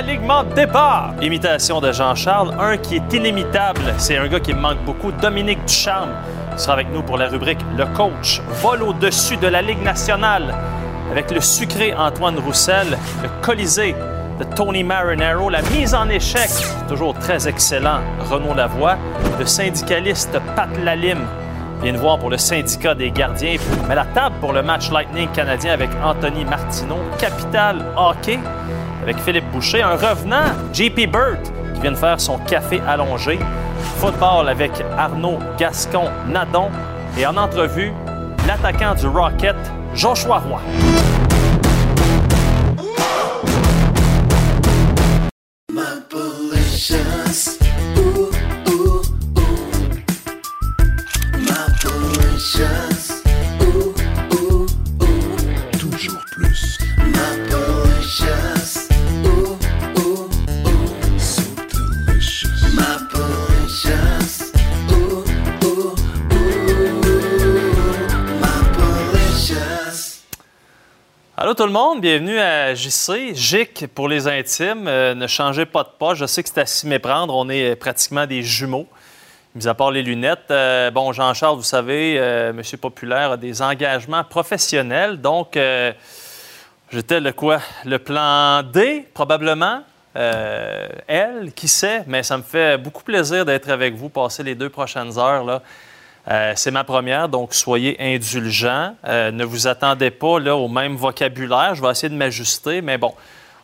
L'alignement de départ. Imitation de Jean-Charles. Un qui est inimitable. C'est un gars qui me manque beaucoup. Dominique Ducharme sera avec nous pour la rubrique Le coach vole au-dessus de la Ligue nationale avec le sucré Antoine Roussel, le Colisée de Tony Marinero, la mise en échec, toujours très excellent, Renaud Lavoie, le syndicaliste Pat Lalime vient de voir pour le syndicat des gardiens, mais la table pour le match Lightning canadien avec Anthony Martineau, Capital Hockey avec Philippe Boucher, un revenant, JP Burt, qui vient de faire son café allongé, football avec Arnaud Gascon-Nadon, et en entrevue, l'attaquant du Rocket, Joshua Roy. Allô tout le monde, bienvenue à JC, GIC pour les intimes. Euh, ne changez pas de pas, je sais que c'est à s'y méprendre, on est euh, pratiquement des jumeaux, mis à part les lunettes. Euh, bon, Jean-Charles, vous savez, Monsieur Populaire a des engagements professionnels, donc j'étais le quoi? Le plan D, probablement. Elle, qui sait, mais ça me fait beaucoup plaisir d'être avec vous, passer les deux prochaines heures. Là. Euh, c'est ma première, donc soyez indulgents. Euh, ne vous attendez pas là, au même vocabulaire. Je vais essayer de m'ajuster, mais bon,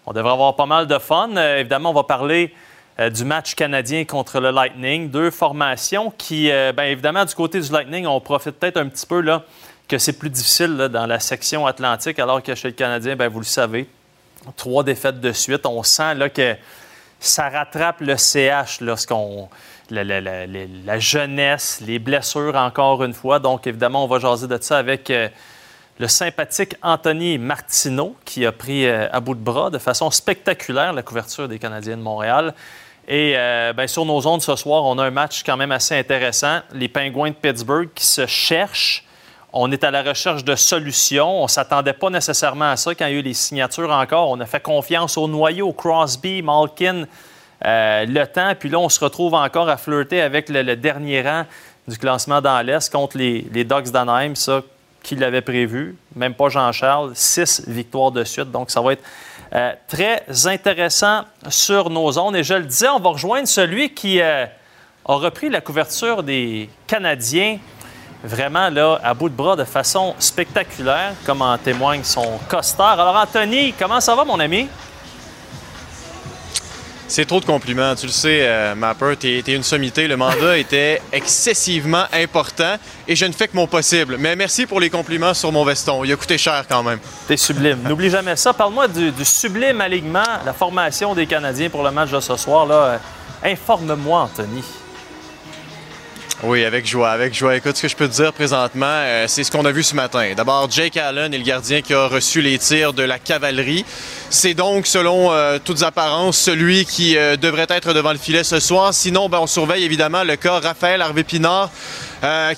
on devrait avoir pas mal de fun. Euh, évidemment, on va parler du match canadien contre le Lightning. Deux formations qui, bien évidemment, du côté du Lightning, on profite peut-être un petit peu là, que c'est plus difficile dans la section atlantique, alors que chez le Canadien, bien, vous le savez, trois défaites de suite. On sent là, que ça rattrape le CH lorsqu'on. La, jeunesse, les blessures encore une fois. Donc, évidemment, on va jaser de ça avec euh, le sympathique Anthony Martineau, qui a pris euh, à bout de bras de façon spectaculaire la couverture des Canadiens de Montréal. Et euh, ben, sur nos ondes ce soir, on a un match quand même assez intéressant. Les Pingouins de Pittsburgh qui se cherchent. On est à la recherche de solutions. On ne s'attendait pas nécessairement à ça quand il y a eu les signatures encore. On a fait confiance au noyau, Crosby, Malkin, euh, le temps. Puis là, on se retrouve encore à flirter avec le, dernier rang du classement dans l'Est contre les, les Ducks d'Anaheim, ça, qui l'avait prévu? Même pas Jean-Charles. Six victoires de suite. Donc, ça va être euh, très intéressant sur nos zones. Et je le disais, on va rejoindre celui qui euh, a repris la couverture des Canadiens vraiment là, à bout de bras de façon spectaculaire, comme en témoigne son costard. Alors, Anthony, comment ça va, mon ami? C'est trop de compliments. Tu le sais, euh, Mapper, t'es t'es une sommité. Le mandat était excessivement important et je ne fais que mon possible. Mais merci pour les compliments sur mon veston. Il a coûté cher quand même. T'es sublime. N'oublie jamais ça. Parle-moi du, du sublime alignement, la formation des Canadiens pour le match de ce soir. là. Euh, Informe-moi, Anthony. Oui, avec joie, avec joie. Écoute, ce que je peux te dire présentement, euh, c'est ce qu'on a vu ce matin. D'abord, Jake Allen est le gardien qui a reçu les tirs de la cavalerie. C'est donc, selon euh, toutes apparences, celui qui euh, devrait être devant le filet ce soir. Sinon, ben, on surveille évidemment le cas Raphaël Harvey-Pinard,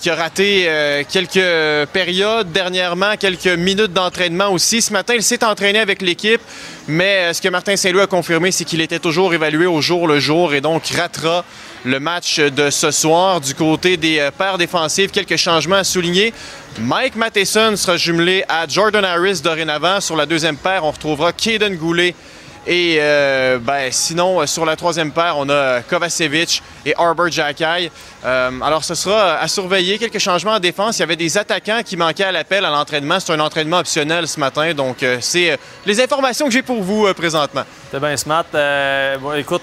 qui a raté quelques périodes dernièrement, quelques minutes d'entraînement aussi. Ce matin, il s'est entraîné avec l'équipe, mais ce que Martin Saint-Louis a confirmé, c'est qu'il était toujours évalué au jour le jour et donc ratera le match de ce soir. Du côté des euh, paires défensives, quelques changements à souligner. Mike Matheson sera jumelé à Jordan Harris dorénavant. Sur la deuxième paire, on retrouvera Kaden Goulet. Et euh, ben, sinon, euh, sur la troisième paire, on a Kovacevic et Arbor Jackay. Alors, ce sera à surveiller. Quelques changements en défense. Il y avait des attaquants qui manquaient à l'appel à l'entraînement. C'est un entraînement optionnel ce matin. Donc, c'est les informations que j'ai pour vous présentement. C'est bien smart. Bon, écoute,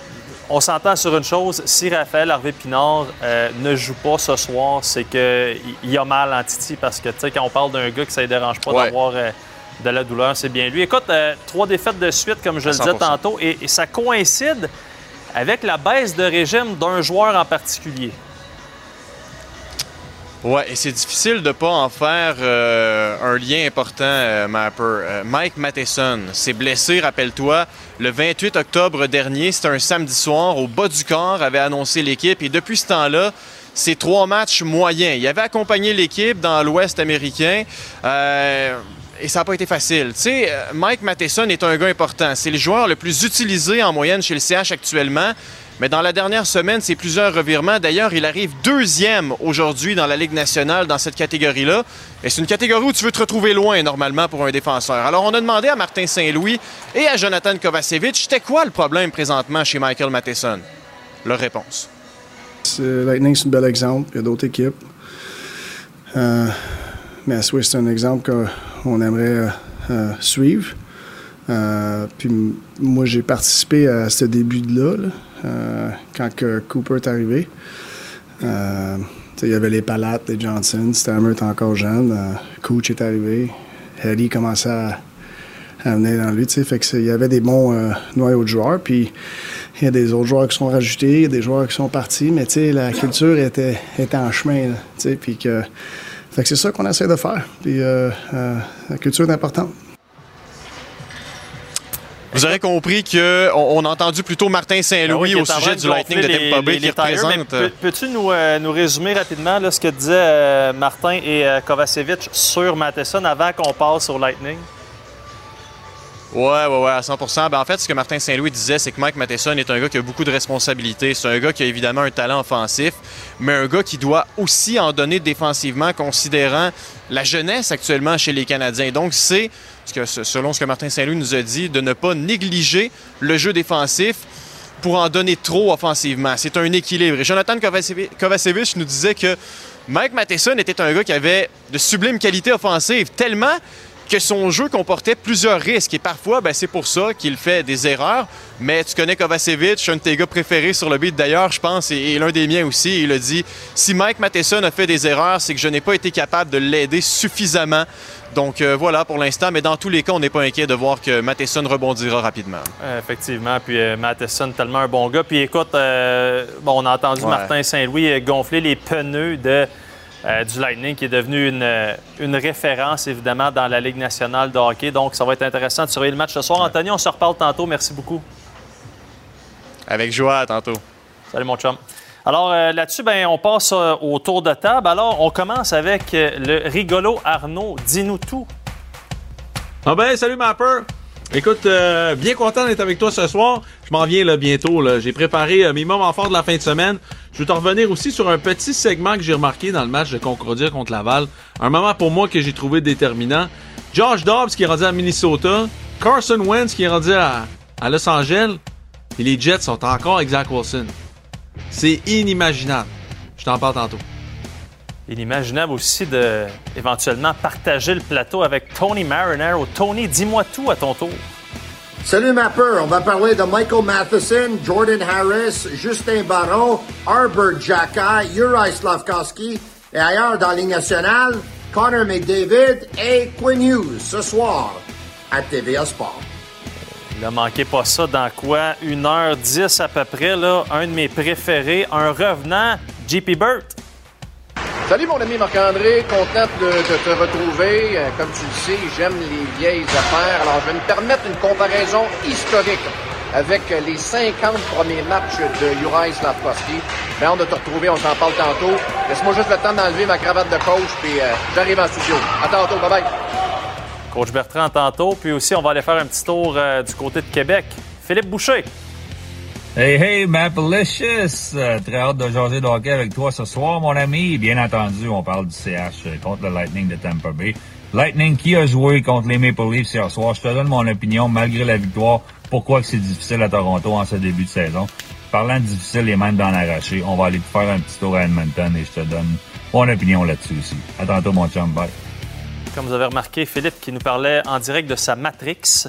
on s'entend sur une chose. Si Raphaël Harvey Pinard euh, ne joue pas ce soir, c'est qu'il il a mal en Titi parce que, tu sais, quand on parle d'un gars que ça ne dérange pas Ouais. d'avoir euh, de la douleur, c'est bien lui. Écoute, euh, trois défaites de suite, comme je le disais 100%. tantôt, et, et ça coïncide avec la baisse de régime d'un joueur en particulier. Ouais, et c'est difficile de pas en faire euh, un lien important, euh, Mapper. Euh, Mike Matheson s'est blessé, rappelle-toi, le 28 octobre dernier. C'était un samedi soir. Au bas du corps, avait annoncé l'équipe. Et depuis ce temps-là, c'est trois matchs moyens. Il avait accompagné l'équipe dans l'Ouest américain. euh, et ça n'a pas été facile. Tu sais, Mike Matheson est un gars important. C'est le joueur le plus utilisé en moyenne chez le CH actuellement. Mais dans la dernière semaine, c'est plusieurs revirements. D'ailleurs, il arrive deuxième aujourd'hui dans la Ligue nationale dans cette catégorie-là. Et c'est une catégorie où tu veux te retrouver loin normalement pour un défenseur. Alors, on a demandé à Martin Saint-Louis et à Jonathan Kovacevic, c'était quoi le problème présentement chez Michael Matheson? Leur réponse. Lightning, c'est un bel exemple. Il y a d'autres équipes. Euh, mais à Swiss, c'est un exemple qu'on aimerait euh, euh, suivre. Puis moi, j'ai participé à ce début-là, là, euh, quand que Cooper est arrivé. Euh, il y avait les Palates, les Johnson, Stammer était encore jeune, euh, Cooch est arrivé, Harry commençait à, à venir dans lui, il y avait des bons euh, noyaux de joueurs, puis il y a des autres joueurs qui sont rajoutés, il y a des joueurs qui sont partis, mais la culture était, était en chemin, que, c'est ça qu'on essaie de faire, puis euh, euh, la culture est importante. Vous aurez compris qu'on on a entendu plutôt Martin Ben oui, Saint-Louis est au sujet du Lightning de Tampa Bay qui représente... euh, peux- Peux-tu nous, euh, nous résumer rapidement là, ce que disaient euh, Martin et euh, Kovacevic sur Matheson avant qu'on passe au Lightning? Ouais, ouais, ouais, à 100% ben, En fait, ce que Martin Saint-Louis disait, c'est que Mike Matheson est un gars qui a beaucoup de responsabilités. C'est un gars qui a évidemment un talent offensif, mais un gars qui doit aussi en donner défensivement, considérant la jeunesse actuellement chez les Canadiens. Donc, c'est, ce que, selon ce que Martin Saint-Louis nous a dit, de ne pas négliger le jeu défensif pour en donner trop offensivement. C'est un équilibre. Et Jonathan Kovacevic nous disait que Mike Matheson était un gars qui avait de sublimes qualités offensives, tellement que son jeu comportait plusieurs risques. Et parfois, ben, c'est pour ça qu'il fait des erreurs. Mais tu connais Kovacevic, un de tes gars préférés sur le beat d'ailleurs, je pense, et, et l'un des miens aussi. Il a dit si Mike Matheson a fait des erreurs, c'est que je n'ai pas été capable de l'aider suffisamment. Donc euh, voilà pour l'instant. Mais dans tous les cas, on n'est pas inquiet de voir que Matheson rebondira rapidement. Euh, effectivement. Puis euh, Matheson, tellement un bon gars. Puis écoute, euh, bon, on a entendu Ouais. Martin Saint-Louis gonfler les pneus de, du Lightning, qui est devenu une, une référence, évidemment, dans la Ligue nationale de hockey. Donc, ça va être intéressant de surveiller le match ce soir. Anthony, on se reparle tantôt. Merci beaucoup. Avec joie, à tantôt. Salut, mon chum. Alors, euh, là-dessus, ben, on passe euh, au tour de table. Alors, on commence avec euh, le rigolo Arnaud. Dis-nous tout. Ah ben, salut Mapper! Écoute, bien content d'être avec toi ce soir. Je m'en viens là bientôt. J'ai préparé mes moments forts de la fin de semaine. Je veux te revenir aussi sur un petit segment que j'ai remarqué dans le match de Concordia contre Laval. Un moment pour moi que j'ai trouvé déterminant. Josh Dobbs qui est rendu à Minnesota. Carson Wentz qui est rendu à, à Los Angeles. Et les Jets sont encore avec Zach Wilson. C'est inimaginable. Je t'en parle tantôt. Inimaginable aussi de éventuellement partager le plateau avec Tony Marinaro. Tony, dis-moi tout à ton tour. Salut Mapper, on va parler de Michael Matheson, Jordan Harris, Justin Baron, Arbor Jacka, Uri Slavkowski et ailleurs dans la Ligue nationale, Connor McDavid et Quinn Hughes ce soir à TVA Sport. Ne manquez pas ça dans quoi? 1h10 à peu près, là. Un de mes préférés, un revenant, JP Burt. Salut mon ami Marc-André, content de, te retrouver. Euh, Comme tu le sais, j'aime les vieilles affaires. Alors je vais me permettre une comparaison historique avec les 50 premiers matchs de Juraj Slavkovski. J'ai hâte de te retrouver, on s'en parle tantôt. Laisse-moi juste le temps d'enlever ma cravate de coach, puis euh, j'arrive en studio. À tantôt, bye bye. Coach Bertrand tantôt. Puis aussi, on va aller faire un petit tour euh, du côté de Québec. Philippe Boucher. Hey, hey, Mapalicious! Euh, très hâte de jaser de hockey avec toi ce soir, mon ami. Bien entendu, on parle du CH euh, contre le Lightning de Tampa Bay. Lightning qui a joué contre les Maple Leafs hier soir. Je te donne mon opinion, malgré la victoire, pourquoi c'est difficile à Toronto en ce début de saison. Parlant de difficile et même d'en arracher, on va aller faire un petit tour à Edmonton et je te donne mon opinion là-dessus aussi. À tantôt, mon chum. Comme vous avez remarqué, Philippe qui nous parlait en direct de sa Matrix,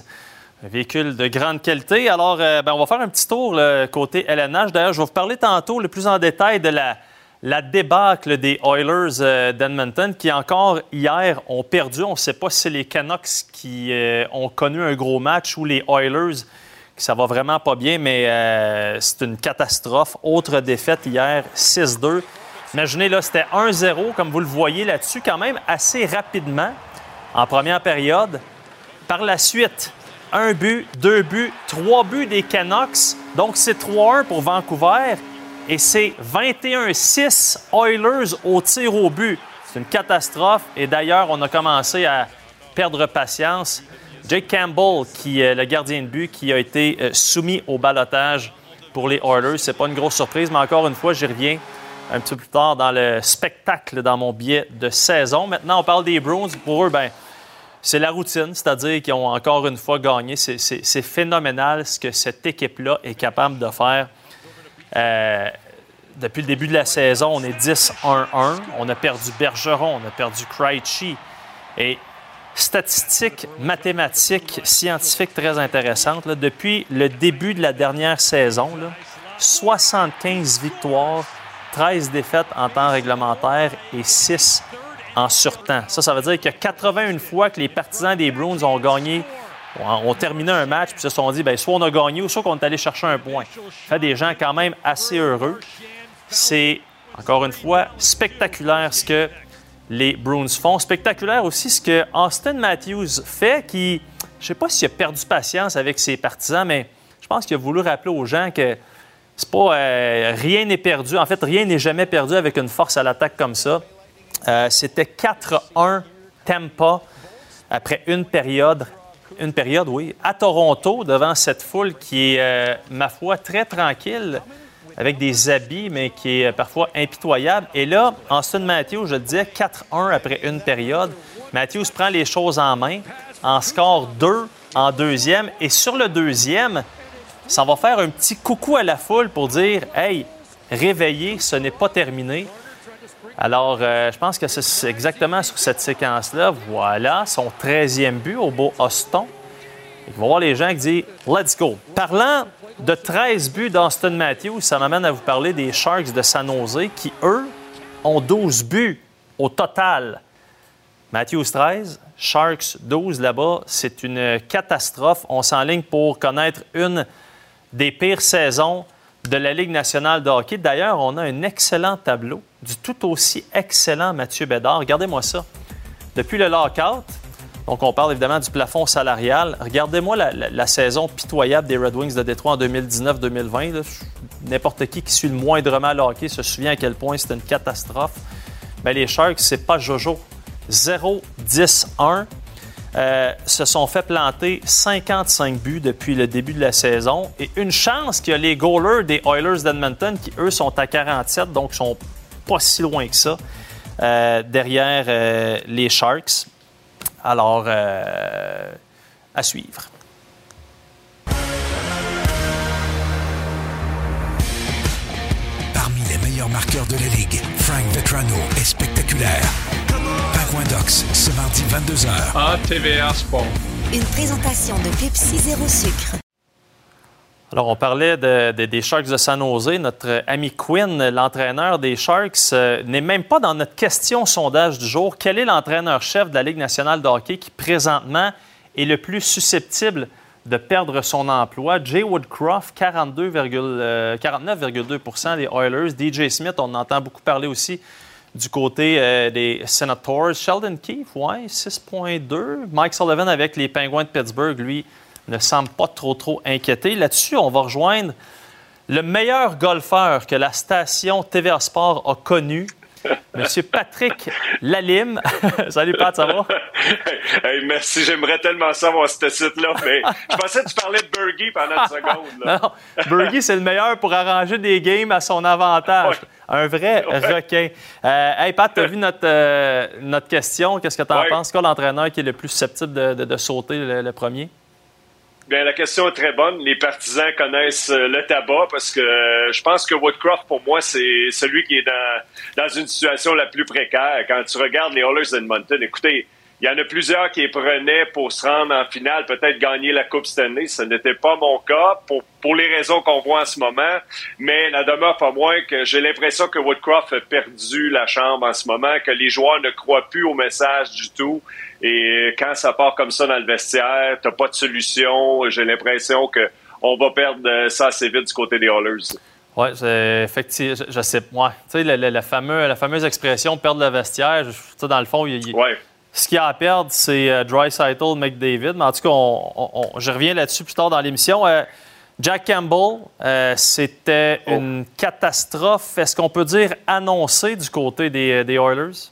un véhicule de grande qualité. Alors, euh, ben, on va faire un petit tour côté LNH. D'ailleurs, je vais vous parler tantôt le plus en détail de la, la débâcle des Oilers euh, d'Edmonton qui encore hier ont perdu. On ne sait pas si c'est les Canucks qui euh, ont connu un gros match ou les Oilers qui ça va vraiment pas bien, mais c'est une catastrophe. Autre défaite hier, 6-2. Imaginez, là, c'était 1-0, comme vous le voyez là-dessus, quand même assez rapidement en première période. Par la suite, un but, deux buts, trois buts des Canucks. Donc, c'est 3-1 pour Vancouver. Et c'est 21-6 Oilers au tir au but. C'est une catastrophe. Et d'ailleurs, on a commencé à perdre patience. Jake Campbell, qui est le gardien de but, qui a été euh, soumis au balotage pour les Oilers. C'est pas une grosse surprise, mais encore une fois, j'y reviens un petit peu plus tard dans le spectacle dans mon billet de saison. Maintenant, on parle des Bruins. Pour eux, ben, c'est la routine, c'est-à-dire qu'ils ont encore une fois gagné. C'est- phénoménal ce que cette équipe-là est capable de faire. Euh, depuis le début de la saison, on est 10-1-1. On a perdu Bergeron, on a perdu Krejci. Et statistiques mathématiques, scientifiques très intéressantes. depuis le début de la dernière saison, là, 75 victoires, 13 défaites en temps réglementaire et 6 en surtemps. Ça, ça veut dire a 81 fois que les partisans des Bruins ont gagné, ont, ont terminé un match, puis se sont dit, bien, soit on a gagné ou soit qu'on est allé chercher un point. Ça fait des gens quand même assez heureux. C'est, encore une fois, spectaculaire ce que les Bruins font. Spectaculaire aussi ce que Austin Matthews fait, qui, je ne sais pas s'il a perdu patience avec ses partisans, mais je pense qu'il a voulu rappeler aux gens que c'est pas euh, rien n'est perdu. En fait, rien n'est jamais perdu avec une force à l'attaque comme ça. Euh, C'était 4-1 Tampa après une période, une période, oui, à Toronto, devant cette foule qui est, euh, ma foi, très tranquille, avec des habits, mais qui est parfois impitoyable. Et là, Austin Matthews, je le disais, 4-1 après une période. Matthews prend les choses en main, en score 2 en deuxième. Et sur le deuxième, ça va faire un petit coucou à la foule pour dire Hey, réveillez, ce n'est pas terminé. Alors, euh, je pense que c'est exactement sur cette séquence-là. Voilà, son 13e but au beau Austin. Il va voir les gens qui disent Let's go. Parlant de 13 buts d'Austin Matthews, ça m'amène à vous parler des Sharks de San Jose qui, eux, ont 12 buts au total. Matthews 13, Sharks 12 là-bas. C'est une catastrophe. On s'enligne pour connaître une des pires saisons de la Ligue nationale de hockey. D'ailleurs, on a un excellent tableau du tout aussi excellent Mathieu Bédard. Regardez-moi ça. Depuis le lockout, donc on parle évidemment du plafond salarial. Regardez-moi la, saison pitoyable des Red Wings de Détroit en 2019-2020. là. N'importe qui qui suit le moindrement le hockey se souvient à quel point c'était une catastrophe. Ben, les Sharks, c'est pas Jojo. 0-10-1. Euh, se sont fait planter 55 buts depuis le début de la saison. Et une chance qu'il y a les goalers des Oilers d'Edmonton qui, eux, sont à 47, donc sont pas si loin que ça, euh, derrière euh, les Sharks. Alors, à suivre. Parmi les meilleurs marqueurs de la Ligue, Frank Vetrano est spectaculaire. Ce mardi 22h. Ah, TVA Sport. Une présentation de Pepsi Zéro Sucre. Alors, on parlait de- de- des Sharks de San Jose. Notre ami Quinn, l'entraîneur des Sharks, euh, n'est même pas dans notre question sondage du jour. Quel est l'entraîneur-chef de la Ligue nationale de hockey qui, présentement, est le plus susceptible de perdre son emploi? Jay Woodcroft, 42, euh, 49,2% des Oilers. DJ Smith, on entend beaucoup parler aussi Du côté euh, des Senators, Sheldon Keefe, ouais, 6.2. Mike Sullivan avec les Penguins de Pittsburgh, lui, ne semble pas trop, trop inquiété. Là-dessus, on va rejoindre le meilleur golfeur que la station TVA Sport a connu, Monsieur Patrick Lalime. Salut Pat, ça va? Hey, merci, j'aimerais tellement savoir ce site-là, mais je pensais que tu parlais de Bergie pendant une seconde. Là. Non, Bergie, c'est le meilleur pour arranger des games à son avantage. Un vrai requin. Euh, hey Pat, tu as vu notre, euh, notre question? Qu'est-ce que tu en Ouais. penses? Quel l'entraîneur qui est le plus susceptible de, de- de sauter le, le premier? Bien, la question est très bonne. Les partisans connaissent euh, le tabac parce que euh, je pense que Woodcroft, pour moi, c'est celui qui est dans, dans une situation la plus précaire. Quand tu regardes les Oilers d'Edmonton, écoutez, il y en a plusieurs qui prenaient pour se rendre en finale, peut-être gagner la Coupe Stanley. Ce n'était pas mon cas pour, pour les raisons qu'on voit en ce moment. Mais la demeure pas moins que j'ai l'impression que Woodcroft a perdu la chambre en ce moment, que les joueurs ne croient plus au message du tout. Et quand ça part comme ça dans le vestiaire, t'as pas de solution. J'ai l'impression que on va perdre euh, ça assez vite du côté des Oilers. Oui, effectivement, je, je sais pas. Ouais. Tu sais, la, fameux- la fameuse expression perdre le vestiaire, je- dans le fond, il, il- ce qu'il y a à perdre, c'est euh, Dreisaitl, McDavid. Mais en tout cas, on, on- on- je reviens là-dessus plus tard dans l'émission. Euh, Jack Campbell, euh, c'était une catastrophe, est-ce qu'on peut dire annoncée du côté des, des Oilers?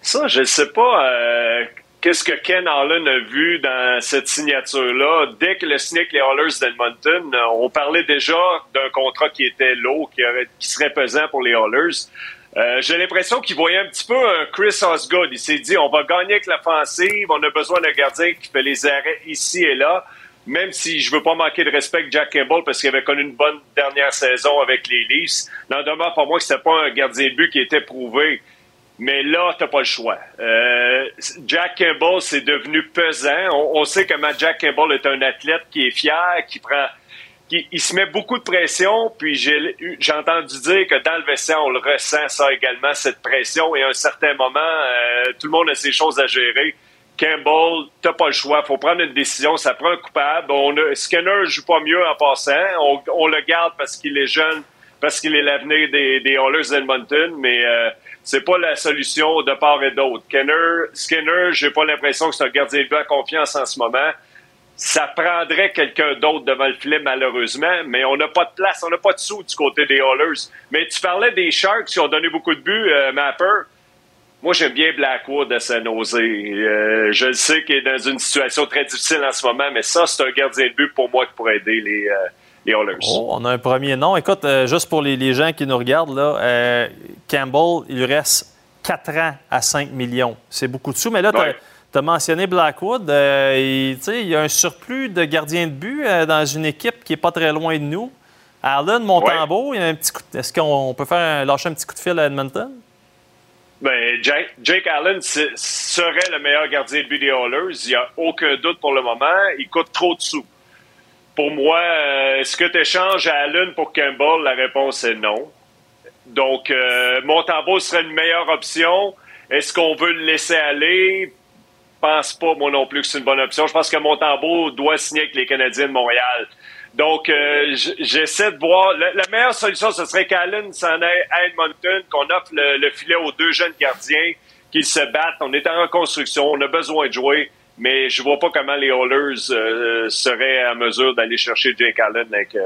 Ça, je ne sais pas euh, qu'est-ce que Ken Allen a vu dans cette signature-là? Dès que le avec les Oilers d'Edmonton, euh, on parlait déjà d'un contrat qui était lourd, qui, serait pesant pour les Oilers. Euh, J'ai l'impression qu'il voyait un petit peu un Chris Osgood. Il s'est dit, on va gagner avec l'offensive, on a besoin d'un gardien qui fait les arrêts ici et là. Même si je veux pas manquer de respect Jack Campbell parce qu'il avait connu une bonne dernière saison avec les Leafs, n'en demeure pour moi que c'était pas un gardien but qui était prouvé. Mais là, t'as pas le choix. Euh, Jack Campbell, c'est devenu pesant. On, on sait comment Jack Campbell est un athlète qui est fier, qui prend, qui il se met beaucoup de pression. Puis j'ai j'ai entendu dire que dans le vestiaire, on le ressent ça également cette pression. Et à un certain moment, euh, tout le monde a ses choses à gérer. Campbell, t'as pas le choix. Faut prendre une décision. Ça prend un coupable. On a, Skinner joue pas mieux en passant. On, on le garde parce qu'il est jeune, parce qu'il est l'avenir des, des Oilers d'Edmonton. Mais euh, c'est pas la solution de part et d'autre. Skinner, Skinner, j'ai pas l'impression que c'est un gardien de but à confiance en ce moment. Ça prendrait quelqu'un d'autre devant le filet, malheureusement, mais on n'a pas de place, on n'a pas de sous du côté des Oilers. Mais tu parlais des Sharks qui ont donné beaucoup de buts, euh, Mapper. Moi, j'aime bien Blackwood à San Jose. Euh, je le sais qu'il est dans une situation très difficile en ce moment, mais ça, c'est un gardien de but pour moi qui pourrait aider les, euh, les Oilers. Oh, on a un premier nom. Écoute, euh, juste pour les, les gens qui nous regardent, là, euh, Campbell, il lui reste 4 ans à 5 millions. C'est beaucoup de sous. Mais là, tu as, mentionné Blackwood. euh, il, il y a un surplus de gardiens de but dans une équipe qui n'est pas très loin de nous. Allen, Montembeau, il y a un petit coup de- est-ce qu'on peut faire un- lâcher un petit coup de fil à Edmonton? Ben, Jake, Jake Allen serait le meilleur gardien de but des Oilers. Il n'y a aucun doute pour le moment. Il coûte trop de sous. Pour moi, euh, est-ce que tu échanges à Allen pour Campbell? La réponse est non. Donc, euh, serait une meilleure option. Est-ce qu'on veut le laisser aller? Pense pas, moi non plus, que c'est une bonne option. Je pense que Montembeau doit signer avec les Canadiens de Montréal. Donc, euh, j'essaie de voir. La, la meilleure solution, ce serait qu'Allen s'en aille à Edmonton, qu'on offre le, le filet aux deux jeunes gardiens, qu'ils se battent. On est en reconstruction, on a besoin de jouer, mais je vois pas comment les Oilers euh, seraient à mesure d'aller chercher Jake Allen. Avec, euh,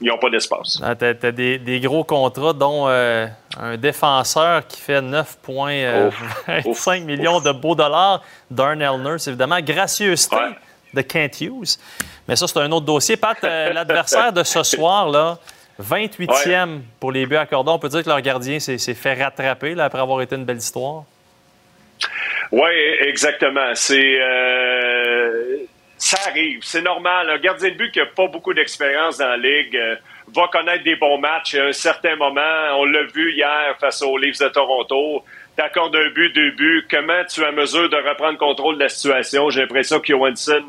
ils n'ont pas d'espace. Ah, tu as, des, des gros contrats, dont euh, un défenseur qui fait 9,25 millions de beaux dollars, Darnell Nurse, évidemment. Gracieuseté de Kent Hughes. Mais ça, c'est un autre dossier. Pat, euh, l'adversaire de ce soir, là, 28e pour les buts accordés. On peut dire que leur gardien s'est s'est fait rattraper là, après avoir été une belle histoire. Oui, exactement. C'est euh, ça arrive, c'est normal. Un gardien de but qui n'a pas beaucoup d'expérience dans la ligue euh, va connaître des bons matchs à un certain moment. On l'a vu hier face aux Leafs de Toronto. T'accordes un but, deux buts. Comment tu es à mesure de reprendre contrôle de la situation? J'ai l'impression que Johansson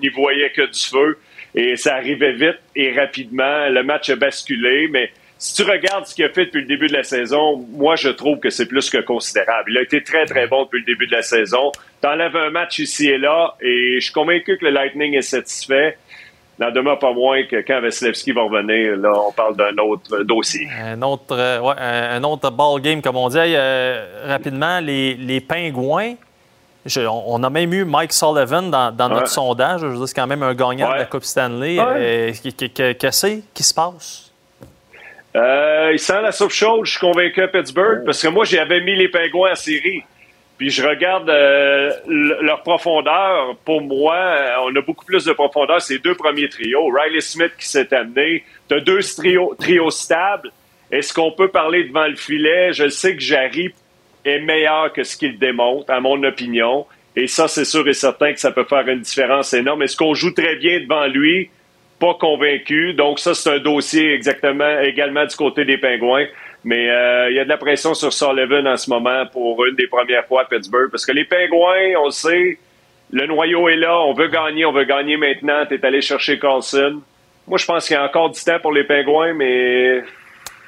n'y voyait que du feu. Et ça arrivait vite et rapidement. Le match a basculé, mais si tu regardes ce qu'il a fait depuis le début de la saison, moi, je trouve que c'est plus que considérable. Il a été très, très bon depuis le début de la saison. T'enlèves un match ici et là, et je suis convaincu que le Lightning est satisfait. n'en demeure pas moins que quand Vasilevski va revenir, là, on parle d'un autre dossier. Un autre, euh, ouais, un, autre ball game, comme on dit. Euh, rapidement, les, les Pingouins, je- on, a même eu Mike Sullivan dans, dans notre sondage. Je veux dire, c'est quand même un gagnant de la Coupe Stanley. Euh, Qu'est-ce qui se passe? Euh, il sent la soupe chaude, je suis convaincu à Pittsburgh, parce que moi, j'avais mis les Pingouins en série. Puis je regarde euh, leur profondeur. Pour moi, euh, on a beaucoup plus de profondeur. Ces deux premiers trios. Riley Smith qui s'est amené. Tu as deux trios, trios stables. Est-ce qu'on peut parler devant le filet? Je sais que Jarry est meilleur que ce qu'il démontre, à mon opinion. Et ça, c'est sûr et certain que ça peut faire une différence énorme. Est-ce qu'on joue très bien devant lui? Convaincu. Donc, ça, c'est un dossier exactement également du côté des Pingouins. Mais euh, il y a de la pression sur Sullivan en ce moment pour une des premières fois à Pittsburgh. Parce que les Pingouins, on le sait, le noyau est là. On veut gagner, on veut gagner maintenant. Tu es allé chercher Carlson. Moi, je pense qu'il y a encore du temps pour les Pingouins, mais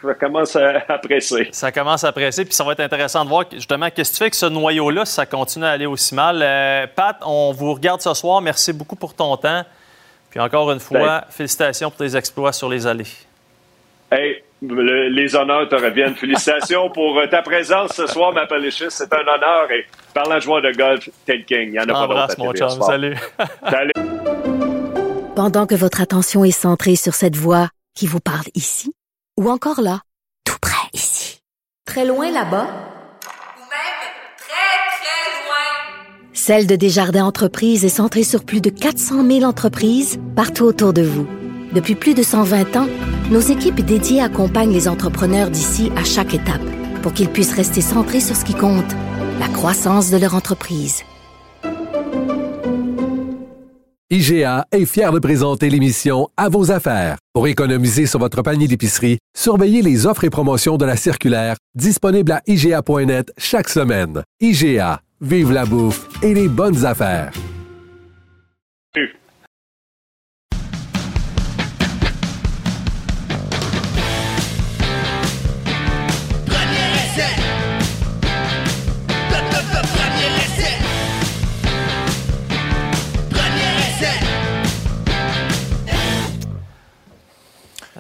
ça commence à, presser. Ça commence à presser, puis ça va être intéressant de voir justement qu'est-ce que tu fais avec ce noyau-là ça continue à aller aussi mal. Euh, Pat, on vous regarde ce soir. Merci beaucoup pour ton temps. Puis encore une fois, félicitations pour tes exploits sur les allées. Hey, le- les honneurs te reviennent. Félicitations pour euh, ta présence ce soir, ma Palicious. C'est un honneur. Et parlant de joueur de golf, Ted King, il n'y en a pas d'autre. Mon chum. Salut. Salut. Pendant que votre attention est centrée sur cette voix qui vous parle ici, ou encore là, tout près ici, très loin là-bas, Celle de Desjardins Entreprises est centrée sur plus de 400 000 entreprises partout autour de vous. Depuis plus de 120 ans, nos équipes dédiées accompagnent les entrepreneurs d'ici à chaque étape pour qu'ils puissent rester centrés sur ce qui compte, la croissance de leur entreprise. IGA est fier de présenter l'émission À vos affaires. Pour économiser sur votre panier d'épicerie, surveillez les offres et promotions de la circulaire disponible à IGA.net chaque semaine. IGA, vive la bouffe et les bonnes affaires.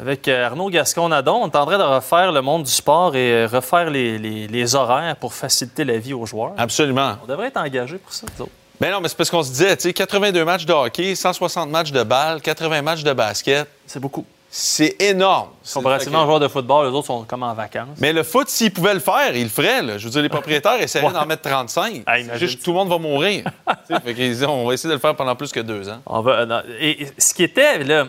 Avec euh, Arnaud Gascon-Nadon, on est en train de refaire le monde du sport et euh, refaire les, les- les horaires pour faciliter la vie aux joueurs. Absolument. On devrait être engagé pour ça. Mais non, mais c'est parce qu'on se disait, tu sais, 82 matchs de hockey, 160 matchs de balle, 80 matchs de basket. C'est beaucoup. C'est énorme. Comparativement aux joueurs de football, les autres sont comme en vacances. Mais le foot, s'ils pouvaient le faire, ils le feraient. là. Je veux dire, les propriétaires essaieraient d'en mettre 35. C'est juste que tout le monde va mourir. Fait on va essayer de le faire pendant plus que deux ans. On va, euh, et ce qui était, là,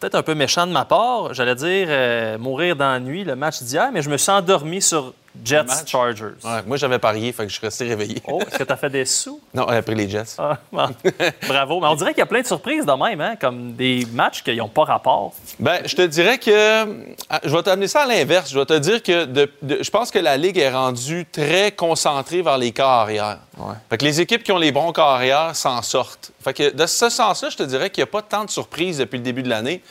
peut-être un peu méchant de ma part, j'allais dire euh, mourir d'ennui le match d'hier, mais je me suis endormi sur Jets Chargers. Ouais, moi, j'avais parié, fait que je suis resté réveillé. Oh, est-ce que tu as fait des sous? Non, après les Jets. Ah, bon. Bravo. Mais on dirait qu'il y a plein de surprises de même, hein, comme des matchs qui n'ont pas rapport. Ben, je te dirais que. ah, Je vais t'amener ça à l'inverse. Je vais te dire que de- de- je pense que la Ligue est rendue très concentrée vers les corps arrière. Fait que les équipes qui ont les bons corps arrière s'en sortent. Fait que de ce sens-là, je te dirais qu'il n'y a pas tant de surprises depuis le début de l'année.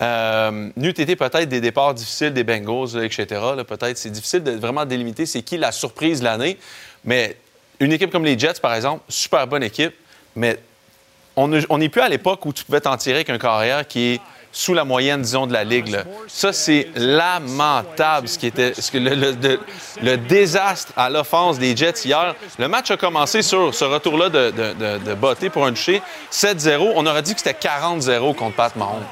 Euh, n'eût été peut-être des départs difficiles des Bengals, etc. peut-être c'est difficile de vraiment délimiter c'est qui la surprise l'année. Mais une équipe comme les Jets, par exemple, super bonne équipe, mais on ne- on n'est plus à l'époque où tu pouvais t'en tirer avec un carrière qui est sous la moyenne, disons, de la Ligue. Ça, c'est lamentable, ce qui était le, désastre à l'offense des Jets hier. Le match a commencé sur ce retour-là de, de Botté pour un toucher. 7-0. On aurait dit que c'était 40-0 contre Pat Mahomes.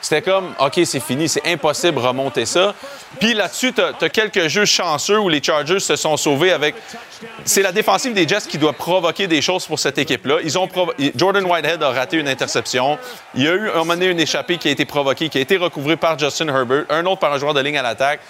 C'était comme, OK, c'est fini, c'est impossible de remonter ça. Puis là-dessus, tu as, quelques jeux chanceux où les Chargers se sont sauvés avec. C'est la défensive des Jets qui doit provoquer des choses pour cette équipe-là. Ils ont Jordan Whitehead a raté une interception. Il y a eu un moment donné une échappée qui a été provoquée, qui a été recouvrée par Justin Herbert, un autre par un joueur de ligne à l'attaque.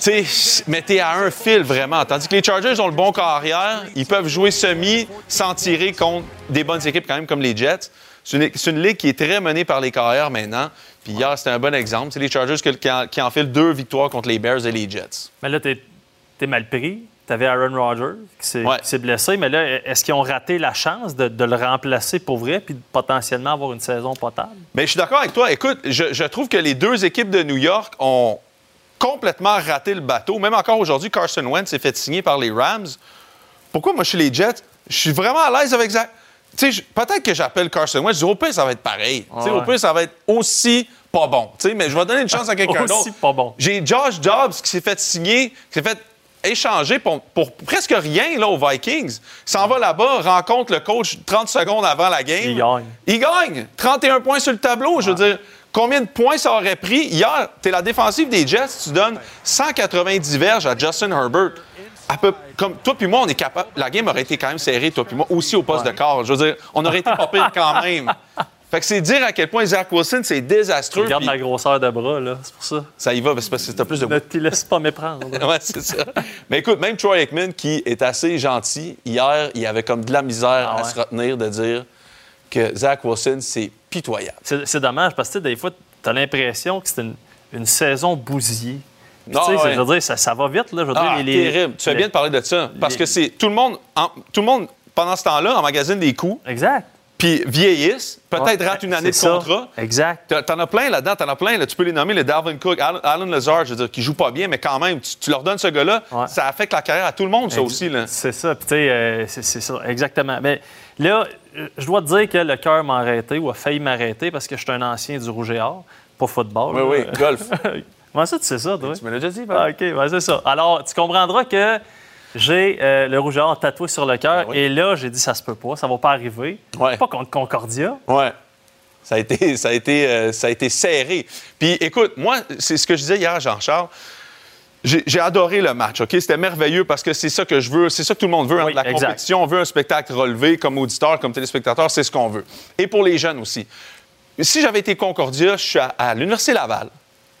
Tu sais, mais t'es à un fil vraiment. Tandis que les Chargers ont le bon corps arrière, ils peuvent jouer semi sans tirer contre des bonnes équipes quand même comme les Jets. C'est une, ligue qui est très menée par les carrières maintenant. Puis hier, c'était un bon exemple. C'est les Chargers qui, en- qui enfilent deux victoires contre les Bears et les Jets. Mais là, t'es es mal pris. Tu avais Aaron Rodgers qui s'est blessé, mais là, est-ce qu'ils ont raté la chance de, de le remplacer pour vrai puis de potentiellement avoir une saison potable? Mais je suis d'accord avec toi. Écoute, je, je trouve que les deux équipes de New York ont complètement raté le bateau. Même encore aujourd'hui, Carson Wentz s'est fait signer par les Rams. Pourquoi moi, je suis les Jets? Je suis vraiment à l'aise avec Zach. Peut-être que j'appelle Carson Wentz, je dis au pire, ça va être pareil. Ouais. Au pire, ça va être aussi pas bon. Mais je vais donner une chance à quelqu'un d'autre. Aussi pas bon. J'ai Josh Dobbs qui s'est fait signer, qui s'est fait échanger pour, pour presque rien là, aux Vikings. Il s'en va là-bas, rencontre le coach 30 secondes avant la game. Il gagne. Il gagne. 31 points sur le tableau. Je veux dire, combien de points ça aurait pris? Hier, tu es la défensive des Jets, tu donnes 190 verges à Justin Herbert. À peu- comme toi puis moi, on est capable. La game aurait été quand même serrée, toi puis moi, aussi au poste de quart. Je veux dire, on aurait été pas pire quand même. Fait que c'est dire à quel point Zach Wilson, c'est désastreux. Regarde ma grosseur de bras, là. C'est pour ça. Ça y va, c'est parce que t'as plus de Ne te laisse pas méprendre. ouais, c'est ça. Mais écoute, même Troy Aikman, qui est assez gentil, hier, il avait comme de la misère Ah à se retenir de dire que Zach Wilson, c'est pitoyable. C'est dommage parce que des fois, tu as l'impression que c'est une, une saison bousillée. Puis, Ah tu sais, ouais. je veux dire, ça, ça va vite. Là, je veux Ah, dire, les- les- terrible. Tu fais les- bien de parler de ça. Parce les- que c'est tout le monde, en- tout le monde, pendant ce temps-là, emmagasine des coups. Exact. Puis vieillissent, peut-être Ouais, une année de ça. contrat. Exact. T'en- as plein là-dedans, t'en as plein. Là, tu peux les nommer, le Dalvin Cook, Alan, Alan Lazard, je veux dire, qui joue pas bien, mais quand même, tu, tu leur donnes ce gars-là, ça affecte la carrière à tout le monde, ça Ex- aussi. Là. C'est ça. Puis, tu sais, euh, c'est ça, exactement. Mais là, euh, je dois te dire que le cœur m'a arrêté ou a failli m'arrêter parce que je suis un ancien du Rouge et Or, pas football. Oui, là. oui, golf. Comment ça, tu sais ça, toi? Tu me l'as déjà dit, Ah, OK, ben, c'est ça. Alors, tu comprendras que j'ai euh, le rouge et or tatoué sur le cœur. Et là, j'ai dit, ça se peut pas, ça va pas arriver. Ouais. Pas contre Concordia. Ouais. Ça a été, ça a été, euh, ça a été serré. Puis écoute, moi, c'est ce que je disais hier à Jean-Charles. J'ai adoré le match, OK? C'était merveilleux parce que c'est ça que je veux, c'est ça que tout le monde veut, hein, Oui, la exact. compétition. On veut un spectacle relevé comme auditeur, comme téléspectateur, c'est ce qu'on veut. Et pour les jeunes aussi. Si j'avais été Concordia, je suis à, à l'Université Laval,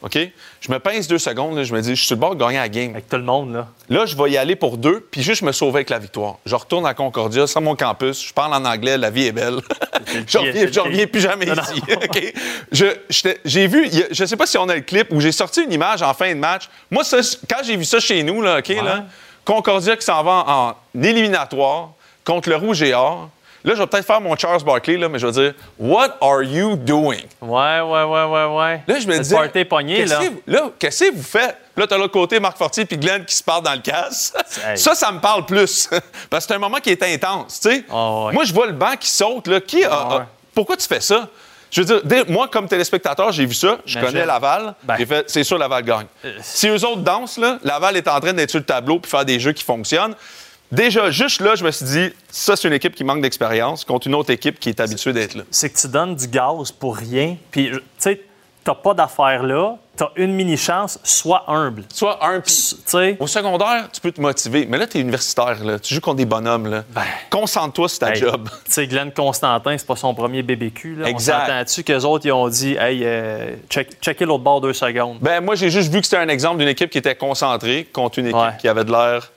OK? Je me pince deux secondes, là, je me dis, je suis sur le bord de gagner la game. Avec tout le monde, là. Là, je vais y aller pour deux, puis juste me sauver avec la victoire. Je retourne à Concordia, sur mon campus, je parle en anglais, la vie est belle. je reviens, je reviens plus jamais Non, non. ici. OK? Je- J'ai vu, je sais pas si on a le clip, où j'ai sorti une image en fin de match. Moi, ça, quand j'ai vu ça chez nous, là, OK, là, Concordia qui s'en va en éliminatoire contre le Rouge et Or. Là, je vais peut-être faire mon Charles Barkley, là, mais je vais dire What are you doing? Ouais, ouais, ouais, ouais, ouais. Là, je me disais. party pogné, qu'est-ce là. que- Là, qu'est-ce que vous faites? Là, t'as l'autre côté Marc Fortier puis Glenn qui se parlent dans le casse. Hey. Ça, ça me parle plus. Parce que c'est un moment qui est intense, tu sais. Ah ouais. Moi, je vois le banc qui saute, là. Qui a- Ah a- Pourquoi tu fais ça? Je veux dire, moi, comme téléspectateur, j'ai vu ça. Je Imagine. connais Laval. Ben. J'ai fait, c'est sûr, Laval gagne. Si eux autres dansent, là, Laval est en train d'être sur le tableau puis faire des jeux qui fonctionnent. Déjà, juste là, je me suis dit, ça, c'est une équipe qui manque d'expérience contre une autre équipe qui est habituée d'être là. C'est que tu donnes du gaz pour rien. Puis, tu sais, t'as pas d'affaires là. T'as une mini-chance. Sois humble. Soit un, puis Tu sais, Au secondaire, tu peux te motiver. Mais là, tu es universitaire. Là. Tu joues contre des bonhommes. Là. Concentre-toi sur ta Ben, Hey, job. Tu sais, Glenn Constantin, c'est pas son premier BBQ. Là. Exact. On s'entend-tu qu'eux autres, ils ont dit, hey, euh, check, checkez l'autre bord deux secondes. Ben, moi, j'ai juste vu que c'était un exemple d'une équipe qui était concentrée contre une équipe Ouais. qui avait de l'air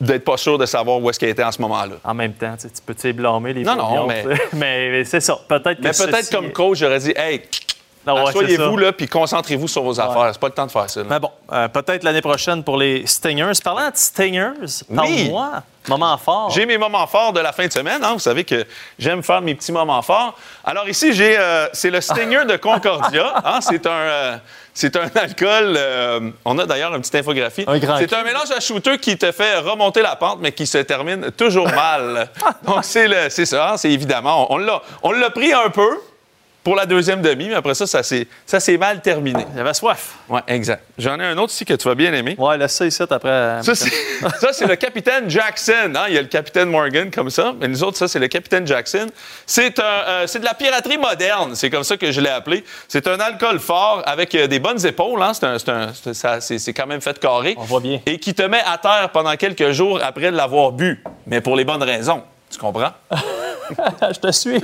d'être pas sûr de savoir où est-ce qu'elle était en ce moment-là. En même temps, tu sais, tu peux tu sais, blâmer les Non, non, mais- mais... mais c'est ça. Peut-être que Mais peut-être ceci- comme coach, j'aurais dit Hey, ouais, ça. là, puis concentrez-vous sur vos affaires. C'est pas le temps de faire ça. là. Mais bon, euh, peut-être l'année prochaine pour les Stingers. Parlant de Stingers, parle-moi. Moment fort. J'ai mes moments forts de la fin de semaine. hein. Vous savez que j'aime faire mes petits moments forts. Alors ici, j'ai, euh, c'est le Stinger de Concordia. hein. C'est un, euh, c'est un alcool. euh, on a d'ailleurs une petite infographie. Un grand c'est un mélange à shooter qui te fait remonter la pente, mais qui se termine toujours mal. Donc c'est, le- c'est ça. hein. C'est évidemment. On, l'a, on l'a pris un peu pour la deuxième demi, mais après ça, ça s'est, ça s'est mal terminé. J'avais soif. Ouais, exact. J'en ai un autre ici que tu vas bien aimer. Ouais, laisse ça ici après. Ça, c'est, ça, c'est le capitaine Jackson. hein. Il y a le capitaine Morgan comme ça, mais nous autres, ça, c'est le capitaine Jackson. C'est, un, euh, c'est de la piraterie moderne. C'est comme ça que je l'ai appelé. C'est un alcool fort avec euh, des bonnes épaules. hein. C'est, un- c'est un- c'est- ça- c'est- c'est quand même fait carré. On voit bien. Et qui te met à terre pendant quelques jours après l'avoir bu. Mais pour les bonnes raisons. Tu comprends? je te suis.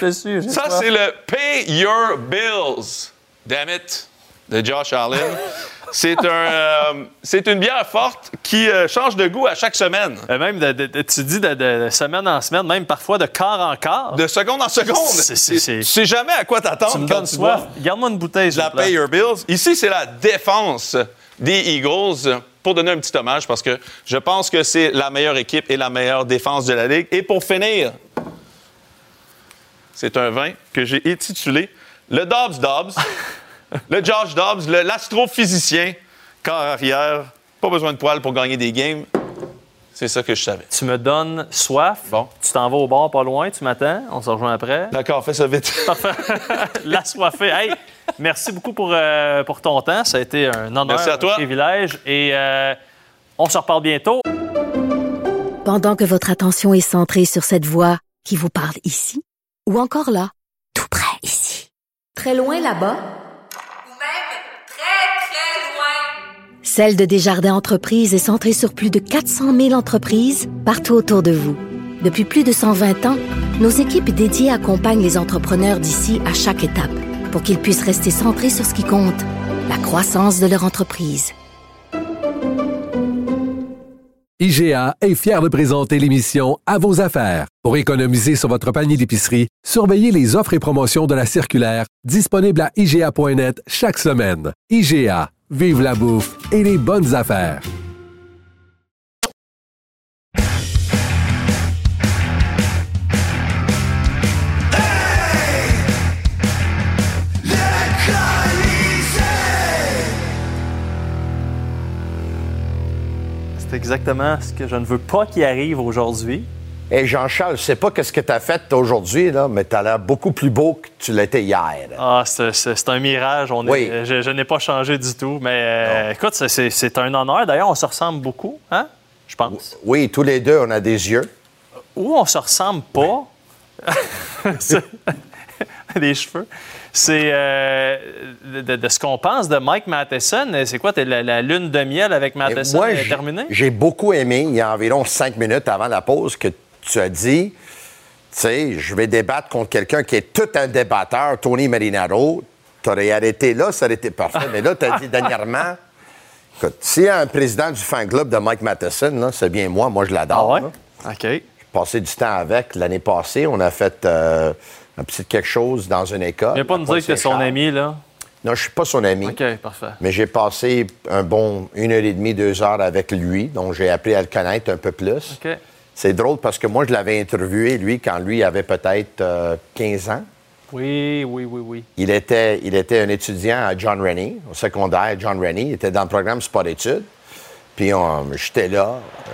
je te suis. j'ai Ça, c'est le Pay Your Bills. Damn it. De Josh Allen. C'est un, euh, c'est une bière forte qui euh, change de goût à chaque semaine. Euh, Même, de- de- de- tu dis de, de- de semaine en semaine, même parfois de quart en quart. De seconde en seconde. C'est- c'est- c'est- Tu sais jamais à quoi t'attendre tu me quand donnes tu soif. bois Garde-moi une bouteille, la. Pay Your Bills. Ici, c'est la défense des Eagles pour donner un petit hommage parce que je pense que c'est la meilleure équipe et la meilleure défense de la Ligue. Et pour finir, c'est un vin que j'ai intitulé le Dobbs Dobbs, le Josh Dobbs, l'astrophysicien, corps arrière, pas besoin de poils pour gagner des games. C'est ça que je savais. Tu me donnes soif. Bon. Tu t'en vas au bar pas loin, tu m'attends. On se rejoint après. D'accord, fais ça vite. Parfait. La soifée. Hey, merci beaucoup pour, euh, pour ton temps. Ça a été un honneur, Merci à toi. un privilège. Et euh, on se reparle bientôt. Pendant que votre attention est centrée sur cette voix qui vous parle ici, ou encore là, tout près ici, très loin là-bas, Celle de Desjardins Entreprises est centrée sur plus de 400 000 entreprises partout autour de vous. Depuis plus de 120 ans, nos équipes dédiées accompagnent les entrepreneurs d'ici à chaque étape pour qu'ils puissent rester centrés sur ce qui compte, la croissance de leur entreprise. IGA est fier de présenter l'émission À vos affaires. Pour économiser sur votre panier d'épicerie, surveillez les offres et promotions de la circulaire disponible à IGA.net chaque semaine. IGA, vive la bouffe et les bonnes affaires. C'est exactement ce que je ne veux pas qu'il arrive aujourd'hui. Et Jean-Charles, je sais pas qu'est-ce que tu as fait aujourd'hui, là, mais tu as l'air beaucoup plus beau que tu l'étais hier. Ah, c'est un mirage. On est- je je n'ai pas changé du tout. Mais euh, écoute, c'est- un honneur. D'ailleurs, on se ressemble beaucoup, hein? Je pense. Oui, tous les deux, on a des yeux. Ou on se ressemble pas. Des cheveux. C'est euh, de, de ce qu'on pense de Mike Matheson. C'est quoi? t'es La, la lune de miel avec Matheson moi, est j'ai- terminée? j'ai beaucoup aimé, il y a environ cinq minutes avant la pause, que tu as dit, tu sais, je vais débattre contre quelqu'un qui est tout un débatteur, Tony Marinaro. Tu aurais arrêté là, ça aurait été parfait. Mais là, tu as dit dernièrement, écoute, s'il y a un président du fan club de Mike Matheson, c'est bien moi. Moi, je l'adore. Ah ouais? là. OK. J'ai passé du temps avec l'année passée. On a fait euh, un petit quelque chose dans une école. Viens pas nous dire que t'es son ami, là. Non, je suis pas son ami. OK, parfait. Mais j'ai passé un bon une heure et demie, deux heures avec lui, donc j'ai appris à le connaître un peu plus. OK. C'est drôle parce que moi, je l'avais interviewé, lui, quand lui avait peut-être euh, 15 ans. Oui, oui, oui, oui. Il était, il était un étudiant à John Rennie, au secondaire John Rennie. Il était dans le programme sport-études. Puis on- j'étais là. euh,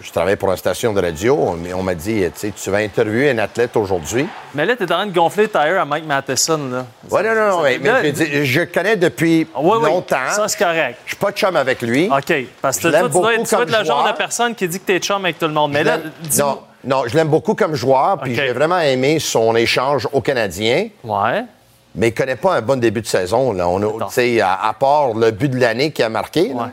je travaillais pour une station de radio. On, on m'a dit, tu sais, tu vas interviewer un athlète aujourd'hui. Mais là, t'es en train de gonfler le tire à Mike Matheson, là. Ouais, non, non, non. mais- mais je connais depuis Oui, oui, longtemps. Ça, c'est correct. Je suis pas de chum avec lui. OK. Parce que toi, tu dois, être- tu le genre de personne qui dit que t'es chum avec tout le monde. Mais là, non, non, je l'aime beaucoup comme joueur, puis j'ai vraiment aimé son échange au Canadien. Ouais. Mais il connaît pas un bon début de saison. Là. On a- tu sais, à, à part le but de l'année qu'il a marqué, là.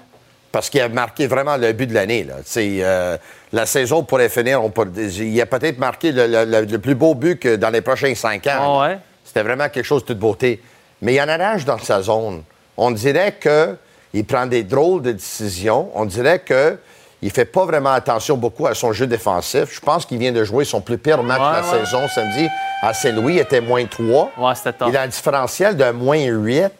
Parce qu'il a marqué vraiment le but de l'année. euh, la saison pourrait finir, on peut- il a peut-être marqué le, le- le- le plus beau but que dans les prochains cinq ans. Ah ouais? C'était vraiment quelque chose de toute beauté. Mais il y en a l'âge dans sa zone. On dirait qu'il prend des drôles de décisions. On dirait que il fait pas vraiment attention beaucoup à son jeu défensif. Je pense qu'il vient de jouer son plus pire match Ouais, de la ouais. saison samedi à Saint-Louis. Il était moins 3. Ouais, c'était top. Il a un différentiel de moins 8.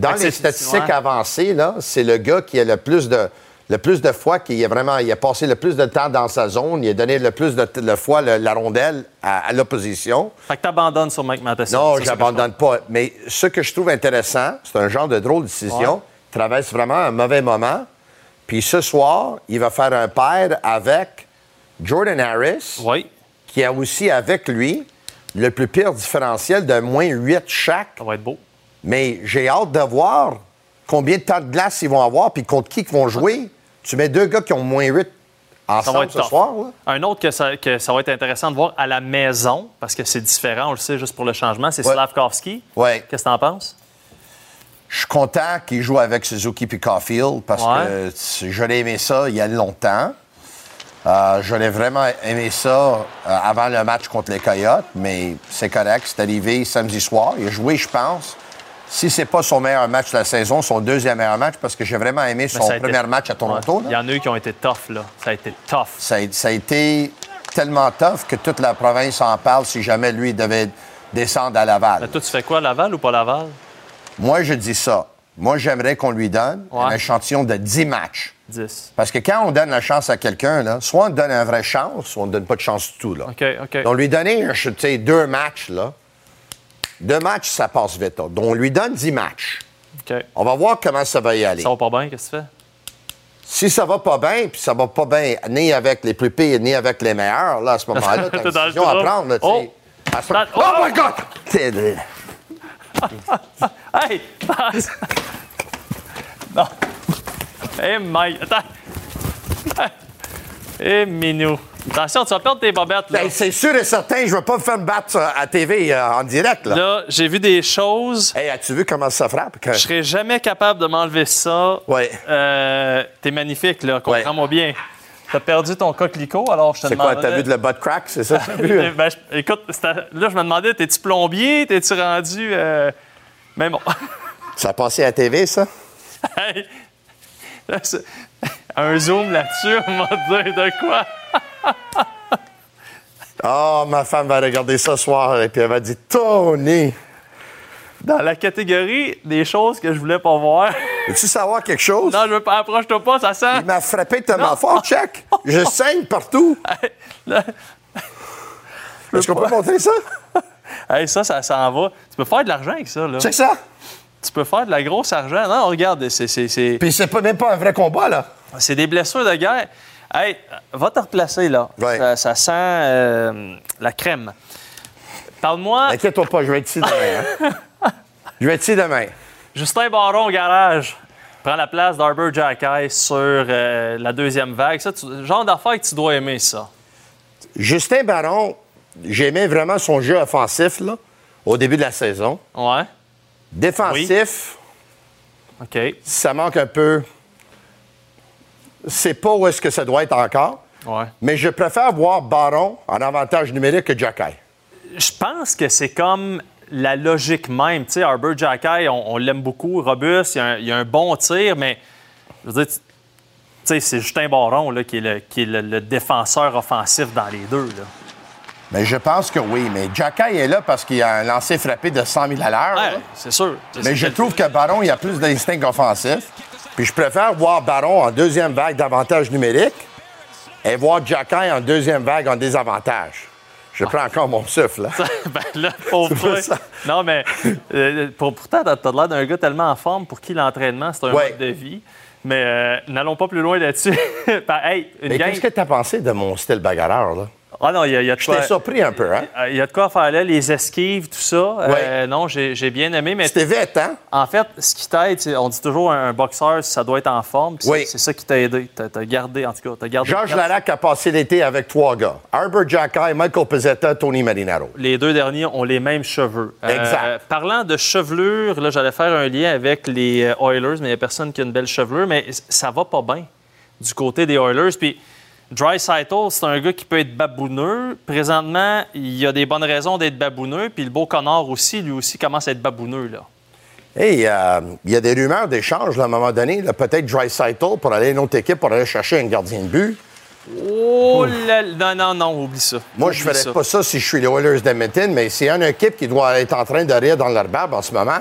Dans les c'est- statistiques ouais. avancées, là, c'est le gars qui a le plus de le plus de fois qu'il a vraiment il a passé le plus de temps dans sa zone, il a donné le plus de, de fois le- la rondelle à, à l'opposition. Fait que t'abandonnes sur Mike Matheson. Non, n'abandonne pas. Mais ce que je trouve intéressant, c'est un genre de drôle de décision. Ouais. Il traverse vraiment un mauvais moment. Puis ce soir, il va faire un pair avec Jordan Harris, Oui. qui a aussi avec lui le plus pire différentiel de moins 8 chaque. Ça va être beau. Mais j'ai hâte de voir combien de temps de glace ils vont avoir, puis contre qui ils vont jouer. Tu mets deux gars qui ont moins 8 Ça va ensemble être ce soir. là. Un autre que ça, que ça va être intéressant de voir à la maison, parce que c'est différent, on le sait, juste pour le changement, c'est Ouais. Slavkovski. Ouais. Qu'est-ce que t'en penses? Je suis content qu'il joue avec Suzuki puis Caulfield parce Ouais. que tu- j'aurais aimé ça il y a longtemps. Euh, J'aurais vraiment aimé ça euh, avant le match contre les Coyotes, mais c'est correct. C'est arrivé samedi soir. Il a joué, je pense, si c'est pas son meilleur match de la saison, son deuxième meilleur match, parce que j'ai vraiment aimé Mais son été- premier match à Toronto. Ouais. Il y en a eu qui ont été tough, là. Ça a été tough. Ça, a, ça a été tellement tough que toute la province en parle si jamais lui devait descendre à Laval. Mais toi, tu fais quoi, Laval ou pas Laval? Moi, je dis ça. Moi, j'aimerais qu'on lui donne Ouais. un échantillon de 10 matchs. 10. Parce que quand on donne la chance à quelqu'un, là, soit on donne une vraie chance, soit on ne donne pas de chance du tout. Là. OK, OK. Donc, lui donner je- sais, deux matchs, là, deux matchs, ça passe vite. Donc, on lui donne 10 matchs. On va voir comment ça va y aller. Ça va pas bien, qu'est-ce que tu fais? Si ça va pas bien, puis ça va pas bien ni avec les plus pires, ni avec les meilleurs, là, à ce moment-là, t'as une décision à prendre, là. À ce- Dans- Oh, oh! my God! Hey! non. Hey, Mike. Attends. Hey, Minou. Attention, tu vas perdre tes bobettes, là. Ben, c'est sûr et certain, je vais pas me faire me battre à TV euh, en direct, là. Là, j'ai vu des choses. Hey, as-tu vu comment ça frappe? Que- Je serais jamais capable de m'enlever ça. Ouais. Euh, T'es magnifique, là. Comprends-moi bien. T'as perdu ton coquelicot, alors je te C'est quoi, t'as vu de le butt crack, c'est ça? vu, hein? Ben, je- écoute, là, je me demandais, t'es-tu plombier? T'es-tu rendu... euh, Mais bon. Ça a passé à la TV, ça? Hey! Là, Un zoom là-dessus, on va dire de quoi? Oh, ma femme va regarder ça ce soir et puis elle va dire Tony! Dans la catégorie des choses que je voulais pas voir. Veux-tu savoir quelque chose? Non, je veux pas, approche-toi pas, ça sent. Il m'a frappé tellement fort, check! Je saigne partout! Est-ce qu'on peut montrer ça? hey, ça, ça s'en va. Tu peux faire de l'argent avec ça, là. Check ça! Tu peux faire de la grosse argent. Non, regarde, c'est, c'est, c'est, Puis c'est pas, même pas un vrai combat, là. c'est des blessures de guerre. Hey, va te replacer, là. Ouais. Ça, ça sent euh, la crème. Parle-moi, Inquiète-toi pas, je vais être ici demain. hein. Je vais être ici demain. Justin Baron au garage prend la place d'Arbor Jackay sur euh, la deuxième vague. Ça, tu- genre d'affaire que tu dois aimer, ça. Justin Baron, j'aimais vraiment son jeu offensif, là, au début de la saison. Ouais. Défensif, OK. ça manque un peu. C'est pas où est-ce que ça doit être encore. Ouais. Mais je préfère voir Baron en avantage numérique que Jacky. Je pense que c'est comme la logique même. Tu sais, Arbor Jackay, on, on l'aime beaucoup, robuste, il y, a un, il y a un bon tir, mais je veux dire, tu tu sais, c'est Justin Baron là, qui est, le, qui est le- le défenseur offensif dans les deux. Là. Mais je pense que oui. Mais Jacky est là parce qu'il a un lancer frappé de 100 000 à l'heure. Ouais, c'est sûr. Mais je trouve que Baron, il a plus d'instinct offensif. Puis je préfère voir Baron en deuxième vague d'avantage numérique et voir Jacky en deuxième vague en désavantage. Je prends encore mon souffle. là. ben là, pauvre. Non, mais euh, pour, pourtant, t'as t'as l'air d'un gars tellement en forme pour qui l'entraînement, c'est un Ouais. mode de vie. Mais euh, n'allons pas plus loin là-dessus. Ben, hey, une gang- qu'est-ce que tu as pensé de mon style bagarreur, là? Ah non, il y, a- il y a de J'étais quoi... surpris un peu, hein? Euh, Il y a de quoi faire là, les esquives, tout ça. Euh, non, j'ai bien aimé, mais C'était vite, hein? en fait, ce qui t'aide, on dit toujours un, un boxeur, ça doit être en forme. Oui. c'est- ça qui t'a aidé. T'as as gardé, en tout cas, t'as gardé. Georges Larac a passé l'été avec trois gars. Arbor Jacky, Michael Pizzetta, Tony Marinaro. Les deux derniers ont les mêmes cheveux. Euh, Exact. parlant de chevelure, là, j'allais faire un lien avec les euh, Oilers, mais il n'y a personne qui a une belle chevelure, mais ça va pas bien du côté des Oilers. Puis Dry c'est un gars qui peut être babouneux. Présentement, il y a des bonnes raisons d'être babouneux, puis le beau connard aussi, lui aussi, commence à être babouneux, là. Hey, euh, il y a des rumeurs d'échange, là, à un moment donné. Peut-être Dry pour aller à une autre équipe pour aller chercher un gardien de but. Oh là là, non, non, non, oublie ça. Moi, je ne ferais ça. pas ça si je suis les Oilers d'Edmonton, mais s'il y a une équipe qui doit être en train de rire dans leur barbe en ce moment,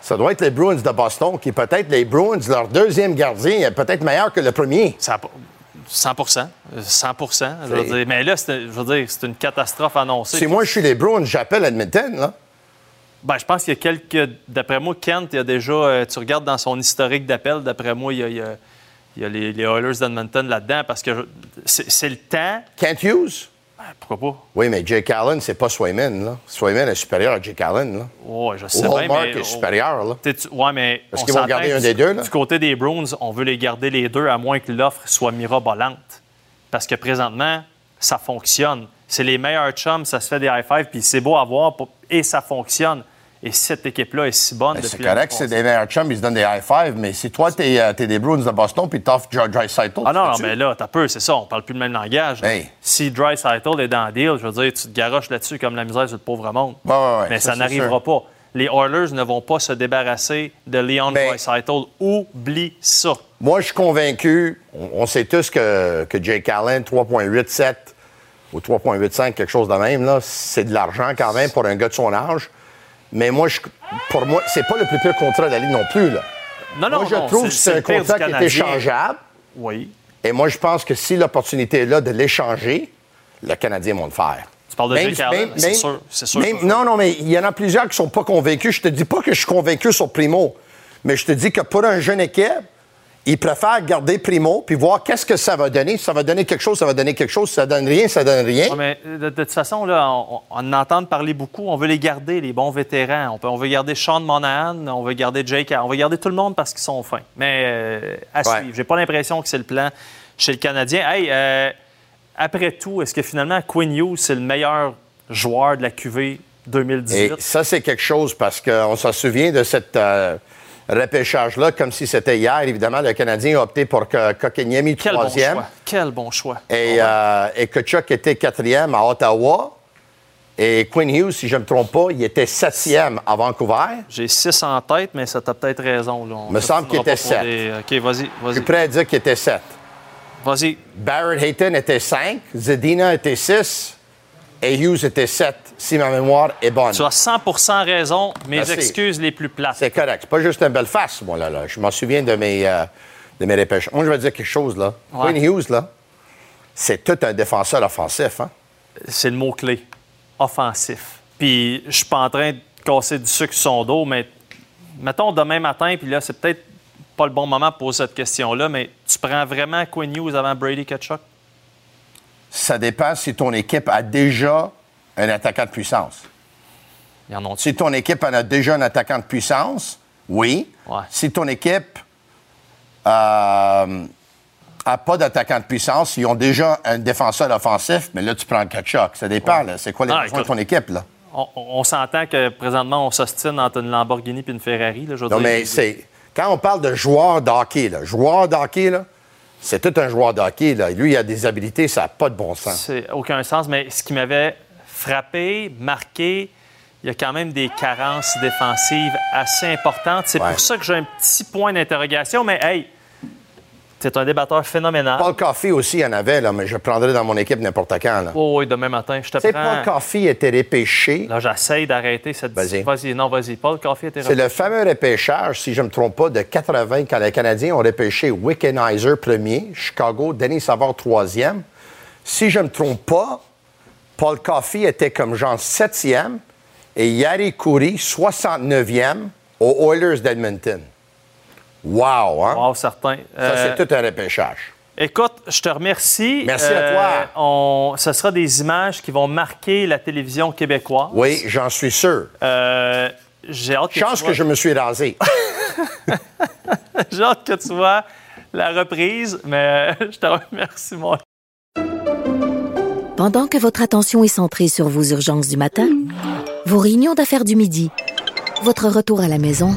ça doit être les Bruins de Boston, qui peut-être les Bruins, leur deuxième gardien, est peut-être meilleur que le premier. Ça a pas- 100 euh, 100 je veux C'est- dire. Mais là, c'est- je veux dire, c'est une catastrophe annoncée. Si moi, je suis les Bruins, j'appelle Edmonton, là. Ben, je pense qu'il y a quelques. D'après moi, Kent, il y a déjà. euh, tu regardes dans son historique d'appel, d'après moi, il y a, il y a- il y a les, les Oilers d'Edmonton là-dedans parce que je- c'est c'est le temps. Kent Hughes? Ben, pourquoi pas? Oui, mais Jake Allen, c'est pas Swayman, là. Swayman est supérieur à Jake Allen, là. Ouais, je sais bien. Mais- est supérieur, là. Ouais, mais. Est-ce on qu'ils vont garder un des deux, là? Du côté des Bruins, on veut les garder les deux, à moins que l'offre soit mirabolante. Parce que présentement, ça fonctionne. C'est les meilleurs chums, ça se fait des high-five, puis c'est beau à voir, et ça fonctionne. Et cette équipe-là est si bonne Ben, depuis c'est correct, c'est des meilleurs chums, ils se donnent des high five, mais si toi, t'es euh, t'es des Bruins de Boston puis t'offres George Dreisaitl, Ah non, non, mais là, t'as peu, c'est ça, on parle plus le même langage. Hey. Si Dry Cytle est dans le deal, je veux dire, tu te garoches là-dessus comme la misère sur le pauvre monde. Ouais, ouais, ouais, mais ça, n'arrivera pas. Les Oilers ne vont pas se débarrasser de Leon Ben- Dreisaitl. Oublie ça. Moi, je suis convaincu, on, on sait tous que, que Jake Allen, 3,87 ou 3,85, quelque chose de même, c'est de l'argent quand même pour un gars de son âge. Mais moi, je- pour moi, c'est pas le plus pire contrat de la Ligue non plus. Là. Non, non, moi, je non, trouve que c'est un contrat qui est échangeable. Oui. Et moi, je pense que si l'opportunité est là de l'échanger, le Canadien va le faire. Tu parles de Jake Allen, c'est sûr, sûr, même- non, non, mais il y en a plusieurs qui sont pas convaincus. Je te dis pas que je suis convaincu sur Primo, mais je te dis que pour un jeune équipe, il préfère garder Primo puis voir qu'est-ce que ça va donner. Ça va donner quelque chose, ça va donner quelque chose. Ça donne rien, ça donne rien. Ouais, mais de, de toute façon, là, on, on en entend parler beaucoup. On veut les garder, les bons vétérans. On, peut- on veut garder Sean Monahan, on veut garder Jake, on veut garder tout le monde parce qu'ils sont fins. Mais euh, à Ouais. suivre. J'ai pas l'impression que c'est le plan chez le Canadien. Hey, euh, après tout, est-ce que finalement Quinn Hughes c'est le meilleur joueur de la QV 2018? Et ça, c'est quelque chose parce qu'on s'en souvient de cette euh, repêchage-là comme si c'était hier. Évidemment, le Canadien a opté pour que bon troisième. choix. Quel bon choix. et, euh, et Kachuk était quatrième à Ottawa. Et Quinn Hughes, si je ne me trompe pas, il était septième à Vancouver. J'ai six en tête, mais ça t'a peut-être raison. Là. On Me semble qu'il était des- OK, vas-y, Je vas-y. suis prêt à dire qu'il était sept. Vas-y. Barrett Hayton était 5, Zedina était 6 et Hughes était 7, si ma mémoire est bonne. Tu as 100% raison. Mes Merci. excuses les plus plates. C'est correct. C'est pas juste une belle face, moi, là. là. Je m'en souviens de mes, euh, de mes repêches. Moi, je vais dire quelque chose, là. Ouais. Quinn Hughes, là, c'est tout un défenseur offensif, hein? c'est le mot-clé. Offensif. Puis je suis pas en train de casser du sucre sur son dos, mais mettons demain matin, puis là, c'est peut-être pas le bon moment pour poser cette question-là, mais tu prends vraiment Quinn Hughes avant Brady Kachuk? Ça dépend si ton équipe a déjà un attaquant de puissance. Il y en a Si ton équipe en a déjà un attaquant de puissance, oui. Ouais. Si ton équipe n'a pas d'attaquant de puissance, ils ont déjà un défenseur offensif, mais là, tu prends le Kachuk. Ça dépend. C'est quoi les Ah, besoins de ton équipe, là? On, on s'entend que présentement, on s'ostine entre une Lamborghini et une Ferrari. Là, Non, mais c'est. Quand on parle de joueur de hockey, là, joueur de hockey, là, c'est tout un joueur de hockey, là. Lui, il a des habilités, ça n'a pas de bon sens. C'est aucun sens, mais ce qui m'avait frappé, marqué, il y a quand même des carences défensives assez importantes. C'est Ouais. pour ça que j'ai un petit point d'interrogation, mais hey, c'est un débatteur phénoménal. Paul Coffey aussi, il y en avait, là, mais je prendrais dans mon équipe n'importe quand, là. Oh oui, demain matin, je te prends. Paul Coffey était repêché. Là, j'essaye d'arrêter cette... Vas-y. Vas-y, non, vas-y. Paul Coffey était C'est le fameux repêchage, si je ne me trompe pas, de 80, quand les Canadiens ont repêché Wickenheiser premier, Chicago, Denis Savard troisième. Si je ne me trompe pas, Paul Coffey était comme genre septième et Yari Kouri 69e aux Oilers d'Edmonton. Wow, hein? Wow, certain. Ça, Euh, c'est tout un repêchage. Écoute, je te remercie. Merci à toi. On... Ce sera des images qui vont marquer la télévision québécoise. Oui, j'en suis sûr. Euh, J'ai hâte que Chance tu que vois- je me suis rasé. J'ai hâte que tu vois la reprise, mais je te remercie, moi. Pendant que votre attention est centrée sur vos urgences du matin, vos réunions d'affaires du midi, votre retour à la maison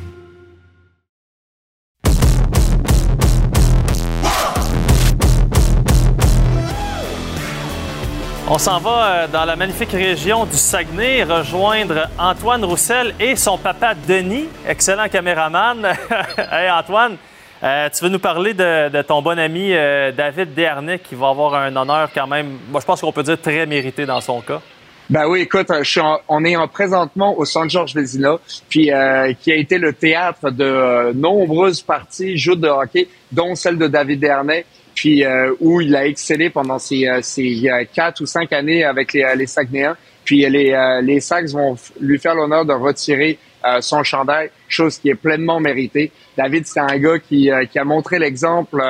On s'en va euh, dans la magnifique région du Saguenay rejoindre Antoine Roussel et son papa Denis, excellent caméraman. hey Antoine, euh, tu veux nous parler de, ton bon ami euh, David Desharnais qui va avoir un honneur quand même, moi je pense qu'on peut dire très mérité dans son cas. Ben oui, écoute, en- on est en présentement au Centre Georges Vézina, puis euh, qui a été le théâtre de euh, nombreuses parties joutes de hockey, dont celle de David Dernay, puis euh, où il a excellé pendant euh, ses euh, quatre ou cinq années avec les, euh, les Saguenayens. Puis les, euh, les Sags vont f- lui faire l'honneur de retirer son chandail, chose qui est pleinement méritée. David, c'est un gars qui, qui a montré l'exemple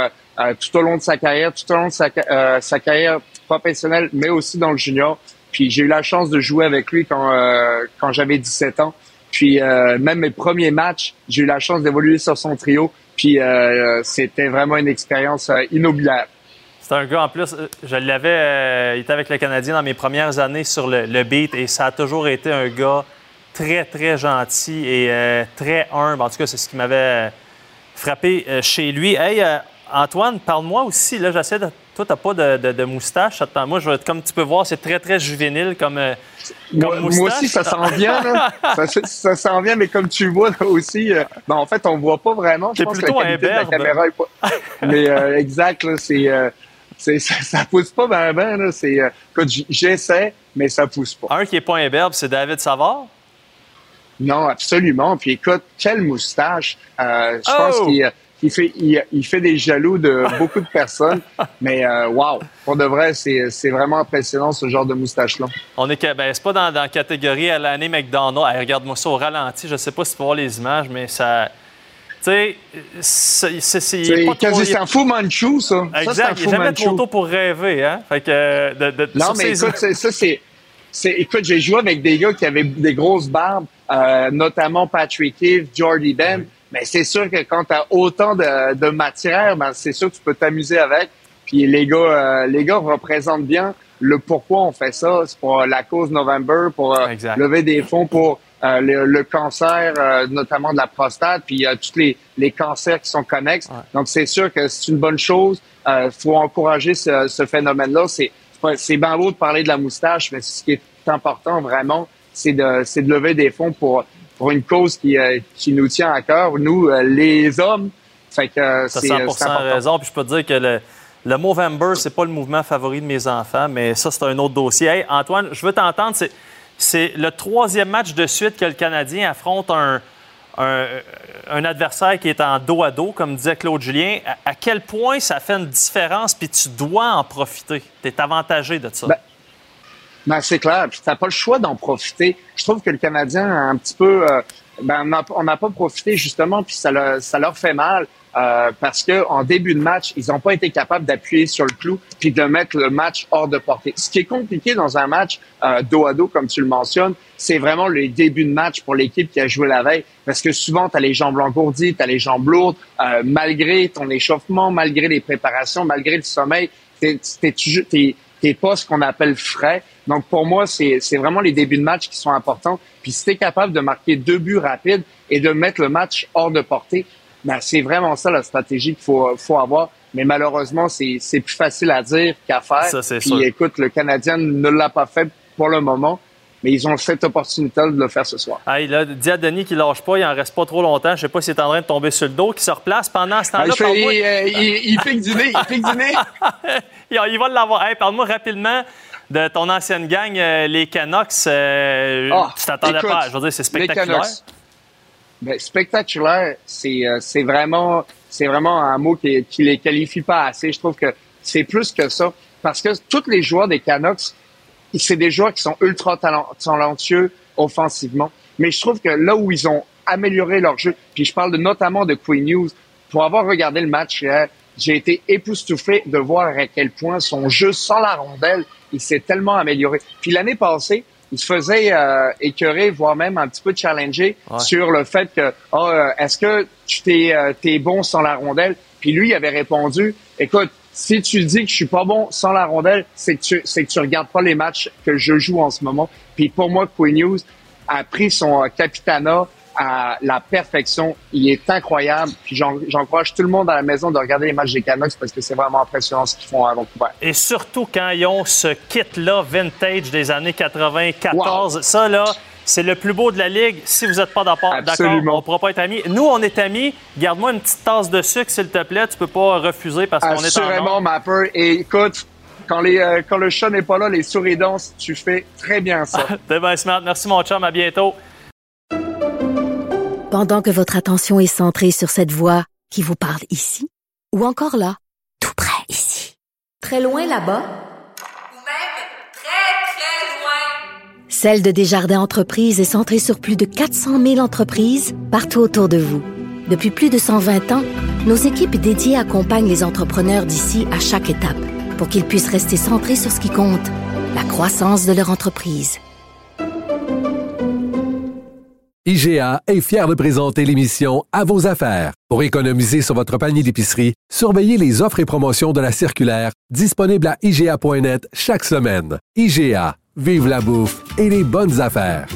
tout au long de sa carrière, tout au long de sa, sa carrière professionnelle, mais aussi dans le junior. Puis j'ai eu la chance de jouer avec lui quand, euh, quand j'avais 17 ans. Puis euh, même mes premiers matchs, j'ai eu la chance d'évoluer sur son trio. Puis euh, c'était vraiment une expérience euh, inoubliable. C'est un gars en plus, euh, je l'avais, euh, il était avec le Canadien dans mes premières années sur le, beat et ça a toujours été un gars très, très gentil et euh, très humble. En tout cas, c'est ce qui m'avait euh, frappé euh, chez lui. Hey, euh, Antoine, parle-moi aussi, là, j'essaie de Toi, t'as pas de, de- de moustache. Attends, moi, je, comme tu peux voir, c'est très, très juvénile comme, euh, comme Moi, moustache. moi aussi, ça s'en vient. Là. ça, s'en vient, mais comme tu vois là aussi, euh, ben, en fait, on voit pas vraiment. T'es pense que plutôt la de la imberbe. caméra est pas. mais euh, exact, là, c'est, euh, c'est, ça, ça pousse pas ben ben. C'est, j'essaie, mais ça pousse pas. Un qui est pas imberbe, c'est David Savard? Non, absolument. Puis écoute, quelle moustache. Je Oh! pense qu'il euh, il fait, il, il fait des jaloux de beaucoup de personnes. mais euh, wow, pour de vrai, c'est, vraiment impressionnant ce genre de moustache-là. On est, ben, c'est pas dans, dans la catégorie à l'année McDonald's. Regarde-moi ça au ralenti. Je sais pas si tu peux voir les images, mais ça. Tu sais, c'est. pas trop- c'est un fou manchou, ça. Ça, c'est Exact. un Il jamais manchou. trop tôt pour rêver, hein? Fait que. De, de- Non, mais ces- écoute, c'est- ça, c'est. c'est- Écoute, j'ai joué avec des gars qui avaient des grosses barbes, euh, notamment Patrick Eve, Jordy Ben. Mais c'est sûr que quand tu as autant de, de matière, ben, c'est sûr que tu peux t'amuser avec. Puis les gars, euh, les gars représentent bien le pourquoi on fait ça. C'est pour la cause November, pour euh, lever des fonds pour euh, le, le cancer, euh, notamment de la prostate, puis euh, tous les, les cancers qui sont connexes. Donc c'est sûr que c'est une bonne chose. Il faut encourager ce, ce phénomène-là. C'est c'est bien beau de parler de la moustache, mais ce qui est important vraiment, c'est de, c'est de lever des fonds pour, pour une cause qui, euh, qui nous tient à cœur, nous, euh, les hommes. Fait que euh, c'est euh, 100 c'est important. raison. Puis je peux te dire que le, le Movember, c'est pas le mouvement favori de mes enfants, mais ça, c'est un autre dossier. Hey, Antoine, je veux t'entendre. C'est, c'est le troisième match de suite que le Canadien affronte un, un, un adversaire qui est en dos à dos, comme disait Claude Julien. À, à quel point ça fait une différence, puis tu dois en profiter? Tu es avantagé de ça. Ben, c'est clair. Puis t'as pas le choix d'en profiter. Je trouve que le Canadien a un petit peu, euh, ben, on n'a- pas profité justement, puis ça, leur- ça leur fait mal euh, parce que en début de match, ils n'ont pas été capables d'appuyer sur le clou puis de mettre le match hors de portée. Ce qui est compliqué dans un match euh, dos à dos, comme tu le mentionnes, c'est vraiment le début de match pour l'équipe qui a joué la veille, parce que souvent tu as les jambes engourdies, tu as les jambes lourdes, euh, malgré ton échauffement, malgré les préparations, malgré le sommeil, t'es t'es t'es- t'es pas ce qu'on appelle frais. Donc, pour moi, c'est c'est vraiment les débuts de match qui sont importants. Puis, si tu es capable de marquer deux buts rapides et de mettre le match hors de portée, ben, c'est vraiment ça la stratégie qu'il faut, faut avoir. Mais malheureusement, c'est c'est plus facile à dire qu'à faire. Ça, c'est Puis, sûr. écoute, le Canadien ne l'a pas fait pour le moment, mais ils ont cette opportunité de le faire ce soir. Hey, là, dis à Denis qu'il lâche pas, il en reste pas trop longtemps. Je sais pas s'il est en train de tomber sur le dos, qu'il se replace pendant ce Ah, temps-là. il, fait- parle-moi- il, euh, il- il pique du nez, il pique du nez. il, il va l'avoir. Hey, Parle-moi rapidement de ton ancienne gang, euh, les Canucks. Euh, Ah, tu t'attendais pas. Je veux dire, c'est spectaculaire. Ben, spectaculaire, c'est euh, vraiment c'est vraiment un mot qui, qui les qualifie pas assez. Je trouve que c'est plus que ça parce que tous les joueurs des Canucks, c'est des joueurs qui sont ultra talent- talentueux offensivement. Mais je trouve que là où ils ont amélioré leur jeu, puis je parle de, notamment de Queen News, pour avoir regardé le match hier, j'ai été époustouflé de voir à quel point son jeu sans la rondelle, il s'est tellement amélioré. Puis l'année passée, il se faisait euh, écœurer, voire même un petit peu challenger Ouais. sur le fait que euh, est-ce que tu t'es euh, t'es bon sans la rondelle? Puis lui il avait répondu écoute si tu dis que je suis pas bon sans la rondelle c'est que tu c'est que tu regardes pas les matchs que je joue en ce moment. Puis pour moi Quinn News a pris son euh, capitana à la perfection. Il est incroyable. Puis j'en- j'encourage tout le monde à la maison de regarder les matchs des Canucks parce que c'est vraiment impressionnant ce qu'ils font à Vancouver. Et surtout quand ils ont ce kit-là vintage des années 94. Ça, là, c'est le plus beau de la Ligue. Si vous n'êtes pas d'accord, on ne pourra pas être amis. Nous, on est amis. Garde-moi une petite tasse de sucre, s'il te plaît. Tu peux pas refuser parce qu'on est en Assurément, ondes. Mapper. Et écoute, quand, les, euh, quand le chat n'est pas là, les souris dansent, tu fais très bien ça. T'es bien smart. Merci, mon chum. À bientôt. Pendant que votre attention est centrée sur cette voix qui vous parle ici, ou encore là, tout près ici, très loin là-bas, Celle de Desjardins Entreprises est centrée sur plus de 400 000 entreprises partout autour de vous. Depuis plus de 120 ans, nos équipes dédiées accompagnent les entrepreneurs d'ici à chaque étape pour qu'ils puissent rester centrés sur ce qui compte, la croissance de leur entreprise. IGA est fier de présenter l'émission À vos affaires. Pour économiser sur votre panier d'épicerie, surveillez les offres et promotions de la circulaire disponible à IGA.net chaque semaine. IGA, vive la bouffe et les bonnes affaires.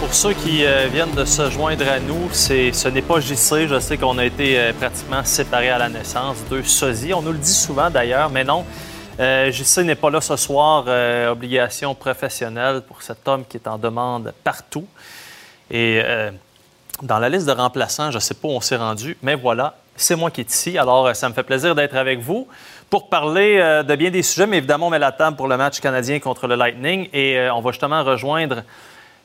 Pour ceux qui euh, viennent de se joindre à nous, c'est, ce n'est pas JC. Je sais qu'on a été euh, pratiquement séparés à la naissance, deux sosies. On nous le dit souvent d'ailleurs, mais non. Euh, JC n'est pas là ce soir. obligation professionnelle pour cet homme qui est en demande partout. Et dans la liste de remplaçants, je ne sais pas où on s'est rendu, mais voilà, c'est moi qui est ici. Alors, euh, ça me fait plaisir d'être avec vous pour parler euh, de bien des sujets, mais évidemment, on met la table pour le match canadien contre le Lightning et euh, on va justement rejoindre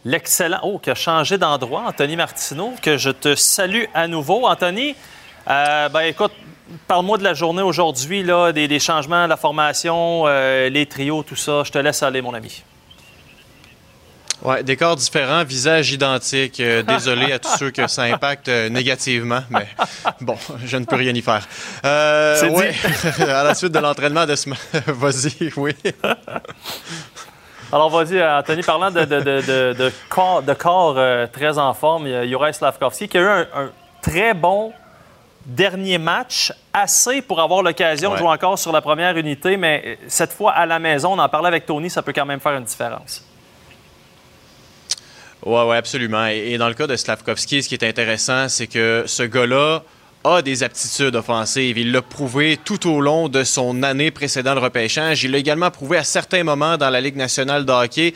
l'excellent, oh, qui a changé d'endroit, Anthony Martineau, que je te salue à nouveau. Anthony, ben écoute, parle-moi de la journée aujourd'hui, là, des, des changements, la formation, les trios, tout ça. Je te laisse aller, mon ami. Ouais, décors différents, visage identique. Euh, désolé à tous ceux que ça impacte euh, négativement, mais bon, je ne peux rien y faire. Euh, C'est dit. ouais, à la suite de l'entraînement de ce ma- Vas-y, oui. Alors, vas-y, Anthony, parlant de, de, de, de- de corps, de corps, euh, très en forme, il y a Juraj Slavkovski qui a eu un, un très bon dernier match, assez pour avoir l'occasion de jouer encore sur la première unité, mais cette fois à la maison, on en parlait avec Tony, ça peut quand même faire une différence. Oui, ouais, absolument. Et, et dans le cas de Slavkovski, ce qui est intéressant, c'est que ce gars-là a des aptitudes offensives. Il l'a prouvé tout au long de son année précédant le repêchage. Il l'a également prouvé à certains moments dans la Ligue nationale de hockey.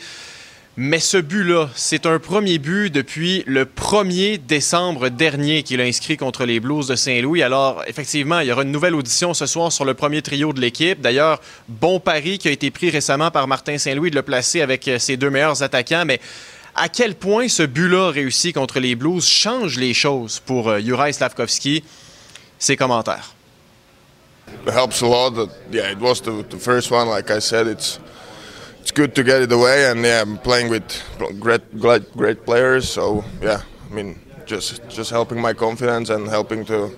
Mais ce but-là, c'est un premier but depuis le 1er décembre dernier qu'il a inscrit contre les Blues de Saint-Louis. Alors, effectivement, il y aura une nouvelle audition ce soir sur le premier trio de l'équipe. D'ailleurs, bon pari qui a été pris récemment par Martin Saint-Louis de le placer avec euh, ses deux meilleurs attaquants. Mais à quel point ce but-là réussi contre les Blues change les choses pour euh, Juraj Slavkovski? Ses commentaires. It helps a lot. That, yeah, it was the, the first one. Like I said, it's it's good to get it away, and yeah, I'm playing with great, great, great players. So yeah, I mean, just just helping my confidence and helping to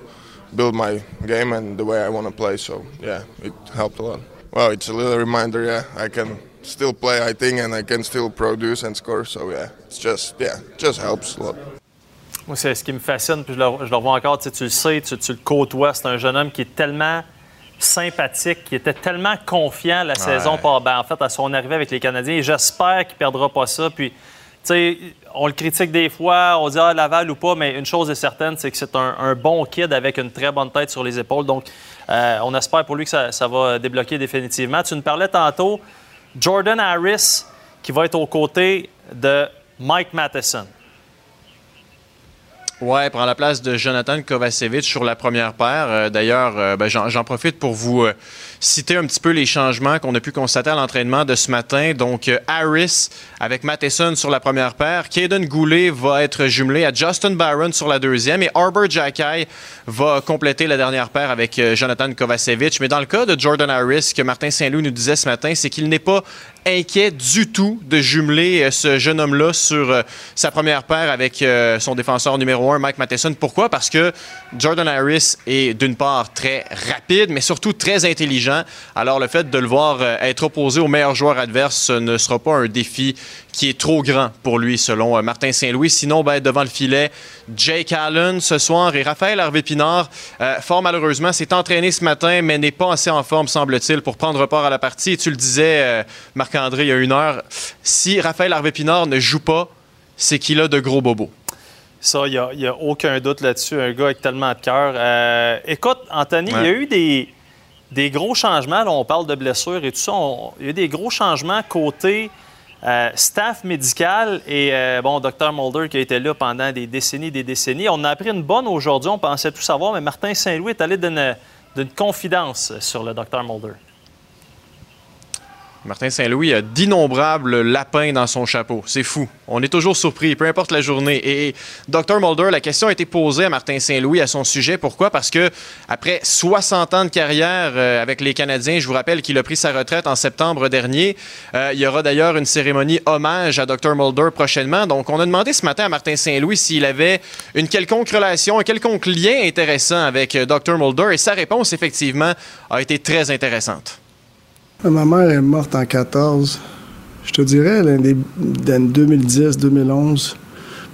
build my game and the way I want to play. So yeah, it helped a lot. Well, it's a little reminder. Yeah, I can still play, I think, and I can still produce and score. So yeah, it's just yeah, just helps a lot. Moi, c'est ce qui me fascine, puis je le, je le revois encore, tu, sais, tu le sais, tu, tu le côtoies, c'est un jeune homme qui est tellement sympathique, qui était tellement confiant la saison par, ben, en fait, à son arrivée avec les Canadiens. Et j'espère qu'il ne perdra pas ça. Puis, tu sais, on le critique des fois, on dit ah, Laval ou pas, mais une chose est certaine, c'est que c'est un, un bon kid avec une très bonne tête sur les épaules. Donc, euh, on espère pour lui que ça, ça va débloquer définitivement. Tu nous parlais tantôt, Jordan Harris qui va être aux côtés de Mike Matheson. Ouais, prend la place de Jonathan Kovacevic sur la première paire. Euh, D'ailleurs, euh, ben, j'en profite pour vous euh, citer un petit peu les changements qu'on a pu constater à l'entraînement de ce matin. Donc, Harris avec Matheson sur la première paire. Caden Goulet va être jumelé à Justin Barron sur la deuxième. Et Arbor Jackay va compléter la dernière paire avec Jonathan Kovacevic. Mais dans le cas de Jordan Harris, que Martin Saint-Louis nous disait ce matin, c'est qu'il n'est pas inquiet du tout de jumeler euh, ce jeune homme-là sur euh, sa première paire avec euh, son défenseur numéro un, Mike Matheson. Pourquoi? Parce que Jordan Harris est d'une part très rapide, mais surtout très intelligent. Alors le fait de le voir être opposé au meilleur joueur adverse ne sera pas un défi qui est trop grand pour lui, selon euh, Martin Saint-Louis. Sinon, ben, devant le filet, Jake Allen ce soir et Raphaël Harvey-Pinard, euh, fort malheureusement, s'est entraîné ce matin, mais n'est pas assez en forme, semble-t-il, pour prendre part à la partie. Et tu le disais, euh, Marc-André, il y a une heure, si Raphaël Harvey-Pinard ne joue pas, c'est qu'il a de gros bobos. Ça, il n'y a, aucun doute là-dessus. Un gars avec tellement de cœur. Euh, écoute, Anthony, il y a eu des, des gros changements. Là, on parle de blessures et tout ça. Il y a eu des gros changements côté euh, staff médical et, euh, bon, Dr. Mulder qui a été là pendant des décennies des décennies. On a appris une bonne aujourd'hui. On pensait tout savoir, mais Martin Saint-Louis est allé d'une confidence sur le Dr. Mulder. Martin Saint-Louis a d'innombrables lapins dans son chapeau. C'est fou. On est toujours surpris, peu importe la journée. Et Dr. Mulder, la question a été posée à Martin Saint-Louis à son sujet. Pourquoi? Parce que après 60 ans de carrière euh, avec les Canadiens, je vous rappelle qu'il a pris sa retraite en septembre dernier. Euh, il y aura d'ailleurs une cérémonie hommage à Dr. Mulder prochainement. Donc, on a demandé ce matin à Martin Saint-Louis s'il avait une quelconque relation, un quelconque lien intéressant avec euh, Dr. Mulder. Et sa réponse, effectivement, a été très intéressante. Ma mère est morte en 14. Je te dirais, dans 2010-2011,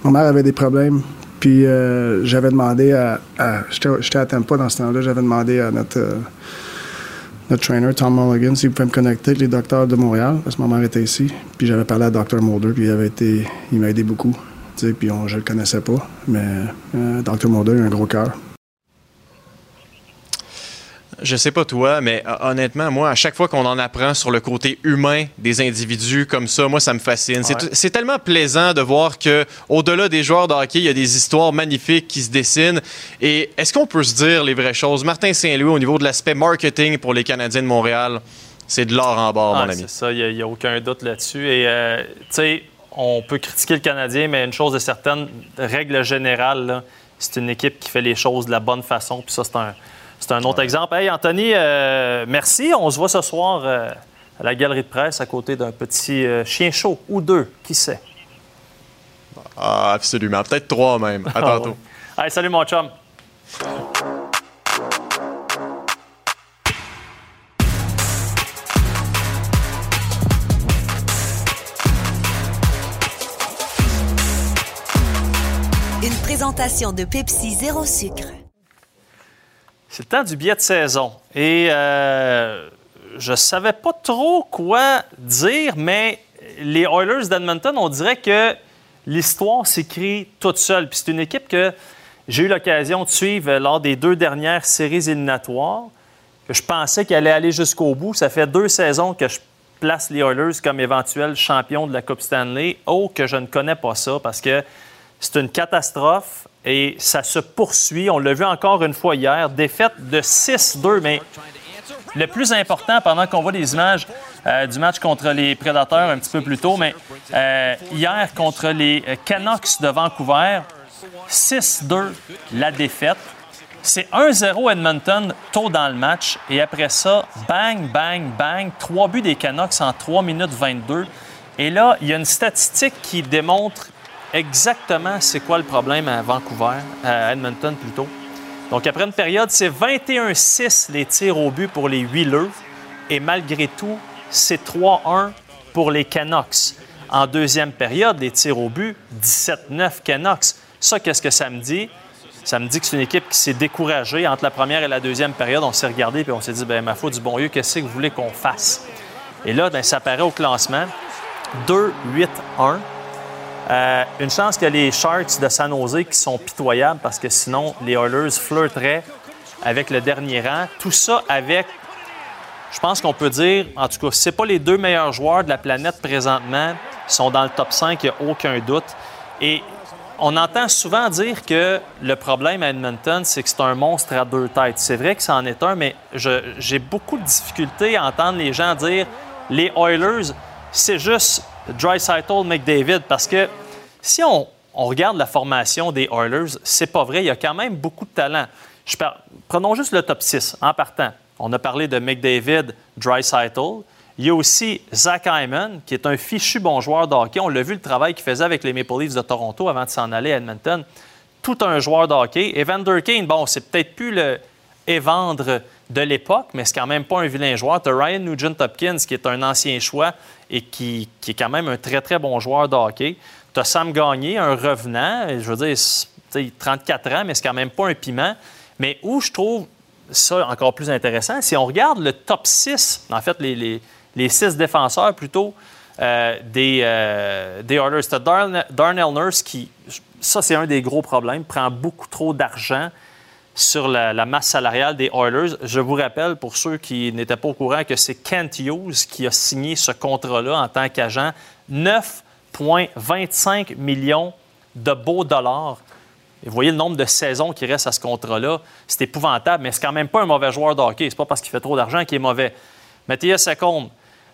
ma mère avait des problèmes. Puis euh, j'avais demandé à. à- J'étais à Tampa dans ce temps-là. J'avais demandé à notre, euh, notre trainer, Tom Mulligan, s'il pouvait me connecter avec les docteurs de Montréal, parce que ma mère était ici. Puis j'avais parlé à Dr. Mulder, puis il, avait été, il m'a aidé beaucoup. puis on- je le connaissais pas. Mais euh, Dr. Mulder a un gros cœur. Je sais pas toi, mais euh, honnêtement, moi, à chaque fois qu'on en apprend sur le côté humain des individus comme ça, moi, ça me fascine. C'est Ouais. t- C'est tellement plaisant de voir que, au-delà des joueurs de hockey, il y a des histoires magnifiques qui se dessinent. Et est-ce qu'on peut se dire les vraies choses? Martin Saint-Louis, au niveau de l'aspect marketing pour les Canadiens de Montréal, c'est de l'or en bord, Ah, mon ami. C'est ça, il n'y a, aucun doute là-dessus. Et, euh, tu sais, on peut critiquer le Canadien, mais une chose est certaine, règle générale, c'est une équipe qui fait les choses de la bonne façon. Puis ça, c'est un, c'est un autre exemple. Hey, Anthony, euh, merci. On se voit ce soir euh, à la galerie de presse à côté d'un petit euh, chien chaud ou deux, qui sait? Ah, absolument. Peut-être trois même. À Ah, tantôt. ouais. Hey, salut mon chum. Une présentation de Pepsi Zéro Sucre. C'est le temps du billet de saison. Et euh, je savais pas trop quoi dire, mais les Oilers d'Edmonton, on dirait que l'histoire s'écrit toute seule. Puis c'est une équipe que j'ai eu l'occasion de suivre lors des deux dernières séries éliminatoires, que je pensais qu'elle allait aller jusqu'au bout. Ça fait deux saisons que je place les Oilers comme éventuels champions de la Coupe Stanley. Oh, que je ne connais pas ça parce que c'est une catastrophe et ça se poursuit. On l'a vu encore une fois hier. Défaite de 6-2, mais le plus important pendant qu'on voit les images euh, du match contre les Prédateurs un petit peu plus tôt, mais euh, hier contre les euh, Canucks de Vancouver, 6-2 la défaite. C'est 1-0 Edmonton tôt dans le match et après ça, bang, bang, bang, trois buts des Canucks en 3 minutes 22. Et là, il y a une statistique qui démontre exactement c'est quoi le problème à Vancouver, à Edmonton plutôt. Donc après une période, c'est 21-6 les tirs au but pour les Wheelers et malgré tout, c'est 3-1 pour les Canucks. En deuxième période, les tirs au but, 17-9 Canucks. Ça, qu'est-ce que ça me dit? Ça me dit que c'est une équipe qui s'est découragée entre la première et la deuxième période. On s'est regardé et on s'est dit, ben ma foi du bon Dieu, qu'est-ce que vous voulez qu'on fasse? Et là, ben, ça apparaît au classement. 2-8-1. Euh, une chance a les Sharks de San Jose qui sont pitoyables parce que sinon, les Oilers flirteraient avec le dernier rang. Tout ça avec, je pense qu'on peut dire, en tout cas, si ce pas les deux meilleurs joueurs de la planète présentement, ils sont dans le top 5, il n'y a aucun doute. Et on entend souvent dire que le problème à Edmonton, c'est que c'est un monstre à deux têtes. C'est vrai que c'en est un, mais j'ai beaucoup de difficultés à entendre les gens dire les Oilers, c'est juste Dreisaitl, McDavid, parce que si on, regarde la formation des Oilers, c'est pas vrai. Il y a quand même beaucoup de talent. Prenons juste le top 6 en partant. On a parlé de McDavid, Dreisaitl. Il y a aussi Zach Hyman, qui est un fichu bon joueur de hockey. On l'a vu le travail qu'il faisait avec les Maple Leafs de Toronto avant de s'en aller à Edmonton. Tout un joueur de hockey. Evander Kane, bon, c'est peut-être plus le évendre de l'époque, mais c'est quand même pas un vilain joueur. Tu Ryan Nugent-Hopkins, qui est un ancien choix et qui, qui est quand même un très, très bon joueur de hockey. Tu as Sam Gagné, un revenant. Je veux dire, c'est- tu sais, 34 ans, mais c'est quand même pas un piment. Mais où je trouve ça encore plus intéressant, si on regarde le top 6, en fait, les, les, les six défenseurs plutôt euh, des, euh, des Oilers. Tu as Darn- Darnell Nurse qui, ça c'est un des gros problèmes, prend beaucoup trop d'argent sur la, masse salariale des Oilers. Je vous rappelle, pour ceux qui n'étaient pas au courant, que c'est Kent Hughes qui a signé ce contrat-là en tant qu'agent. 9,25 millions de beaux dollars. Et vous voyez le nombre de saisons qui restent à ce contrat-là. C'est épouvantable, mais c'est quand même pas un mauvais joueur de hockey. C'est pas parce qu'il fait trop d'argent qu'il est mauvais. Mathias Secombe,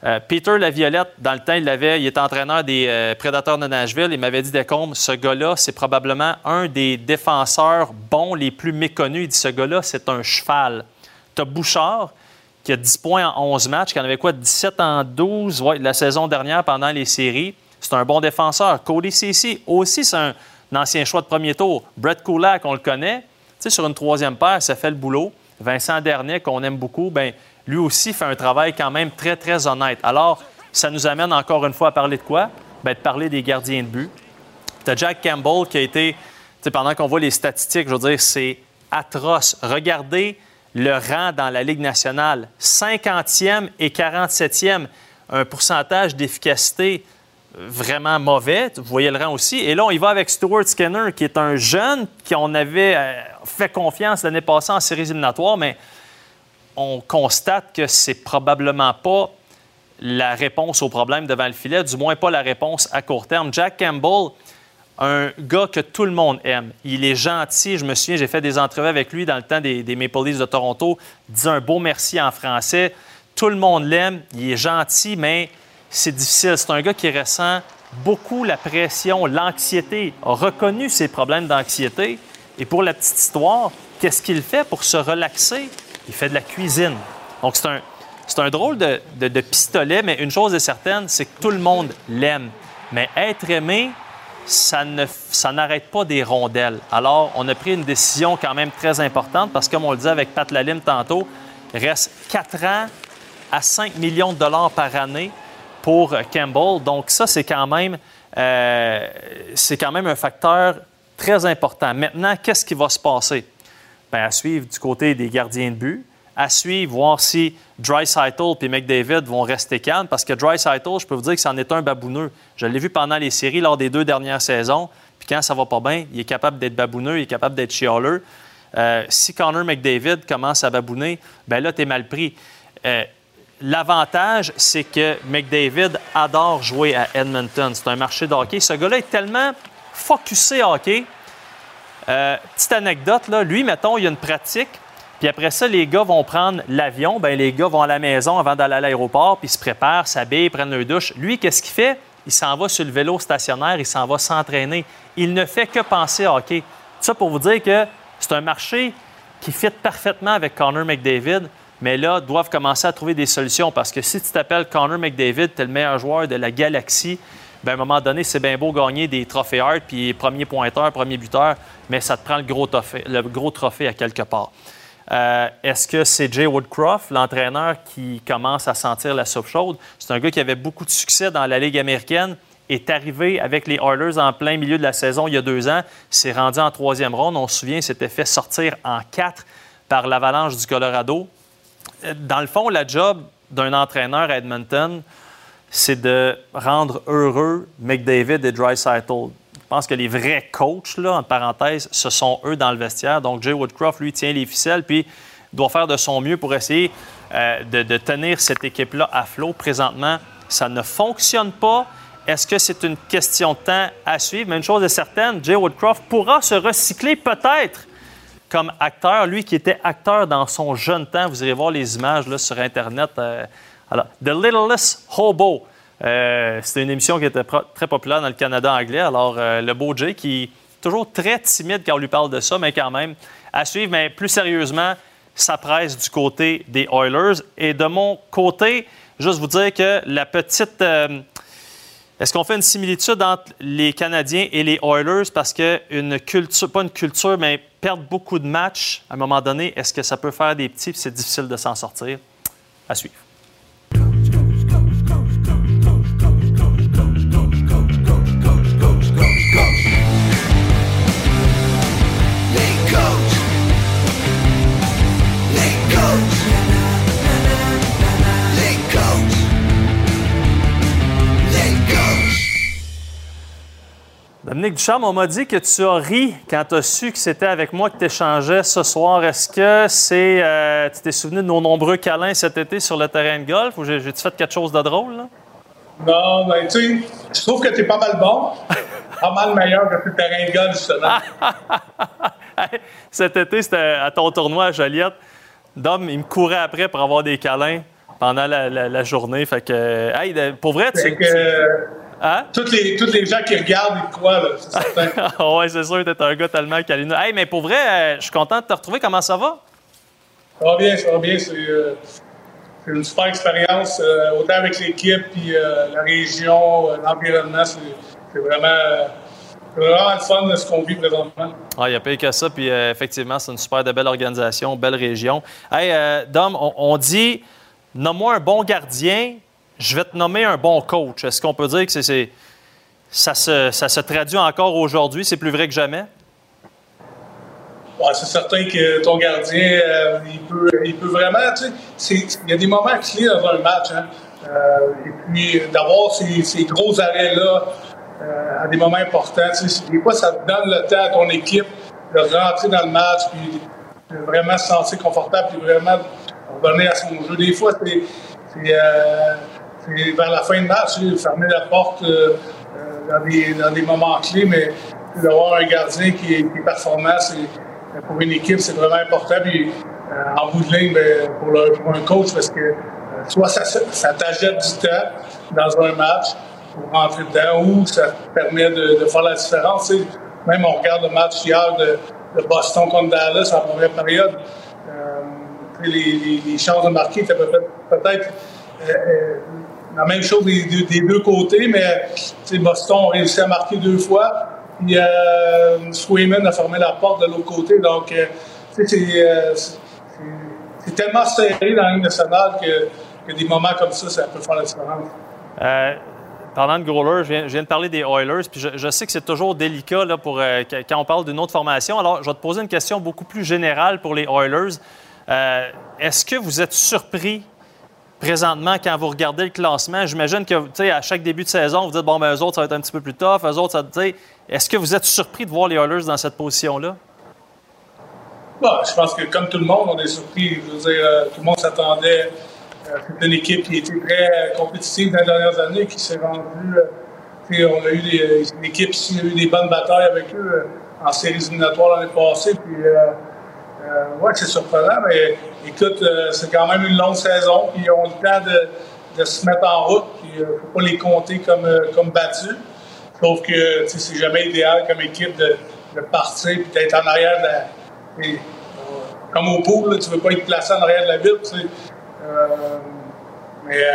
euh, Peter Laviolette, dans le temps, il, avait, il était entraîneur des euh, Prédateurs de Nashville. Il m'avait dit, Decombe, ce gars-là, c'est probablement un des défenseurs bons les plus méconnus. Il dit, ce gars-là, c'est un cheval. Tu Bouchard, qui a 10 points en 11 matchs, qui en avait quoi, 17 en 12 ouais, la saison dernière pendant les séries. C'est un bon défenseur. Cody Ceci, aussi, c'est un, ancien choix de premier tour. Brett Kulak, on le connaît. Tu sur une troisième paire, ça fait le boulot. Vincent Dernier, qu'on aime beaucoup, ben lui aussi fait un travail quand même très, très honnête. Alors, ça nous amène encore une fois à parler de quoi? Ben, de parler des gardiens de but. Tu as Jack Campbell qui a été, pendant qu'on voit les statistiques, je veux dire, c'est atroce. Regardez le rang dans la Ligue nationale. 50e et 47e, un pourcentage d'efficacité vraiment mauvais. Vous voyez le rang aussi. Et là, on y va avec Stuart Skinner, qui est un jeune qui on avait euh, fait confiance l'année passée en séries éliminatoires, mais on constate que c'est probablement pas la réponse au problème devant le filet, du moins pas la réponse à court terme. Jack Campbell, un gars que tout le monde aime. Il est gentil. Je me souviens, j'ai fait des entrevues avec lui dans le temps des, des Maple Leafs de Toronto. Il un beau merci en français. Tout le monde l'aime. Il est gentil, mais c'est difficile. C'est un gars qui ressent beaucoup la pression, l'anxiété, a reconnu ses problèmes d'anxiété. Et pour la petite histoire, qu'est-ce qu'il fait pour se relaxer? Il fait de la cuisine. Donc, c'est un, c'est un drôle de, pistolet, mais une chose est certaine, c'est que tout le monde l'aime. Mais être aimé, ça ne ça n'arrête pas des rondelles. Alors, on a pris une décision quand même très importante parce que, comme on le disait avec Pat Lalim tantôt, il reste 4 ans à 5 millions de dollars par année pour Campbell. Donc, ça, c'est quand même, euh, c'est quand même un facteur très important. Maintenant, qu'est-ce qui va se passer? Bien, à suivre du côté des gardiens de but, à suivre, voir si Dreisaitl et McDavid vont rester calmes, parce que Dreisaitl, je peux vous dire que c'en est un babouneux. Je l'ai vu pendant les séries lors des deux dernières saisons, puis quand ça va pas bien, il est capable d'être babouneux, il est capable d'être chialeux. Euh, si Connor McDavid commence à babouner, ben là, tu es mal pris. Euh, L'avantage, c'est que McDavid adore jouer à Edmonton. C'est un marché de hockey. Ce gars-là est tellement focusé hockey. Euh, petite anecdote, lui, mettons, il y a une pratique, puis après ça, les gars vont prendre l'avion. Ben, les gars vont à la maison avant d'aller à l'aéroport, puis se préparent, s'habillent, prennent leur douche. Lui, qu'est-ce qu'il fait? Il s'en va sur le vélo stationnaire, il s'en va s'entraîner. Il ne fait que penser à. Tout ça pour vous dire que c'est un marché qui fit parfaitement avec Connor McDavid, mais là, doivent commencer à trouver des solutions parce que si tu t'appelles Connor McDavid, tu es le meilleur joueur de la galaxie, ben, à un moment donné, c'est bien beau gagner des trophées Hart, puis premier pointeur, premier buteur, mais ça te prend le gros trophée, le gros trophée à quelque part. Euh, Est-ce que c'est Jay Woodcroft, l'entraîneur, qui commence à sentir la soupe chaude? C'est un gars qui avait beaucoup de succès dans la Ligue américaine, est arrivé avec les Oilers en plein milieu de la saison il y a deux ans, s'est rendu en troisième ronde. On se souvient, s'était fait sortir en quatre par l'Avalanche du Colorado. Euh, Dans le fond, la job d'un entraîneur à Edmonton, c'est de rendre heureux McDavid et Dreisaitl. Je pense que les vrais coachs, là, en parenthèse, ce sont eux dans le vestiaire. Donc, Jay Woodcroft, lui, tient les ficelles, puis doit faire de son mieux pour essayer euh, de, tenir cette équipe-là à flot. Présentement, ça ne fonctionne pas. Est-ce que c'est une question de temps à suivre? Mais une chose est certaine, Jay Woodcroft pourra se recycler peut-être comme acteur, lui qui était acteur dans son jeune temps. Vous irez voir les images sur Internet. euh, alors, The Littlest Hobo. Euh, C'était une émission qui était très populaire dans le Canada anglais. Alors, euh, le beau Jay qui est toujours très timide quand on lui parle de ça, mais quand même à suivre. Mais plus sérieusement, ça presse du côté des Oilers. Et de mon côté, juste vous dire que la petite. euh, est-ce qu'on fait une similitude entre les Canadiens et les Oilers? Parce que une culture, pas une culture, mais perdre beaucoup de matchs à un moment donné, est-ce que ça peut faire des petits c'est difficile de s'en sortir? À suivre. Dominique Ducharme, on m'a dit que tu as ri quand tu as su que c'était avec moi que tu échangeais ce soir. Est-ce que c'est. euh, tu t'es souvenu de nos nombreux câlins cet été sur le terrain de golf ou j'ai- j'ai-tu fait quelque chose de drôle? Là? Non, ben, tu sais, je trouve que t'es pas mal bon. pas mal meilleur que le terrain de golf, justement. Cet été, c'était à ton tournoi à Joliette. Dom, il me courait après pour avoir des câlins pendant la, la- la journée. Fait que, hey, pour vrai, tu. Hein? toutes, les, toutes les gens qui regardent, ils croient, là, c'est certain. Ah ouais, c'est sûr, t'es un gars tellement câlineux. Hey, mais pour vrai, euh, je suis content de te retrouver. Comment ça va? Ça va bien, ça va bien. C'est euh, c'est une super expérience, euh, autant avec l'équipe, puis euh, la région, l'environnement. C'est c'est vraiment, vraiment le fun de ce qu'on vit présentement. Ah, il y a pas que ça. Puis euh, effectivement, c'est une super de belle organisation, belle région. Hey, euh, Dom, on, on dit nomme-moi un bon gardien, je vais te nommer un bon coach. Est-ce qu'on peut dire que c'est, ça, se, ça se traduit encore aujourd'hui? C'est plus vrai que jamais? C'est certain que ton gardien, euh, il, peut, il peut vraiment, il y a des moments clés dans un match. Hein. et puis d'avoir ces, gros arrêts-là à des moments importants. Des fois, ça donne le temps à ton équipe de rentrer dans le match, puis de vraiment se sentir confortable, puis vraiment revenir à son jeu. Des fois, c'est vers la fin de match, fermer la porte dans des, dans, des, moments clés, mais d'avoir un gardien qui est, performant, pour une équipe, c'est vraiment important. Euh, en bout de ligne, ben, pour, un coach, parce que euh, soit ça, ça t'achète du temps dans un match pour rentrer dedans, ou ça te permet de, faire la différence. Même on regarde le match hier de, Boston contre Dallas en première période. Euh, les, chances de marquer étaient peut-être euh, la même chose des, deux côtés, mais Boston a réussi à marquer deux fois. Puis euh, Swayman a fermé la porte de l'autre côté. Donc, euh, euh c'est tellement serré dans la Ligue nationale que, que, des moments comme ça, ça peut faire la différence. Euh, parlant de Growler, je viens, de parler des Oilers, puis je, sais que c'est toujours délicat pour, euh, quand on parle d'une autre formation. Alors, je vais te poser une question beaucoup plus générale pour les Oilers. Est-ce que vous êtes surpris présentement, quand vous regardez le classement, j'imagine que, à chaque début de saison, vous dites, bon, ben, eux autres, ça va être un petit peu plus tough, eux autres, ça, tu sais, est-ce que vous êtes surpris de voir les Oilers dans cette position-là? Bon, je pense que, comme tout le monde, on est surpris. Euh, tout le monde s'attendait. Euh, c'est une équipe qui était très compétitive dans les dernières années, qui s'est rendue. Euh, on a eu des, une équipe qui a eu des bonnes batailles avec eux euh, en séries éliminatoires l'année passée. Puis, euh, oui, c'est surprenant, mais écoute, euh, c'est quand même une longue saison, puis ils ont le temps de, se mettre en route, puis il euh, ne faut pas les compter comme, euh, comme battus. Sauf que c'est jamais idéal comme équipe de, partir puis d'être en arrière de la. Comme au pool, tu ne veux pas être placé en arrière de la ville, mais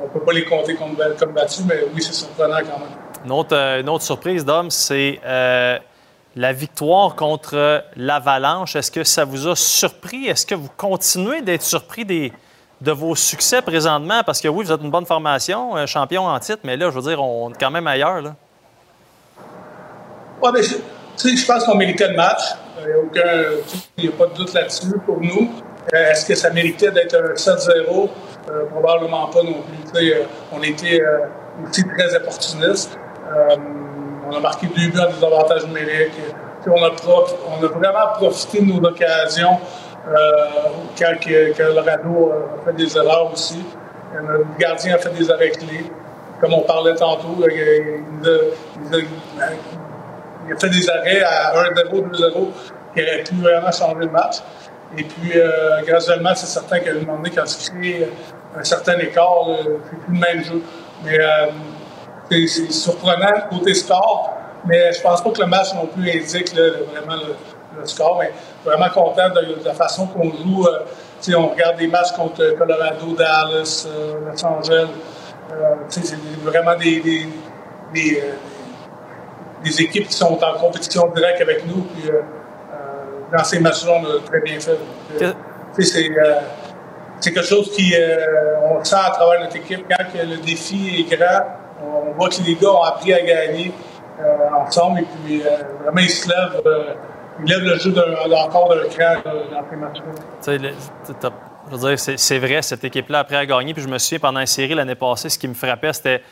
on ne peut pas les compter comme, battus, mais oui, c'est surprenant quand même. Une autre surprise, Dom, c'est la victoire contre l'Avalanche, est-ce que ça vous a surpris? Est-ce que vous continuez d'être surpris des, de vos succès présentement? Parce que oui, vous êtes une bonne formation, un champion en titre, mais là, je veux dire, on est quand même ailleurs. Là. Ouais, mais je, je pense qu'on méritait le match. Il n'y a, pas de doute là-dessus pour nous. Euh, est-ce que ça méritait d'être un 7-0? Euh, probablement pas non plus. Euh, on était aussi très opportunistes. On a marqué deux buts à des avantages numériques. On a, vraiment profité de nos occasions euh, quand, quand Lorado a fait des erreurs aussi. Le gardien a fait des arrêts clés. Comme on parlait tantôt, il, a, fait des arrêts à 1-0, 2-0 qui auraient pu vraiment changer le match. Et puis, euh, graduellement, c'est certain qu'à un moment donné, quand tu crées un certain écart, c'est plus le même jeu. Euh, c'est surprenant côté score, mais je pense pas que le match non plus indique là, vraiment le, le, score. Mais vraiment content de, de la façon qu'on joue. Euh, on regarde des matchs contre Colorado, Dallas, euh, Los Angeles. Euh, c'est vraiment des, des, des, euh, des, équipes qui sont en compétition directe avec nous. Puis, euh, dans ces matchs-là, on a très bien fait. c'est quelque chose qui on sent à travers notre équipe quand le défi est grand on voit que les gars ont appris à gagner euh, ensemble et puis euh, vraiment ils se lèvent, euh, ils lèvent le jeu encore d'un cran dans ces matchs-là. C'est vrai, cette équipe-là a appris à gagner. Puis je me souviens, pendant une série l'année passée, ce qui me frappait, c'était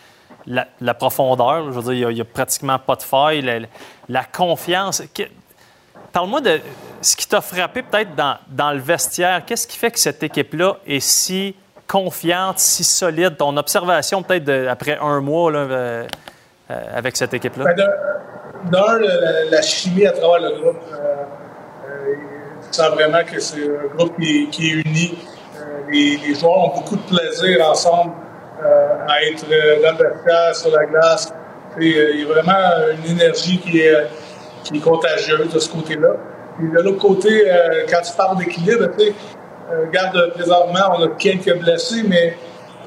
la, la, profondeur. Je veux dire, il n'y a, a, pratiquement pas de faille. La, la confiance. Parle-moi de ce qui t'a frappé peut-être dans, dans, le vestiaire. Qu'est-ce qui fait que cette équipe-là est si confiante, si solide? Ton observation peut-être après un mois là, euh, euh, avec cette équipe-là? Ben D'un, la, chimie à travers le groupe. Euh, euh, tu sens vraiment que c'est un groupe qui, est uni. Les, joueurs ont beaucoup de plaisir ensemble à être dans le vestiaire, sur la glace. il y a vraiment une énergie qui est, contagieuse de ce côté-là. Puis de l'autre côté, quand tu parles d'équilibre, tu sais, regarde, présentement, on a quelques blessés, mais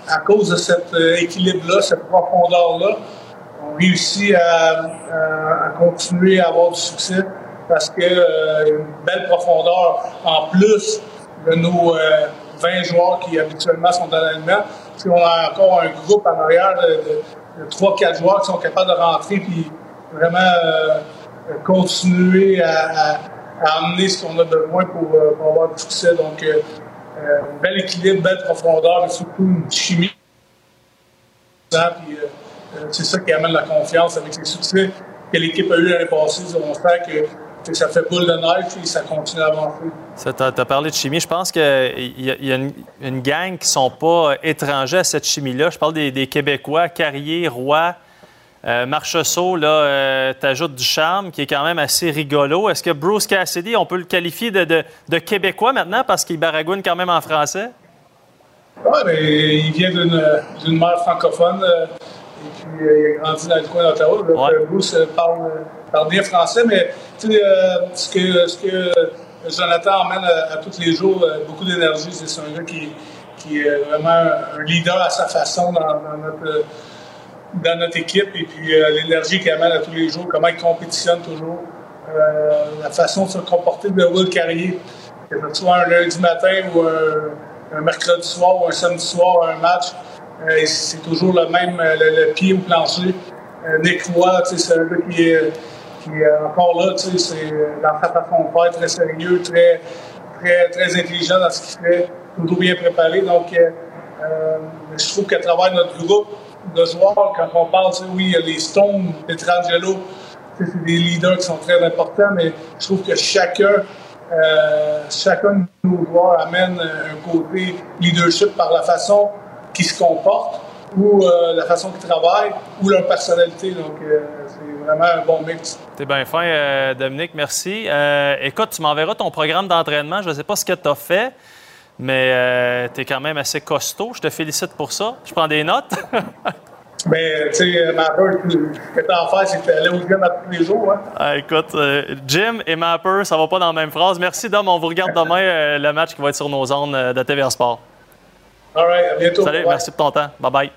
à cause de cet euh, équilibre-là, cette profondeur-là, on réussit à, continuer à avoir du succès parce que euh, une belle profondeur en plus de nos euh, 20 joueurs qui habituellement sont dans l'alignement. Si on a encore un groupe en arrière de, de, de 3-4 joueurs qui sont capables de rentrer puis vraiment euh, continuer à amener ce qu'on a besoin pour, euh, pour, avoir du succès. Donc, euh, euh, un bel équilibre, belle profondeur et surtout une chimie puis c'est ça qui amène la confiance avec les succès que l'équipe a eu l'année passée. On sent que, ça fait boule de neige et ça continue à avancer. Tu as, parlé de chimie. Je pense qu'il y, a, une gang qui ne sont pas étrangers à cette chimie-là. Je parle des, des Québécois, Carrier, Roy. Euh, Marcheseau, là, euh, t'ajoutes du charme, qui est quand même assez rigolo. Est-ce que Bruce Cassidy, on peut le qualifier de, de- de Québécois maintenant parce qu'il baragouine quand même en français? Oui, mais il vient d'une d'une mère francophone euh, et puis euh, il a grandi dans le coin d'Ottawa. Euh, Bruce parle, parle bien français, mais tu sais, ce, que, ce que Jonathan emmène à, à tous les jours, beaucoup d'énergie. C'est un gars qui, qui est vraiment un leader à sa façon dans, dans notre, dans notre équipe et puis euh, l'énergie qu'il amène à tous les jours, comment il compétitionne toujours, euh, la façon de se comporter de Will Carrier, que ce soit un lundi matin ou un, mercredi soir ou un samedi soir, un match, euh, c'est toujours le même, le, pied au plancher. Nick Roy, c'est un gars qui est, encore là, c'est dans sa façon de faire, très sérieux, très, très, très intelligent dans ce qu'il fait, toujours bien préparé. Donc, je trouve qu'à travers notre groupe de joueurs, quand on parle, oui, il y a les Stones, Petrangelo, c'est des leaders qui sont très importants, mais je trouve que chacun, euh, chacun de nos joueurs amène un côté leadership par la façon qu'ils se comportent ou euh, la façon qu'ils travaillent ou leur personnalité. Donc, euh, c'est vraiment un bon mix. T'es bien fin, Dominique, merci. Écoute, tu m'enverras ton programme d'entraînement. Je ne sais pas ce que tu as fait, mais tu es quand même assez costaud. Je te félicite pour ça. Je prends des notes. Mais, tu sais, ma peur, ce que tu as à faire, c'est que tu aller au gym à tous les jours. Hein? Ah, écoute, euh, Jim et Mapper, ça va pas dans la même phrase. Merci, Dom. On vous regarde demain euh, le match qui va être sur nos zones euh, de TVA Sport. All right, à bientôt. Salut, Bye. merci pour ton temps. Bye-bye.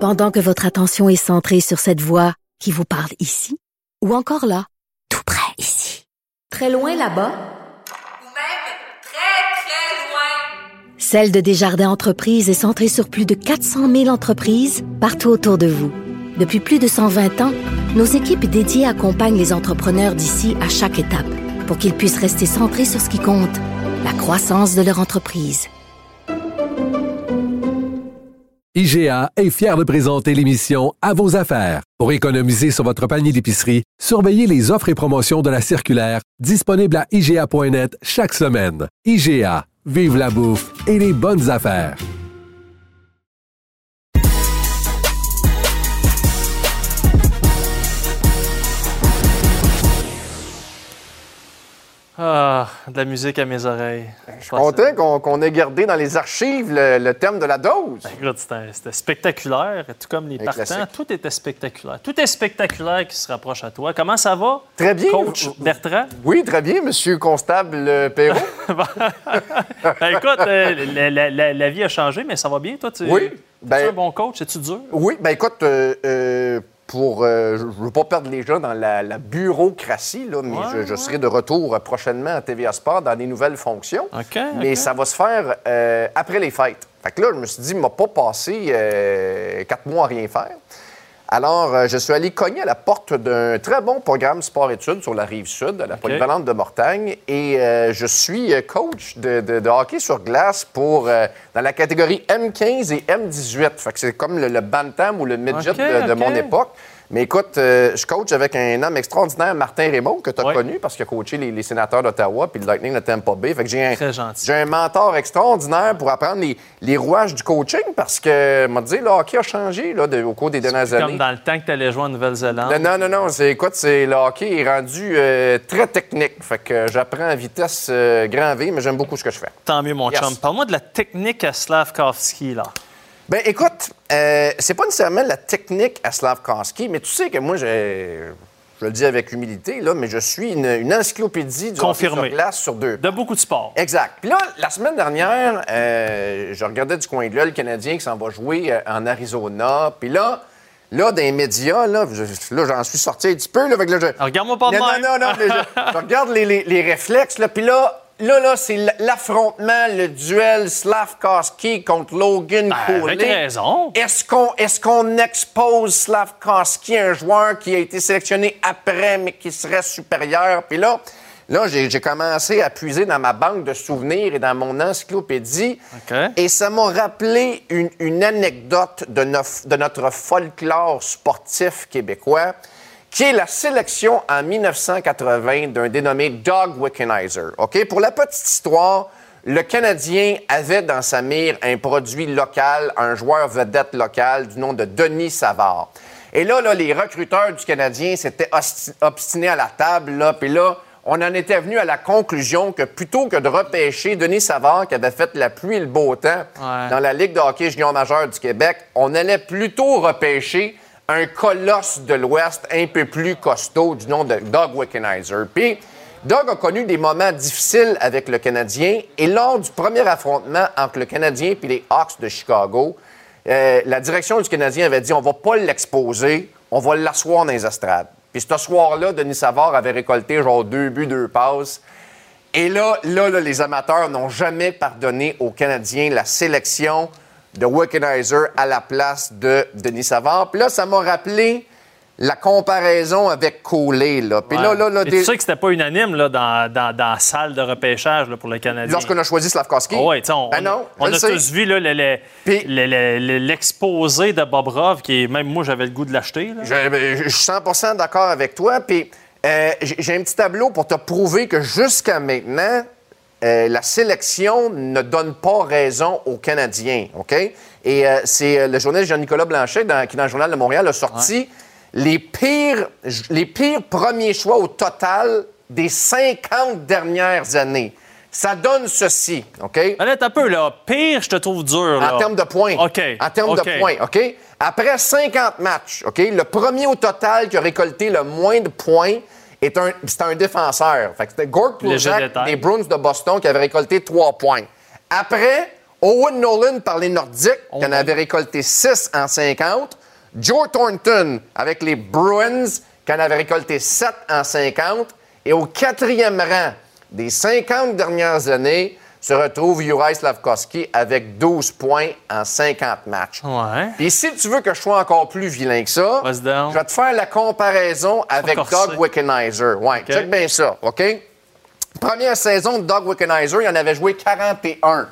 Pendant que votre attention est centrée sur cette voix qui vous parle ici, ou encore là, tout près ici, très loin là-bas, Celle de Desjardins Entreprises est centrée sur plus de 400 000 entreprises partout autour de vous. Depuis plus de 120 ans, nos équipes dédiées accompagnent les entrepreneurs d'ici à chaque étape pour qu'ils puissent rester centrés sur ce qui compte, la croissance de leur entreprise. IGA est fier de présenter l'émission À vos affaires. Pour économiser sur votre panier d'épicerie, surveillez les offres et promotions de la circulaire disponible à IGA.net chaque semaine. IGA, vive la bouffe et les bonnes affaires. Ah, de la musique à mes oreilles. Je suis content qu'on ait gardé dans les archives le, le thème de la dose. Écoute, c'était spectaculaire, tout comme les Un partants. classique. Tout était spectaculaire. Tout est spectaculaire qui se rapproche à toi. Comment ça va? Très bien. Coach Bertrand? Oui, très bien, Monsieur Constable euh, Perrault. Ben, écoute, euh, la, la- la- la vie a changé, mais ça va bien, toi? Tu Oui, ben- es un bon coach? Es-tu dur? Oui, ben écoute, euh, euh, pour, euh, je ne veux pas perdre les gens dans la, la bureaucratie, là, mais Ouais, je, je serai de retour euh, prochainement à TVA Sport dans des nouvelles fonctions. Mais ça va se faire euh, après les fêtes. Fait que là, je me suis dit, il m'a pas passé euh, quatre mois à rien faire. Alors, euh, je suis allé cogner à la porte d'un très bon programme sport-études sur la rive sud, à la polyvalente de Mortagne. Et euh, je suis euh, coach de, de- de hockey sur glace pour, euh, dans la catégorie M15 et M18. Fait que c'est comme le, le bantam ou le midget de, mon époque. Mais écoute, euh, je coach avec un homme extraordinaire, Martin Raymond, que tu as connu parce qu'il a coaché les, les sénateurs d'Ottawa puis le Lightning de Tampa Bay. Fait que j'ai un, j'ai un mentor extraordinaire pour apprendre les, les rouages du coaching parce que, m'a dit, le hockey a changé là, de- au cours des dernières Comme années. dans le temps que tu allais jouer en Nouvelle-Zélande. Non, non, non, non. C'est, écoute, c'est, le hockey est rendu euh, très technique. Fait que j'apprends à vitesse euh, grand V, mais j'aime beaucoup ce que je fais. Tant mieux, mon Yes. chum. Parle-moi de la technique à Slavkovski, là. Ben écoute, euh, c'est pas nécessairement la technique à Slavkowski, mais tu sais que moi, je, je le dis avec humilité, là, mais je suis une, une encyclopédie du hockey Confirmé. sur glace sur deux. De beaucoup de sports. Exact. Puis là, la semaine dernière, euh, je regardais du coin de l'œil le Canadien qui s'en va jouer euh, en Arizona. Puis là, là, dans les médias, là, je- là, j'en suis sorti un petit peu. Là, fait que là, je- Regarde-moi pas de non, non, non, je, je regarde les, les- les réflexes, là, puis là, là, là, c'est l'affrontement, le duel Slavkowski contre Logan Ben, Cooley. avec raison. Est-ce qu'on est qu'on expose Slavkowski, un joueur qui a été sélectionné après, mais qui serait supérieur? Puis là, là, j'ai commencé à puiser dans ma banque de souvenirs et dans mon encyclopédie. Et ça m'a rappelé une, une anecdote de, nof- de notre folklore sportif québécois, qui est la sélection en 1980 d'un dénommé Doug Wickenheiser. OK? Pour la petite histoire, le Canadien avait dans sa mire un produit local, un joueur vedette local du nom de Denis Savard. Et là, là les recruteurs du Canadien s'étaient obstinés à la table, là, puis là, on en était venu à la conclusion que plutôt que de repêcher Denis Savard, qui avait fait la pluie et le beau temps dans la Ligue de hockey junior majeur du Québec, on allait plutôt repêcher un colosse de l'Ouest un peu plus costaud du nom de Doug Wickenheiser. Puis, Doug a connu des moments difficiles avec le Canadien et lors du premier affrontement entre le Canadien et les Hawks de Chicago, euh, la direction du Canadien avait dit on va pas l'exposer, on va l'asseoir dans les estrades. Puis ce soir-là, Denis Savard avait récolté genre deux buts, deux passes. Et là, là, là, les amateurs n'ont jamais pardonné aux Canadiens la sélection de Wickenheiser à la place de Denis Savard. Puis là, ça m'a rappelé la comparaison avec Coley. Là. Puis là, là, là, des- Tu sais que c'était pas unanime là, dans, dans, dans la salle de repêchage là, pour le Canadien. lorsqu'on a choisi Slavkovski. Ah ouais, tu sais, on, Ben non, on a tous vu là, le- le- le- l'exposé de Bobrov, qui est même moi, j'avais le goût de l'acheter. Je, ben, je suis 100% d'accord avec toi. Puis euh, j'ai un petit tableau pour te prouver que jusqu'à maintenant, euh, la sélection ne donne pas raison aux Canadiens. OK? Et euh, c'est euh, le journaliste Jean-Nicolas Blanchet, dans- qui, dans le Journal de Montréal, a sorti les, pires, les pires premiers choix au total des 50 dernières années. Ça donne ceci, OK? Un peu, là. Pire, je te trouve dur. là. En termes de points. OK. En termes de points, OK? Après 50 matchs, OK? Le premier au total qui a récolté le moins de points est un, c'est un défenseur. Fait que c'était Pluzak détail. des Bruins de Boston qui avait récolté 3 points. Après, Owen Nolan par les Nordiques qui en avait récolté 6 en 50. Joe Thornton avec les Bruins qui en avait récolté 7 en 50. Et au quatrième rang des 50 dernières années se retrouve Juraj Slavkovski avec 12 points en 50 matchs. Ouais. Puis si tu veux que je sois encore plus vilain que ça, je vais te faire la comparaison avec. Doug Wickenheiser. Ouais, check bien ça, OK? Première saison de Doug Wickenheiser, il en avait joué 41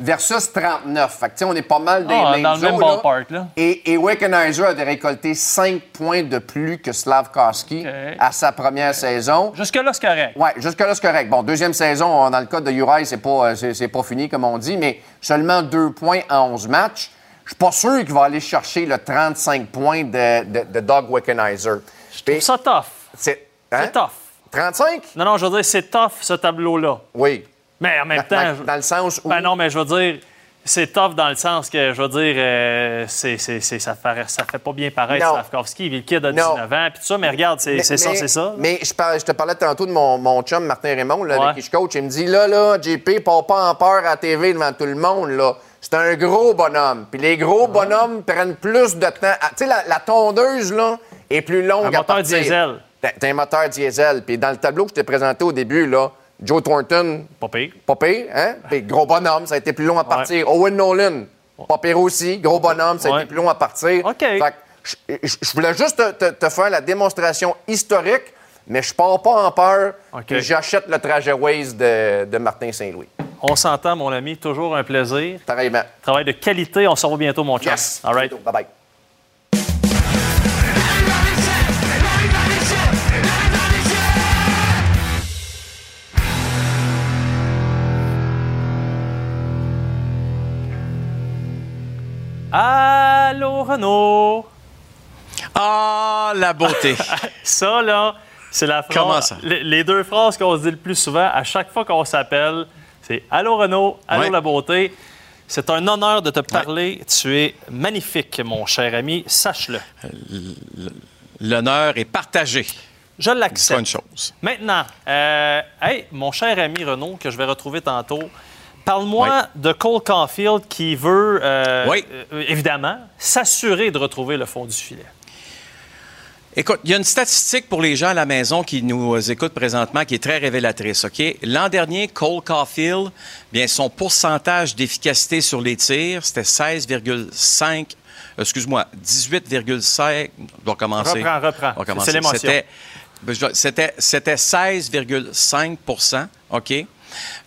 versus 39. Fait que, tu sais, on est pas mal des Ah, mêmes dans le même là. ballpark, là. Et, et Wickenheiser avait récolté 5 points de plus que Slavkovski à sa première saison. Jusque-là, c'est correct. Oui, jusque-là, c'est correct. Bon, deuxième saison, dans le cas de Uri, c'est pas, euh, c'est, c'est pas fini, comme on dit, mais seulement 2 points en 11 matchs. Je suis pas sûr qu'il va aller chercher le 35 points de, de, de Doug Wickenheiser. Je trouve ça tough. C'est, hein? C'est tough. 35? Non, non, je veux dire, c'est tough, ce tableau-là. Oui. Mais en même Dans- temps. dans- le sens où- Ben non, mais je veux dire, c'est tough dans le sens que, je veux dire, euh, c'est, c'est- c'est- ça, fait, ça fait pas bien paraître. Slavkovski. Le kid a Non. 19 ans, puis tout ça, mais regarde, c'est, Mais- c'est ça, c'est ça. Mais je, par- je te parlais tantôt de mon, mon chum Martin Raymond, là, Ouais. avec qui je coach. Il me dit là, là, JP, pas en peur à la TV devant tout le monde. là. C'est un gros bonhomme. Puis les gros bonhommes prennent plus de temps. Tu sais, la, la tondeuse, là, est plus longue Un à moteur partir. diesel. T'as un moteur diesel. Puis dans le tableau que je t'ai présenté au début, là, Joe Thornton. Pas pire. Pas pire, hein? Gros bonhomme, ça a été plus long à partir. Owen Nolan. Pas pire aussi. Gros bonhomme, ça a Ouais. été plus long à partir. OK. Fait que je, voulais juste te, te- te faire la démonstration historique, mais je pars pas en peur OK. que j'achète le trajet Waze de, de Martin Saint-Louis. On s'entend, mon ami. Toujours un plaisir. Pareillement. Travail de qualité. On se revoit bientôt, mon. Yes. All right. Bye-bye. Allô, Renaud. Ah, la beauté. ça, là, c'est la phrase. Comment ça? Les, deux phrases qu'on se dit le plus souvent, à chaque fois qu'on s'appelle, c'est Allô, Renaud. Allô, Ouais. la beauté. C'est un honneur de te parler. Tu es magnifique, mon cher ami. Sache-le. L'honneur est partagé. Je C'est l'accepte. une chose. Maintenant, euh, hey, mon cher ami Renaud, que je vais retrouver tantôt, parle-moi de Cole Caulfield qui veut, euh, Oui. euh, évidemment, s'assurer de retrouver le fond du filet. Écoute, il y a une statistique pour les gens à la maison qui nous écoutent présentement qui est très révélatrice. OK? L'an dernier, Cole Caulfield, bien, son pourcentage d'efficacité sur les tirs, c'était 16,5. Excuse-moi, 18,5. Je dois commencer. Reprends, reprends. C'est l'émotion. C'était ben, je- c'était c'était 16,5 OK?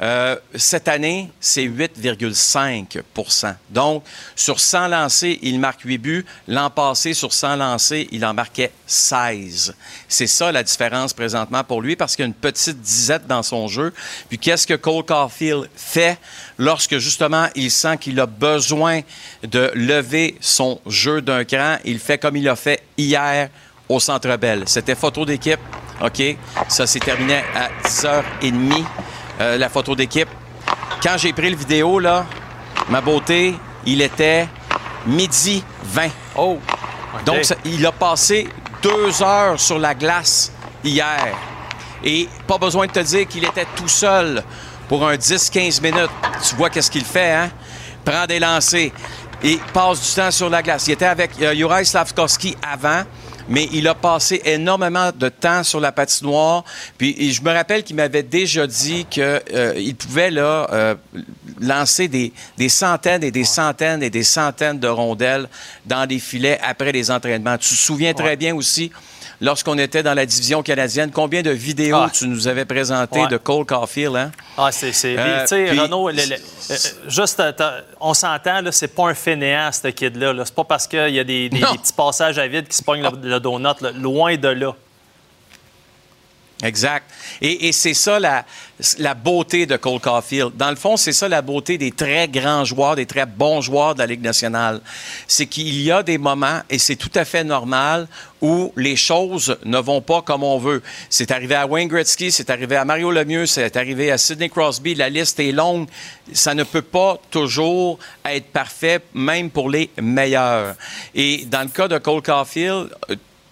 Euh, cette année, c'est 8,5% Donc, sur 100 lancés, il marque 8 buts. L'an passé, sur 100 lancés, il en marquait 16. C'est ça la différence présentement pour lui parce qu'il y a une petite disette dans son jeu. Puis, qu'est-ce que Cole Caulfield fait lorsque, justement, il sent qu'il a besoin de lever son jeu d'un cran? Il fait comme il a fait hier au Centre Bell. C'était photo d'équipe. OK? Ça s'est terminé à 10h30. Euh, la photo d'équipe. Quand j'ai pris le vidéo, là, ma beauté, il était midi 20. Oh! Donc, ça- il a passé deux heures sur la glace hier. Et pas besoin de te dire qu'il était tout seul pour un 10-15 minutes. Tu vois qu'est-ce qu'il fait, hein? Prend des lancers et passe du temps sur la glace. Il était avec euh, Juraj Slavkovski avant, mais il a passé énormément de temps sur la patinoire. Puis je me rappelle qu'il m'avait déjà dit qu'il pouvait là, euh, lancer des, des centaines et des centaines et des centaines de rondelles dans des filets après les entraînements. Tu te souviens très bien aussi, lorsqu'on était dans la division canadienne, combien de vidéos Ah. tu nous avais présentées Ouais. de Cole Caulfield, hein? Ah, c'est. Euh, tu sais, puis- Renaud, le- le- euh, juste, euh, on s'entend, là, c'est pas un fainéant, ce kid-là. Là. C'est pas parce qu'il y a des, des- Non. des petits passages à vide qui se pognent le, le donut, là. loin de là. Exact. Et, et c'est ça la, la beauté de Cole Caulfield. Dans le fond, c'est ça la beauté des très grands joueurs, des très bons joueurs de la Ligue nationale. C'est qu'il y a des moments, et c'est tout à fait normal, où les choses ne vont pas comme on veut. C'est arrivé à Wayne Gretzky, c'est arrivé à Mario Lemieux, c'est arrivé à Sidney Crosby. La liste est longue. Ça ne peut pas toujours être parfait, même pour les meilleurs. Et dans le cas de Cole Caulfield,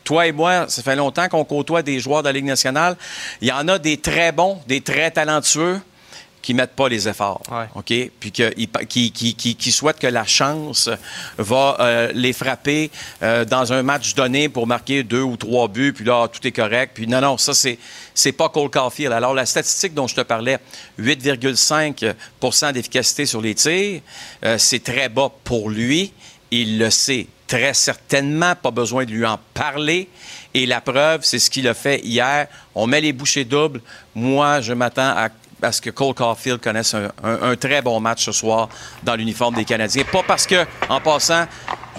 toi et moi, ça fait longtemps qu'on côtoie des joueurs de la Ligue nationale. Il y en a des très bons, des très talentueux qui mettent pas les efforts, OK? Puis que- qui, qui, qui, qui souhaitent que la chance va euh, les frapper euh, dans un match donné pour marquer deux ou trois buts, puis là, tout est correct. Puis non, non, ça, c'est, c'est pas Cole Caulfield. Alors, la statistique dont je te parlais, 8,5% d'efficacité sur les tirs, euh, c'est très bas pour lui. Il le sait très certainement, pas besoin de lui en parler. Et la preuve, c'est ce qu'il a fait hier. On met les bouchées doubles. Moi, je m'attends à, à ce que Cole Caulfield connaisse un, un- un très bon match ce soir dans l'uniforme des Canadiens. Pas parce que, en passant,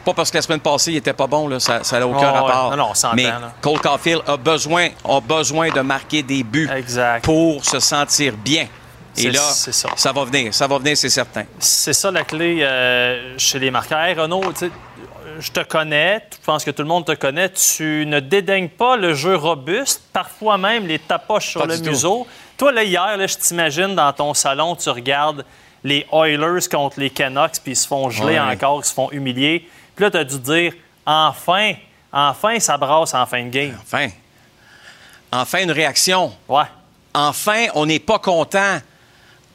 pas parce que la semaine passée, il était pas bon, là, ça n'a aucun Oh, rapport. Non, non, on Mais là. Cole Caulfield a besoin, a besoin de marquer des buts pour se sentir bien. Et là, ça. ça va venir. Ça va venir, c'est certain. C'est ça la clé euh, chez les marqueurs. Hey, Renaud, tu sais, je te connais, je pense que tout le monde te connaît. Tu ne dédaignes pas le jeu robuste, parfois même les tapoches sur le tout. museau. Toi, là, hier, là, je t'imagine dans ton salon, tu regardes les Oilers contre les Canucks, puis ils se font geler Ouais. encore, ils se font humilier. Puis là, tu as dû te dire, enfin, enfin, ça brasse en fin de game. Enfin. Enfin, une réaction. Ouais. Enfin, on n'est pas content.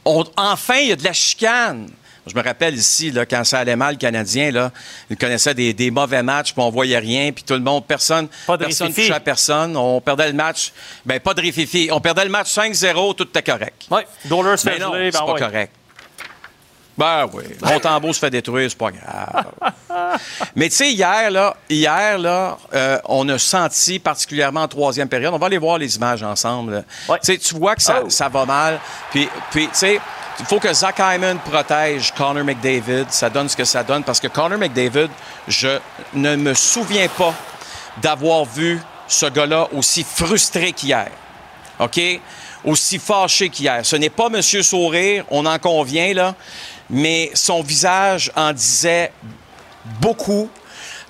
On- enfin, il y a de la chicane. Je me rappelle ici, là, quand ça allait mal, le Canadien, là, il connaissait des, des mauvais matchs, puis on voyait rien, puis tout le monde, personne, Pas de personne touchait à personne. On perdait le match. Ben, pas de rififi. On perdait le match 5-0, tout était correct. Oui, Dollars se fait non, c'est ben pas ouais. correct. Ben oui. Mon tambour se fait détruire, c'est pas grave. Mais tu sais, hier, là, hier, là, euh, on a senti, particulièrement en troisième période, on va aller voir les images ensemble. Tu vois que ça, ça va mal. Puis, puis tu sais, il faut que Zach Hyman protège Connor McDavid. Ça donne ce que ça donne parce que Connor McDavid, je ne me souviens pas d'avoir vu ce gars-là aussi frustré qu'hier. OK? Aussi fâché qu'hier. Ce n'est pas Monsieur Sourire, on en convient, là, mais son visage en disait beaucoup.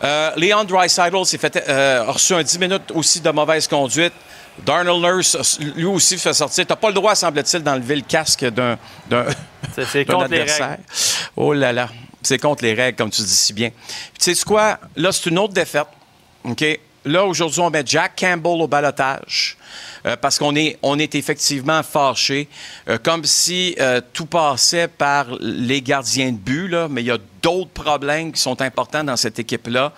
Euh, Leon Dreisaitl s'est fait, euh, a reçu un 10 minutes aussi de mauvaise conduite. Darnell Nurse, lui aussi, fait sortir. Tu n'as pas le droit, semble-t-il, d'enlever le casque d'un adversaire. Oh là là. C'est contre les règles, comme tu dis si bien. Tu sais quoi? Là, c'est une autre défaite. OK? Là, aujourd'hui, on met Jack Campbell au balotage. Euh, parce qu'on est, on est effectivement fâché, euh, comme si euh, tout passait par les gardiens de but, là, mais il y a d'autres problèmes qui sont importants dans cette équipe-là,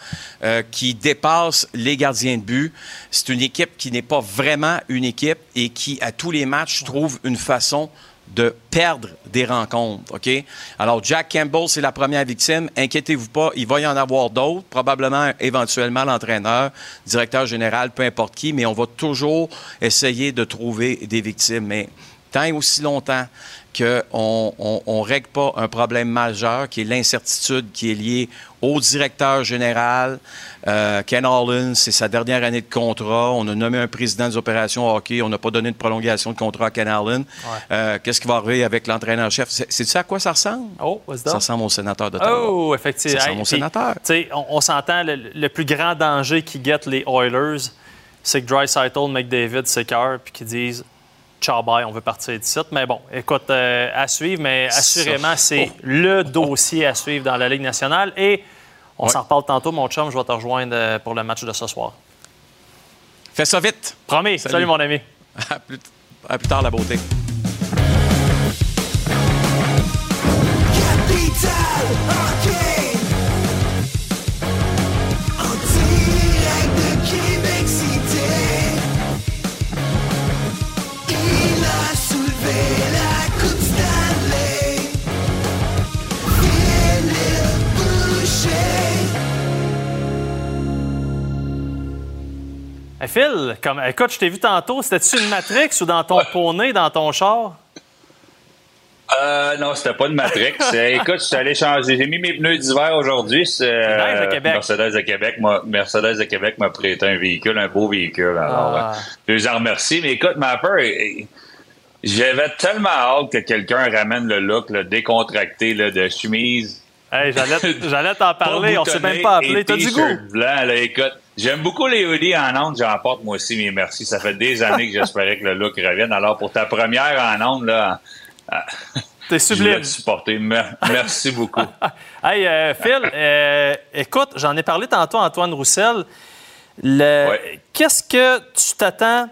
qui dépassent les gardiens de but. C'est une équipe qui n'est pas vraiment une équipe et qui, à tous les matchs, trouve une façon de perdre des rencontres? Alors, Jack Campbell, c'est la première victime. Inquiétez-vous pas, il va y en avoir d'autres, probablement éventuellement l'entraîneur, directeur général, peu importe qui, mais on va toujours essayer de trouver des victimes. Mais tant et aussi longtemps qu'on ne règle pas un problème majeur qui est l'incertitude qui est liée au directeur général. Euh, Ken Holland, c'est sa dernière année de contrat. On a nommé un président des opérations hockey. On n'a pas donné de prolongation de contrat à Ken Holland. Euh, Qu'est-ce qui va arriver avec l'entraîneur-chef? C'est- C'est-tu à quoi ça ressemble? Oh, Ça ressemble au sénateur d'Ottawa. Oh, effectivement. Ça ressemble au sénateur. On, on s'entend, le, le plus grand danger qui guette les Oilers, c'est que Dreisaitl, McDavid s'écœurent puis qu'ils disent Ciao, bye, on veut partir d'ici. Mais bon, écoute, euh, à suivre, mais assurément, c'est Oh. le dossier à suivre dans la Ligue nationale. Et on Ouais. s'en reparle tantôt, mon chum. Je vais te rejoindre euh, pour le match de ce soir. Fais ça vite. Promis. Salut. Salut, mon ami. À plus, à plus tard, la beauté. Capital Phil, comme, écoute, je t'ai vu tantôt. C'était-tu une Matrix ou dans ton poney, dans ton char? Euh, non, c'était pas de Matrix. Euh, Écoute, je suis allé changer. J'ai mis mes pneus d'hiver aujourd'hui. C'est, euh. Mercedes de Québec. Mercedes de Québec m'a prêté un véhicule, un beau véhicule. Alors, Ah. euh, je les en remercie. Mais écoute, ma peur, euh, j'avais tellement hâte que quelqu'un ramène le look là, décontracté là, de chemise. Hey, j'allais, t'en parler. On s'est même pas appelé. T'as du goût? Blanc, là, écoute, j'aime beaucoup les hoodies en ondes. J'en porte moi aussi, mais merci. Ça fait des années que j'espérais que le look revienne. Alors, pour ta première en ondes, là, T'es je voulais sublime. te supporter. Mer- Merci beaucoup. Hey, euh, Phil, euh, écoute, j'en ai parlé tantôt à Antoine Roussel. Le- Qu'est-ce que tu t'attends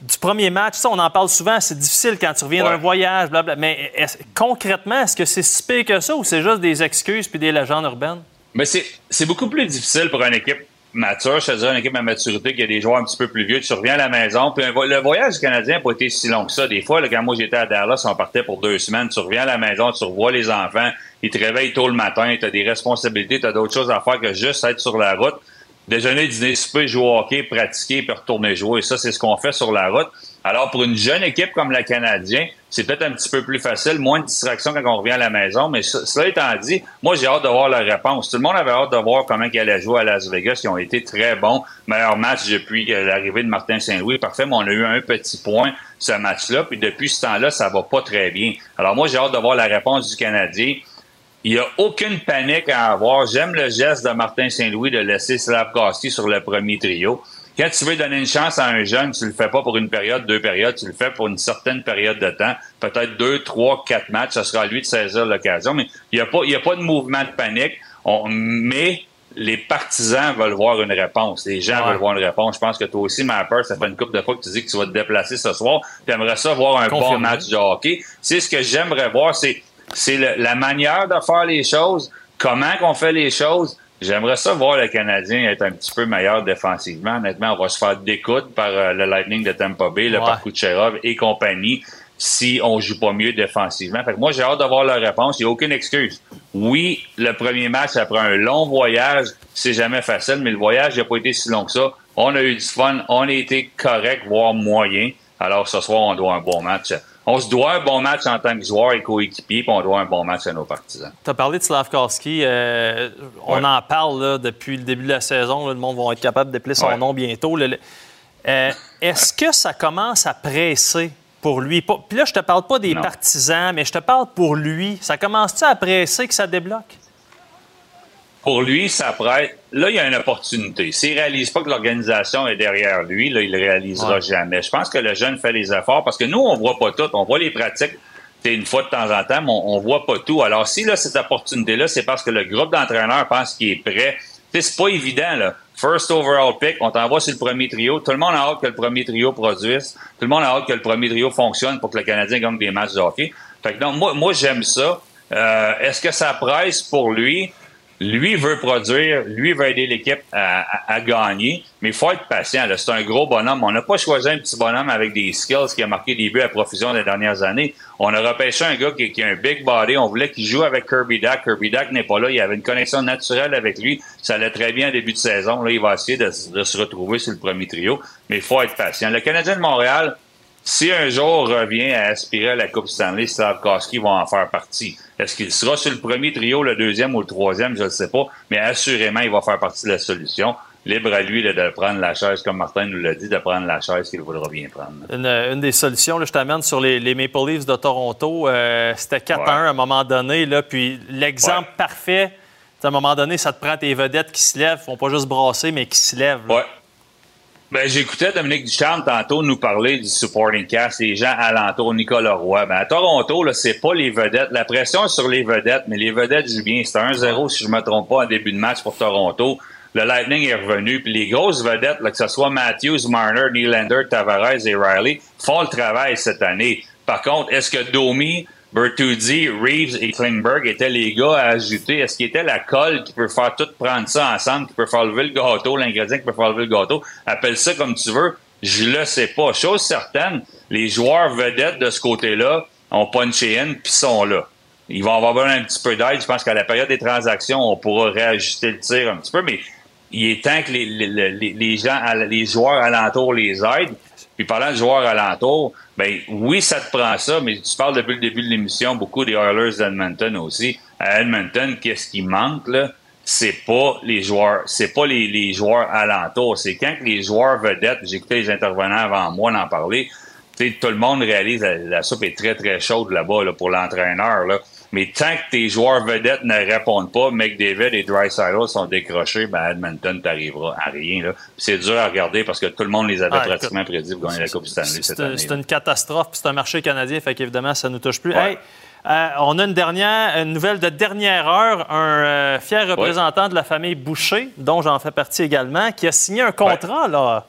du premier match? Ça, on en parle souvent, c'est difficile quand tu reviens Ouais. d'un voyage, blablabla. Mais concrètement, est-ce que c'est si pire que ça ou c'est juste des excuses puis des légendes urbaines? Mais c'est beaucoup plus difficile pour une équipe mature, je te dirais une équipe à maturité, qui a des joueurs un petit peu plus vieux. Tu reviens à la maison. Puis le voyage Canadien n'a pas été si long que ça. Des fois, là, quand moi j'étais à Dallas, on partait pour deux semaines. Tu reviens à la maison, tu revois les enfants, ils te réveillent tôt le matin, tu as des responsabilités, tu as d'autres choses à faire que juste être sur la route. Déjeuner, dîner, souper, jouer au hockey, pratiquer, puis retourner jouer. Et ça, c'est ce qu'on fait sur la route. Alors, pour une jeune équipe comme la Canadien, c'est peut-être un petit peu plus facile, moins de distractions quand on revient à la maison. Mais ce- cela étant dit, moi, j'ai hâte de voir la réponse. Tout le monde avait hâte de voir comment ils allaient jouer à Las Vegas. Ils ont été très bons. Meilleur match depuis euh, l'arrivée de Martin Saint-Louis. Parfait, mais on a eu un petit point ce match-là. Puis depuis ce temps-là, ça va pas très bien. Alors moi, j'ai hâte de voir la réponse du Canadien. Il n'y a aucune panique à avoir. J'aime le geste de Martin Saint-Louis de laisser Slavkowski sur le premier trio. Quand tu veux donner une chance à un jeune, tu le fais pas pour une période, deux périodes, tu le fais pour une certaine période de temps, peut-être deux, trois, quatre matchs, ce sera à lui de saisir l'occasion. Mais il n'y a, pas- y a pas de mouvement de panique. On- mais les partisans veulent voir une réponse. Les gens veulent voir une réponse. Je pense que toi aussi, ma peur, ça fait une couple de fois que tu dis que tu vas te déplacer ce soir. Tu aimerais ça voir un bon match de hockey. C'est ce que j'aimerais voir, c'est c'est la manière de faire les choses, comment qu'on fait les choses. J'aimerais ça voir le Canadien être un petit peu meilleur défensivement. Honnêtement, on va se faire découdre par euh, le Lightning de Tampa Bay, le Ouais. par Kucherov et compagnie si on joue pas mieux défensivement. Fait que moi, j'ai hâte d'avoir la réponse. Il n'y a aucune excuse. Oui, le premier match après un long voyage, c'est jamais facile, mais le voyage n'a pas été si long que ça. On a eu du fun, on a été correct, voire moyen. Alors ce soir, on doit un bon match. On se doit un bon match en tant que joueur et coéquipier, puis on doit un bon match à nos partisans. Tu as parlé de Slavkowski. euh, on Ouais. en parle là, depuis le début de la saison. là, le monde va être capable d'appeler son Ouais. nom bientôt. Euh, Est-ce que ça commence à presser pour lui? Puis là, je te parle pas des Non. partisans, mais je te parle pour lui. Ça commence-tu à presser que ça débloque? Pour lui, ça prête. Là, il y a une opportunité. S'il réalise pas que l'organisation est derrière lui, là, il réalisera Ouais. jamais. Je pense que le jeune fait les efforts parce que nous, on voit pas tout. On voit les pratiques une fois de temps en temps, mais on, on voit pas tout. Alors, si là, cette opportunité-là, c'est parce que le groupe d'entraîneurs pense qu'il est prêt. C'est pas évident, là. First overall pick, on t'envoie sur le premier trio. Tout le monde a hâte que le premier trio produise. Tout le monde a hâte que le premier trio fonctionne pour que le Canadien gagne des matchs de hockey. Fait que donc, moi, moi j'aime ça. Euh, Est-ce que ça presse pour lui? Lui veut produire, lui veut aider l'équipe à, gagner, mais il faut être patient. C'est un gros bonhomme. On n'a pas choisi un petit bonhomme avec des skills qui a marqué des buts à profusion les dernières années. On a repêché un gars qui, qui a un big body. On voulait qu'il joue avec Kirby Dack. Kirby Dack n'est pas là. Il avait une connexion naturelle avec lui. Ça allait très bien au début de saison. Là, il va essayer de, de se retrouver sur le premier trio, mais il faut être patient. Le Canadien de Montréal, si un jour revient à aspirer à la Coupe Stanley, Slavkowski va en faire partie. Est-ce qu'il sera sur le premier trio, le deuxième ou le troisième, je ne sais pas, mais assurément, il va faire partie de la solution. Libre à lui là, de prendre la chaise, comme Martin nous l'a dit, de prendre la chaise qu'il voudra bien prendre. Une, une des solutions, là, je t'amène sur les, les Maple Leafs de Toronto. Euh, C'était 4-1 à un moment donné. Là, puis l'exemple parfait, tu sais, à un moment donné, ça te prend tes vedettes qui se lèvent. Ils font pas juste brasser, mais qui se lèvent. là. Ouais. Ben, j'écoutais Dominique Ducharme tantôt nous parler du supporting cast, les gens alentour, Nicolas Roy. Ben, à Toronto, là, c'est pas les vedettes. La pression sur les vedettes, mais les vedettes jouent bien. C'était 1-0, si je me trompe pas, en début de match pour Toronto. Le Lightning est revenu, puis les grosses vedettes, là, que ce soit Matthews, Marner, Nylander, Tavares et Riley, font le travail cette année. Par contre, est-ce que Domi, Bertuzzi, Reeves et Klingberg étaient les gars à ajouter? Est-ce qu'ils étaient la colle qui peut faire tout prendre ça ensemble, qui peut faire lever le gâteau, l'ingrédient qui peut faire lever le gâteau? Appelle ça comme tu veux. Je le sais pas. Chose certaine, les joueurs vedettes de ce côté-là ont punché in puis sont là. Ils vont avoir besoin d'un petit peu d'aide. Je pense qu'à la période des transactions, on pourra réajuster le tir un petit peu, mais il est temps que les, les, les- les gens, les joueurs alentours les aident. Puis parlant de joueurs alentours, ben oui, ça te prend ça, mais tu parles depuis le début de l'émission beaucoup des Oilers d'Edmonton aussi. À Edmonton, qu'est-ce qui manque là? C'est pas les joueurs, c'est pas les, les joueurs alentours. C'est quand les joueurs vedettes, écouté les intervenants avant moi d'en parler, tout le monde réalise la, la soupe est très très chaude là-bas là, pour l'entraîneur. Là. Mais tant que tes joueurs vedettes ne répondent pas, McDavid et Drysdale sont décrochés, ben Edmonton, t'arriveras à rien. Là. C'est dur à regarder parce que tout le monde les avait Ah, pratiquement prédits pour gagner la Coupe Stanley cette année. c'est une catastrophe, puis c'est un marché canadien, fait qu'évidemment, ça ne nous touche plus. Hey, euh, on a une dernière une nouvelle de dernière heure, un euh, fier représentant de la famille Boucher, dont j'en fais partie également, qui a signé un contrat, là.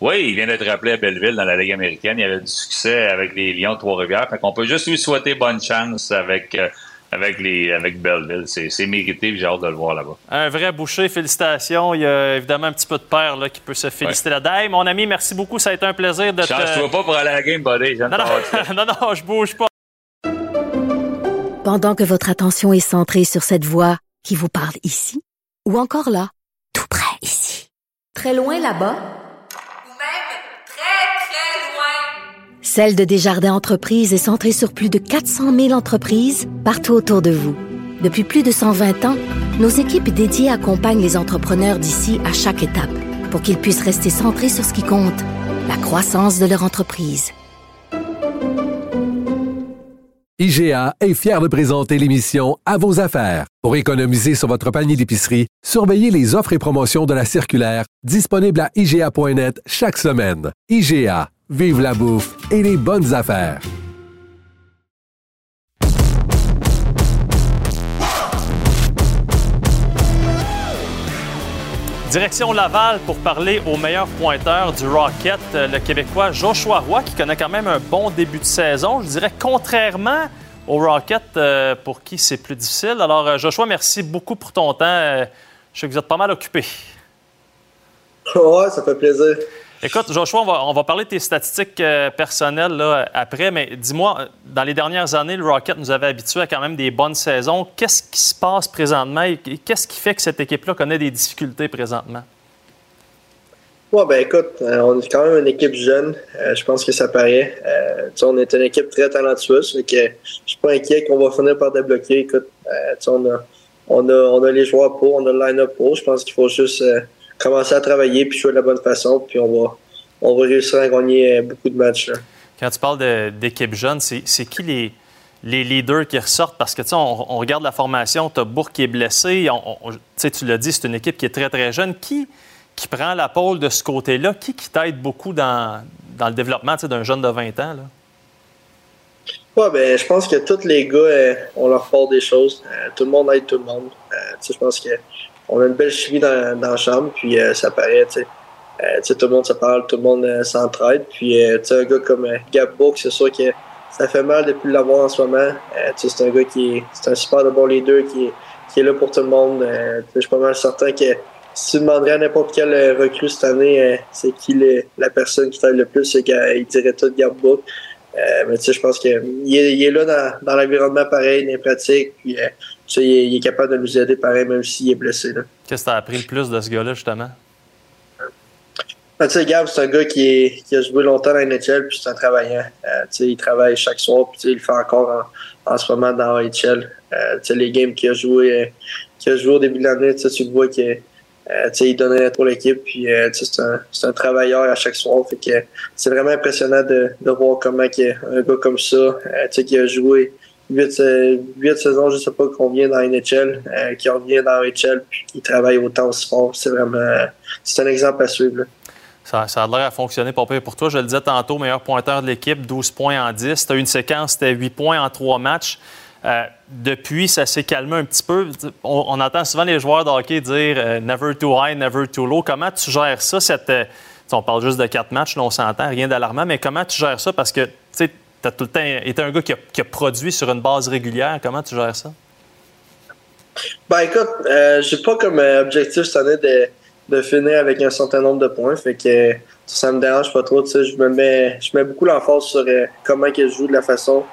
Oui, il vient d'être rappelé à Belleville dans la Ligue américaine. Il avait du succès avec les Lions de Trois-Rivières. Fait qu'on peut juste lui souhaiter bonne chance avec, euh, avec, les, avec Belleville. C'est c'est mérité, puis j'ai hâte de le voir là-bas. Un vrai Boucher, félicitations. Il y a évidemment un petit peu de père là, qui peut se féliciter là-dedans. Mon ami, merci beaucoup. Ça a été un plaisir de te... Change-toi pas pour aller à la game, buddy. Je Non, non, non, non, je bouge pas. Pendant que votre attention est centrée sur cette voix qui vous parle ici, ou encore là, tout près ici, très loin là-bas, Celle de Desjardins Entreprises est centrée sur plus de 400 000 entreprises partout autour de vous. Depuis plus de 120 ans, nos équipes dédiées accompagnent les entrepreneurs d'ici à chaque étape pour qu'ils puissent rester centrés sur ce qui compte, la croissance de leur entreprise. IGA est fier de présenter l'émission À vos affaires. Pour économiser sur votre panier d'épicerie, surveillez les offres et promotions de la circulaire disponible à IGA.net chaque semaine. IGA, vive la bouffe et les bonnes affaires. Direction Laval pour parler au meilleur pointeur du Rocket, euh, le Québécois Joshua Roy, qui connaît quand même un bon début de saison. Je dirais contrairement au Rocket, euh, pour qui c'est plus difficile. Alors, euh, Joshua, merci beaucoup pour ton temps. Je sais que vous êtes pas mal occupé. Ouais, ça fait plaisir. Écoute, Joshua, on va, on va parler de tes statistiques euh, personnelles là, après, mais dis-moi, euh, dans les dernières années, le Rocket nous avait habitués à quand même des bonnes saisons. Qu'est-ce qui se passe présentement et qu'est-ce qui fait que cette équipe-là connaît des difficultés présentement? Ouais, ben écoute, euh, on est quand même une équipe jeune. Je pense que ça paraît. On est une équipe très talentueuse. Fait que je suis pas inquiet qu'on va finir par débloquer. Écoute, on, a, on, a, on a les joueurs pour, on a le line-up pour. Je pense qu'il faut juste commencer à travailler puis jouer de la bonne façon. Puis on va, on va réussir à gagner euh, beaucoup de matchs. là. Quand tu parles d'équipe jeune, c'est qui les, les leaders qui ressortent? Parce que, tu sais, on, on regarde la formation, tu as Bourg qui est blessé. On- on- tu sais, tu l'as dit, c'est une équipe qui est très, très jeune. Qui, qui prend la pôle de ce côté-là? Qui, qui t'aide beaucoup dans, dans le développement d'un jeune de 20 ans? Là? Ouais, ben, je pense que tous les gars, euh, on leur part des choses. Euh, tout le monde aide tout le monde. Euh, tu sais, je pense que on a une belle chimie dans, dans la chambre, puis euh, ça paraît, tu sais. Euh, tout le monde se parle, tout le monde euh, s'entraide. Puis, euh, tu un gars comme euh, Gab c'est sûr que ça fait mal depuis l'avoir en ce moment. C'est un gars qui est, c'est un super de bon leader, qui est, qui est là pour tout le monde. Je suis pas mal certain que si tu demanderais à n'importe quel recrue cette année, c'est qui la personne qui t'aide le plus, c'est qu'il dirait tout Gab Book. Mais tu sais, je pense qu'il est, il est là dans, dans l'environnement pareil, dans les pratiques, il, est, il est capable de nous aider pareil, même s'il est blessé. Qu'est-ce que tu as appris le plus de ce gars-là, justement? Ben, tu sais, Gab, c'est un gars qui, est, qui a joué longtemps dans la NHL, puis c'est un travaillant. Euh, il travaille chaque soir, puis il le fait encore en, en ce moment dans la NHL. Euh, tu sais, les games qu'il a joué, euh, qu'il a joué au début de l'année, tu le vois que euh, il donnait pour l'équipe, puis c'est un, un travailleur à chaque soir. Fait que c'est vraiment impressionnant de, de voir comment qu'il un gars comme ça, tu sais, qui a joué huit, euh, huit saisons, je sais pas combien dans NHL, euh, qui revient dans NHL, puis qui travaille autant aussi fort. C'est vraiment, c'est un exemple à suivre. Ça, a l'air à fonctionner pas pire pour toi. Je le disais tantôt, meilleur pointeur de l'équipe, 12 points en 10. Tu as eu une séquence, c'était 8 points en 3 matchs. Euh, depuis, ça s'est calmé un petit peu. On, entend souvent les joueurs de hockey dire euh, never too high, never too low. Comment tu gères ça? Cette, euh, on parle juste de 4 matchs, là, on s'entend, rien d'alarmant, mais comment tu gères ça? Parce que tu as tout le temps été un gars qui a, produit sur une base régulière. Comment tu gères ça? Ben écoute, euh, j'ai pas comme euh, objectif cette année de, finir avec un certain nombre de points. Fait que ça me dérange pas trop. Je me mets je mets beaucoup l'emphase sur euh, comment je joue de la façon.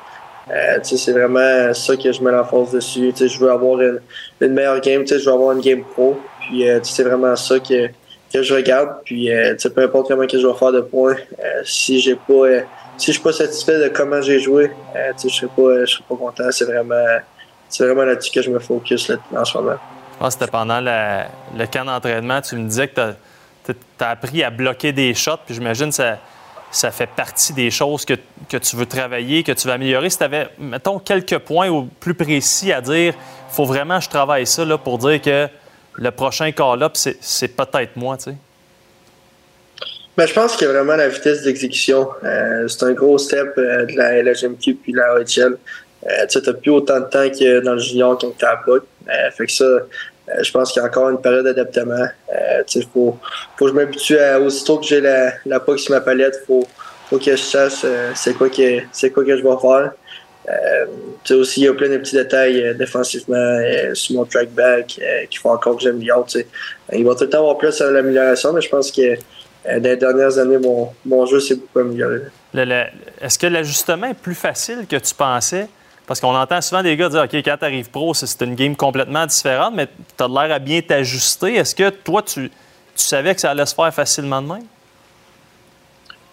Euh, c'est vraiment ça que je mets l'emphase dessus. Je veux avoir une, meilleure game, je veux avoir une game pro. Puis c'est vraiment ça que, que je regarde. Puis peu importe comment je vais faire de points, si j'ai pas si je suis pas satisfait de comment j'ai joué, euh, je serais pas je pas content. C'est vraiment c'est vraiment là-dessus que je me focus là, en ce moment. Que c'était pendant le camp d'entraînement, tu me disais que tu as, appris à bloquer des shots, puis j'imagine que ça, ça fait partie des choses que, que tu veux travailler, que tu veux améliorer. Si tu avais, mettons, quelques points plus précis à dire, faut vraiment que je travaille ça là, pour dire que le prochain call-up, c'est peut-être moi, tu sais. Ben, je pense que vraiment la vitesse d'exécution, euh, c'est un gros step euh, de la LHMQ puis de la OHL. Euh, tu n'as plus autant de temps que dans le junior quand tu à la fait que ça, euh, je pense qu'il y a encore une période d'adaptement. Sais, faut, faut que je m'habitue à, aussitôt que j'ai la, la sur ma palette, faut, faut que je sache c'est quoi que c'est quoi que je vais faire. Euh, aussi, il y a plein de petits détails défensivement euh, sur mon track back euh, qu'il faut encore que j'améliore. Il va tout le temps avoir plus à l'amélioration, mais je pense que les dernières années, mon, mon jeu s'est beaucoup amélioré. Est-ce que l'ajustement est plus facile que tu pensais? Parce qu'on entend souvent des gars dire OK, quand tu arrives pro, c'est une game complètement différente, mais tu as l'air à bien t'ajuster. Est-ce que toi, tu, tu savais que ça allait se faire facilement de même?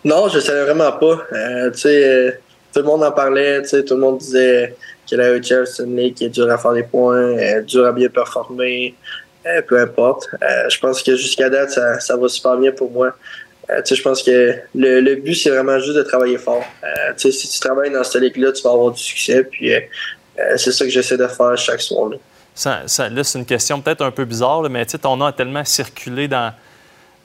Non, je savais vraiment pas. Euh, tu sais, euh, tout le monde en parlait, tu sais, tout le monde disait que la HL, c'est une ligue qui est dure à faire des points, euh, dure à bien performer, euh, peu importe. Euh, je pense que jusqu'à date, ça, ça va super bien pour moi. Euh, je pense que le, le but, c'est vraiment juste de travailler fort. Euh, si tu travailles dans cette ligue-là, tu vas avoir du succès. Puis c'est ça que j'essaie de faire chaque soir. là. Ça- ça- là, c'est une question peut-être un peu bizarre, mais ton nom a tellement circulé dans,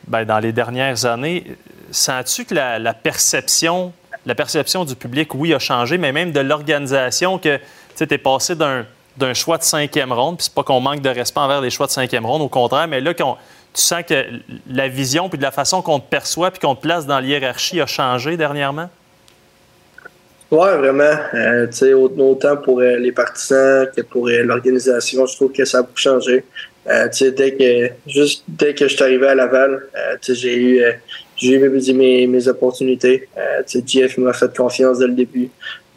ben, dans les dernières années. Sens-tu que la perception, la perception du public, oui, a changé, mais même de l'organisation, que tu es passé d'un d'un choix de cinquième ronde, puis c'est pas qu'on manque de respect envers les choix de cinquième ronde, au contraire, mais là, qu'on- tu sens que la vision puis de la façon qu'on te perçoit puis qu'on te place dans l'hiérarchie a changé dernièrement? Ouais, vraiment. Euh, autant pour euh, les partisans que pour euh, l'organisation, je trouve que ça a beaucoup changé. Dès que juste dès que je suis arrivé à Laval, j'ai eu j'ai eu mes, mes, mes opportunités. GF m'a fait confiance dès le début.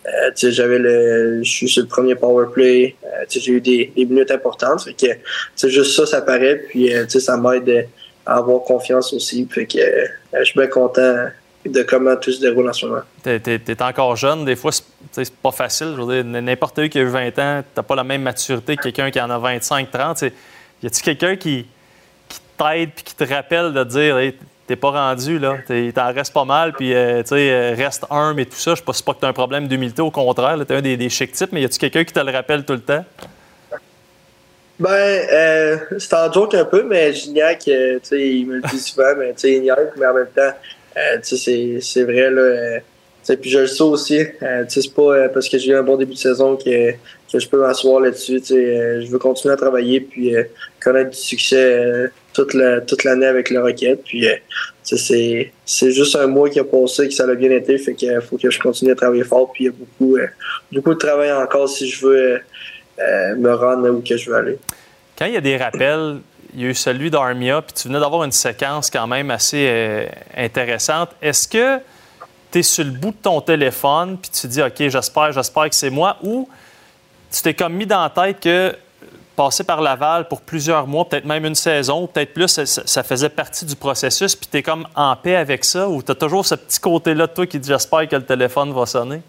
Euh, j'avais le je suis sur le premier power play. Euh, j'ai eu des, minutes importantes. Fait que juste ça, ça paraît. Puis euh, ça m'aide à avoir confiance aussi. Fait je suis bien content de comment tout se déroule en ce moment. Tu es, encore jeune, des fois, c'est pas facile. N'importe qui qui a eu 20 ans, tu pas la même maturité que quelqu'un qui en a 25, 30. Tu sais, Y a-tu quelqu'un qui, t'aide puis qui te rappelle de dire t'es pas rendu, là, T'es- t'en reste pas mal, puis euh, tu sais, euh, reste humble et tout ça. Je sais pas, que tu as un problème d'humilité, au contraire, tu es un des, des chic types, mais y a-tu quelqu'un qui te le rappelle tout le temps? Ben, euh, c'est en joke un peu, mais Gignac, euh, tu sais, il me le dit souvent, mais tu sais, il mais en même temps, tu sais, c'est- vrai, là. puis je le sais aussi, tu sais, c'est pas parce que j'ai eu un bon début de saison que, que je peux m'asseoir là-dessus, tu sais, je veux continuer à travailler, puis connaître du succès toute la- toute l'année avec le Rocket, puis euh, c'est juste un mois qui a passé, que ça a bien été, fait qu'il faut que je continue à travailler fort, puis il y a beaucoup, euh, beaucoup de travail encore si je veux... euh, me rendre où que je veux aller. Quand il y a des rappels, il y a eu celui d'Armia, puis tu venais d'avoir une séquence quand même assez intéressante. Est-ce que tu es sur le bout de ton téléphone, puis tu dis, OK, j'espère, j'espère que c'est moi, ou tu t'es comme mis dans la tête que passer par Laval pour plusieurs mois, peut-être même une saison, peut-être plus, ça, faisait partie du processus, puis tu es comme en paix avec ça, ou tu as toujours ce petit côté-là de toi qui dit, j'espère que le téléphone va sonner?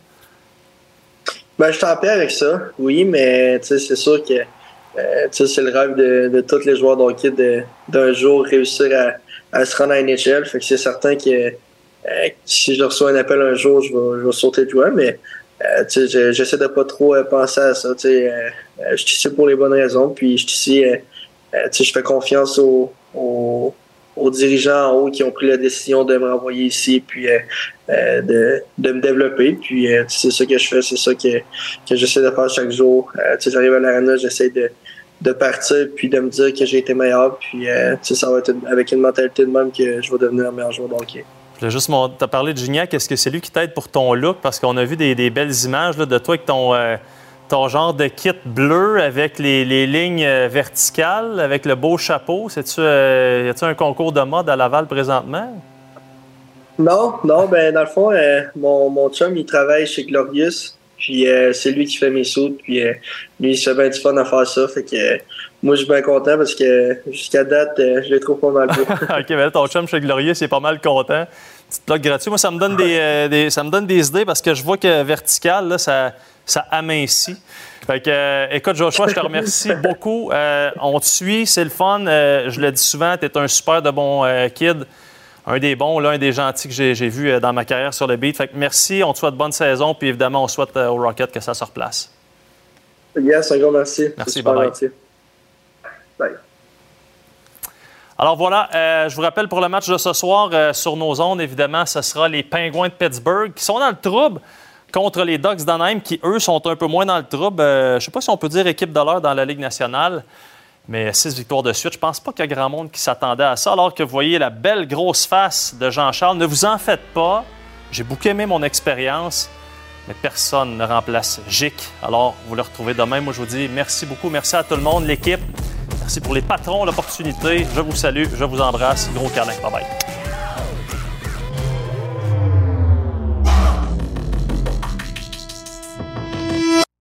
Ben, je suis en paix avec ça, oui, mais c'est sûr que euh, c'est le rêve de, de tous les joueurs de hockey de- d'un jour réussir à, à se rendre à NHL. Fait que c'est certain que euh, si je reçois un appel un jour, je vais, je vais sauter de joie, mais euh, j'essaie de pas trop euh, penser à ça. Euh, euh, je suis ici pour les bonnes raisons, puis je suis ici, euh, je fais confiance aux, aux, aux dirigeants en haut qui ont pris la décision de me renvoyer ici, puis de, de me développer. Puis c'est ça que je fais, c'est ça que, que j'essaie de faire chaque jour. J'arrive à l'arena, j'essaie de, de partir, puis de me dire que j'ai été meilleur. Puis ça va être avec une mentalité de même que je vais devenir un meilleur joueur de. Juste mon... as parlé de Gignac. Est-ce que c'est lui qui t'aide pour ton look? Parce qu'on a vu des, belles images de toi avec ton, euh, ton genre de kit bleu avec les, lignes euh, verticales, avec le beau chapeau. C'est-tu, euh, y a-tu un concours de mode à Laval présentement? Non, non, ben dans le fond, euh, mon, mon chum, il travaille chez Glorious. Puis c'est lui qui fait mes sous. Puis lui, il se fait bien du fun à faire ça. Fait moi, je suis bien content parce que jusqu'à date, euh, je les trouve pas mal beaux. OK, mais là, ton chum chez Glorieux, c'est pas mal content. Petite plug gratuit. Moi, ça me donne des, euh, des- ça me donne des idées parce que je vois que vertical, là, ça, ça amincit. Fait que, euh, écoute, Joshua, je te remercie beaucoup. Euh, on te suit, c'est le fun. Je le dis souvent, tu es un super de bon kid. Un des bons, là, un des gentils que j'ai, vu dans ma carrière sur le beat. Fait que merci, on te souhaite bonne saison, puis évidemment, on souhaite au Rocket que ça se replace. yes, un gros merci. Merci, bye-bye. Alors voilà, euh, je vous rappelle pour le match de ce soir euh, sur nos ondes, évidemment, ce sera les Pingouins de Pittsburgh qui sont dans le trouble contre les Ducks d'Anaheim qui, eux, sont un peu moins dans le trouble. Euh, je ne sais pas si on peut dire équipe de dans la Ligue nationale, mais six victoires de suite. Je pense pas qu'il y a grand monde qui s'attendait à ça. Alors que vous voyez la belle grosse face de Jean-Charles, ne vous en faites pas. J'ai beaucoup aimé mon expérience, mais personne ne remplace Gic. Alors, vous le retrouvez demain. Moi, je vous dis merci beaucoup. Merci à tout le monde, l'équipe. Merci pour les patrons, l'opportunité. Je vous salue, je vous embrasse. Gros câlin. Bye bye.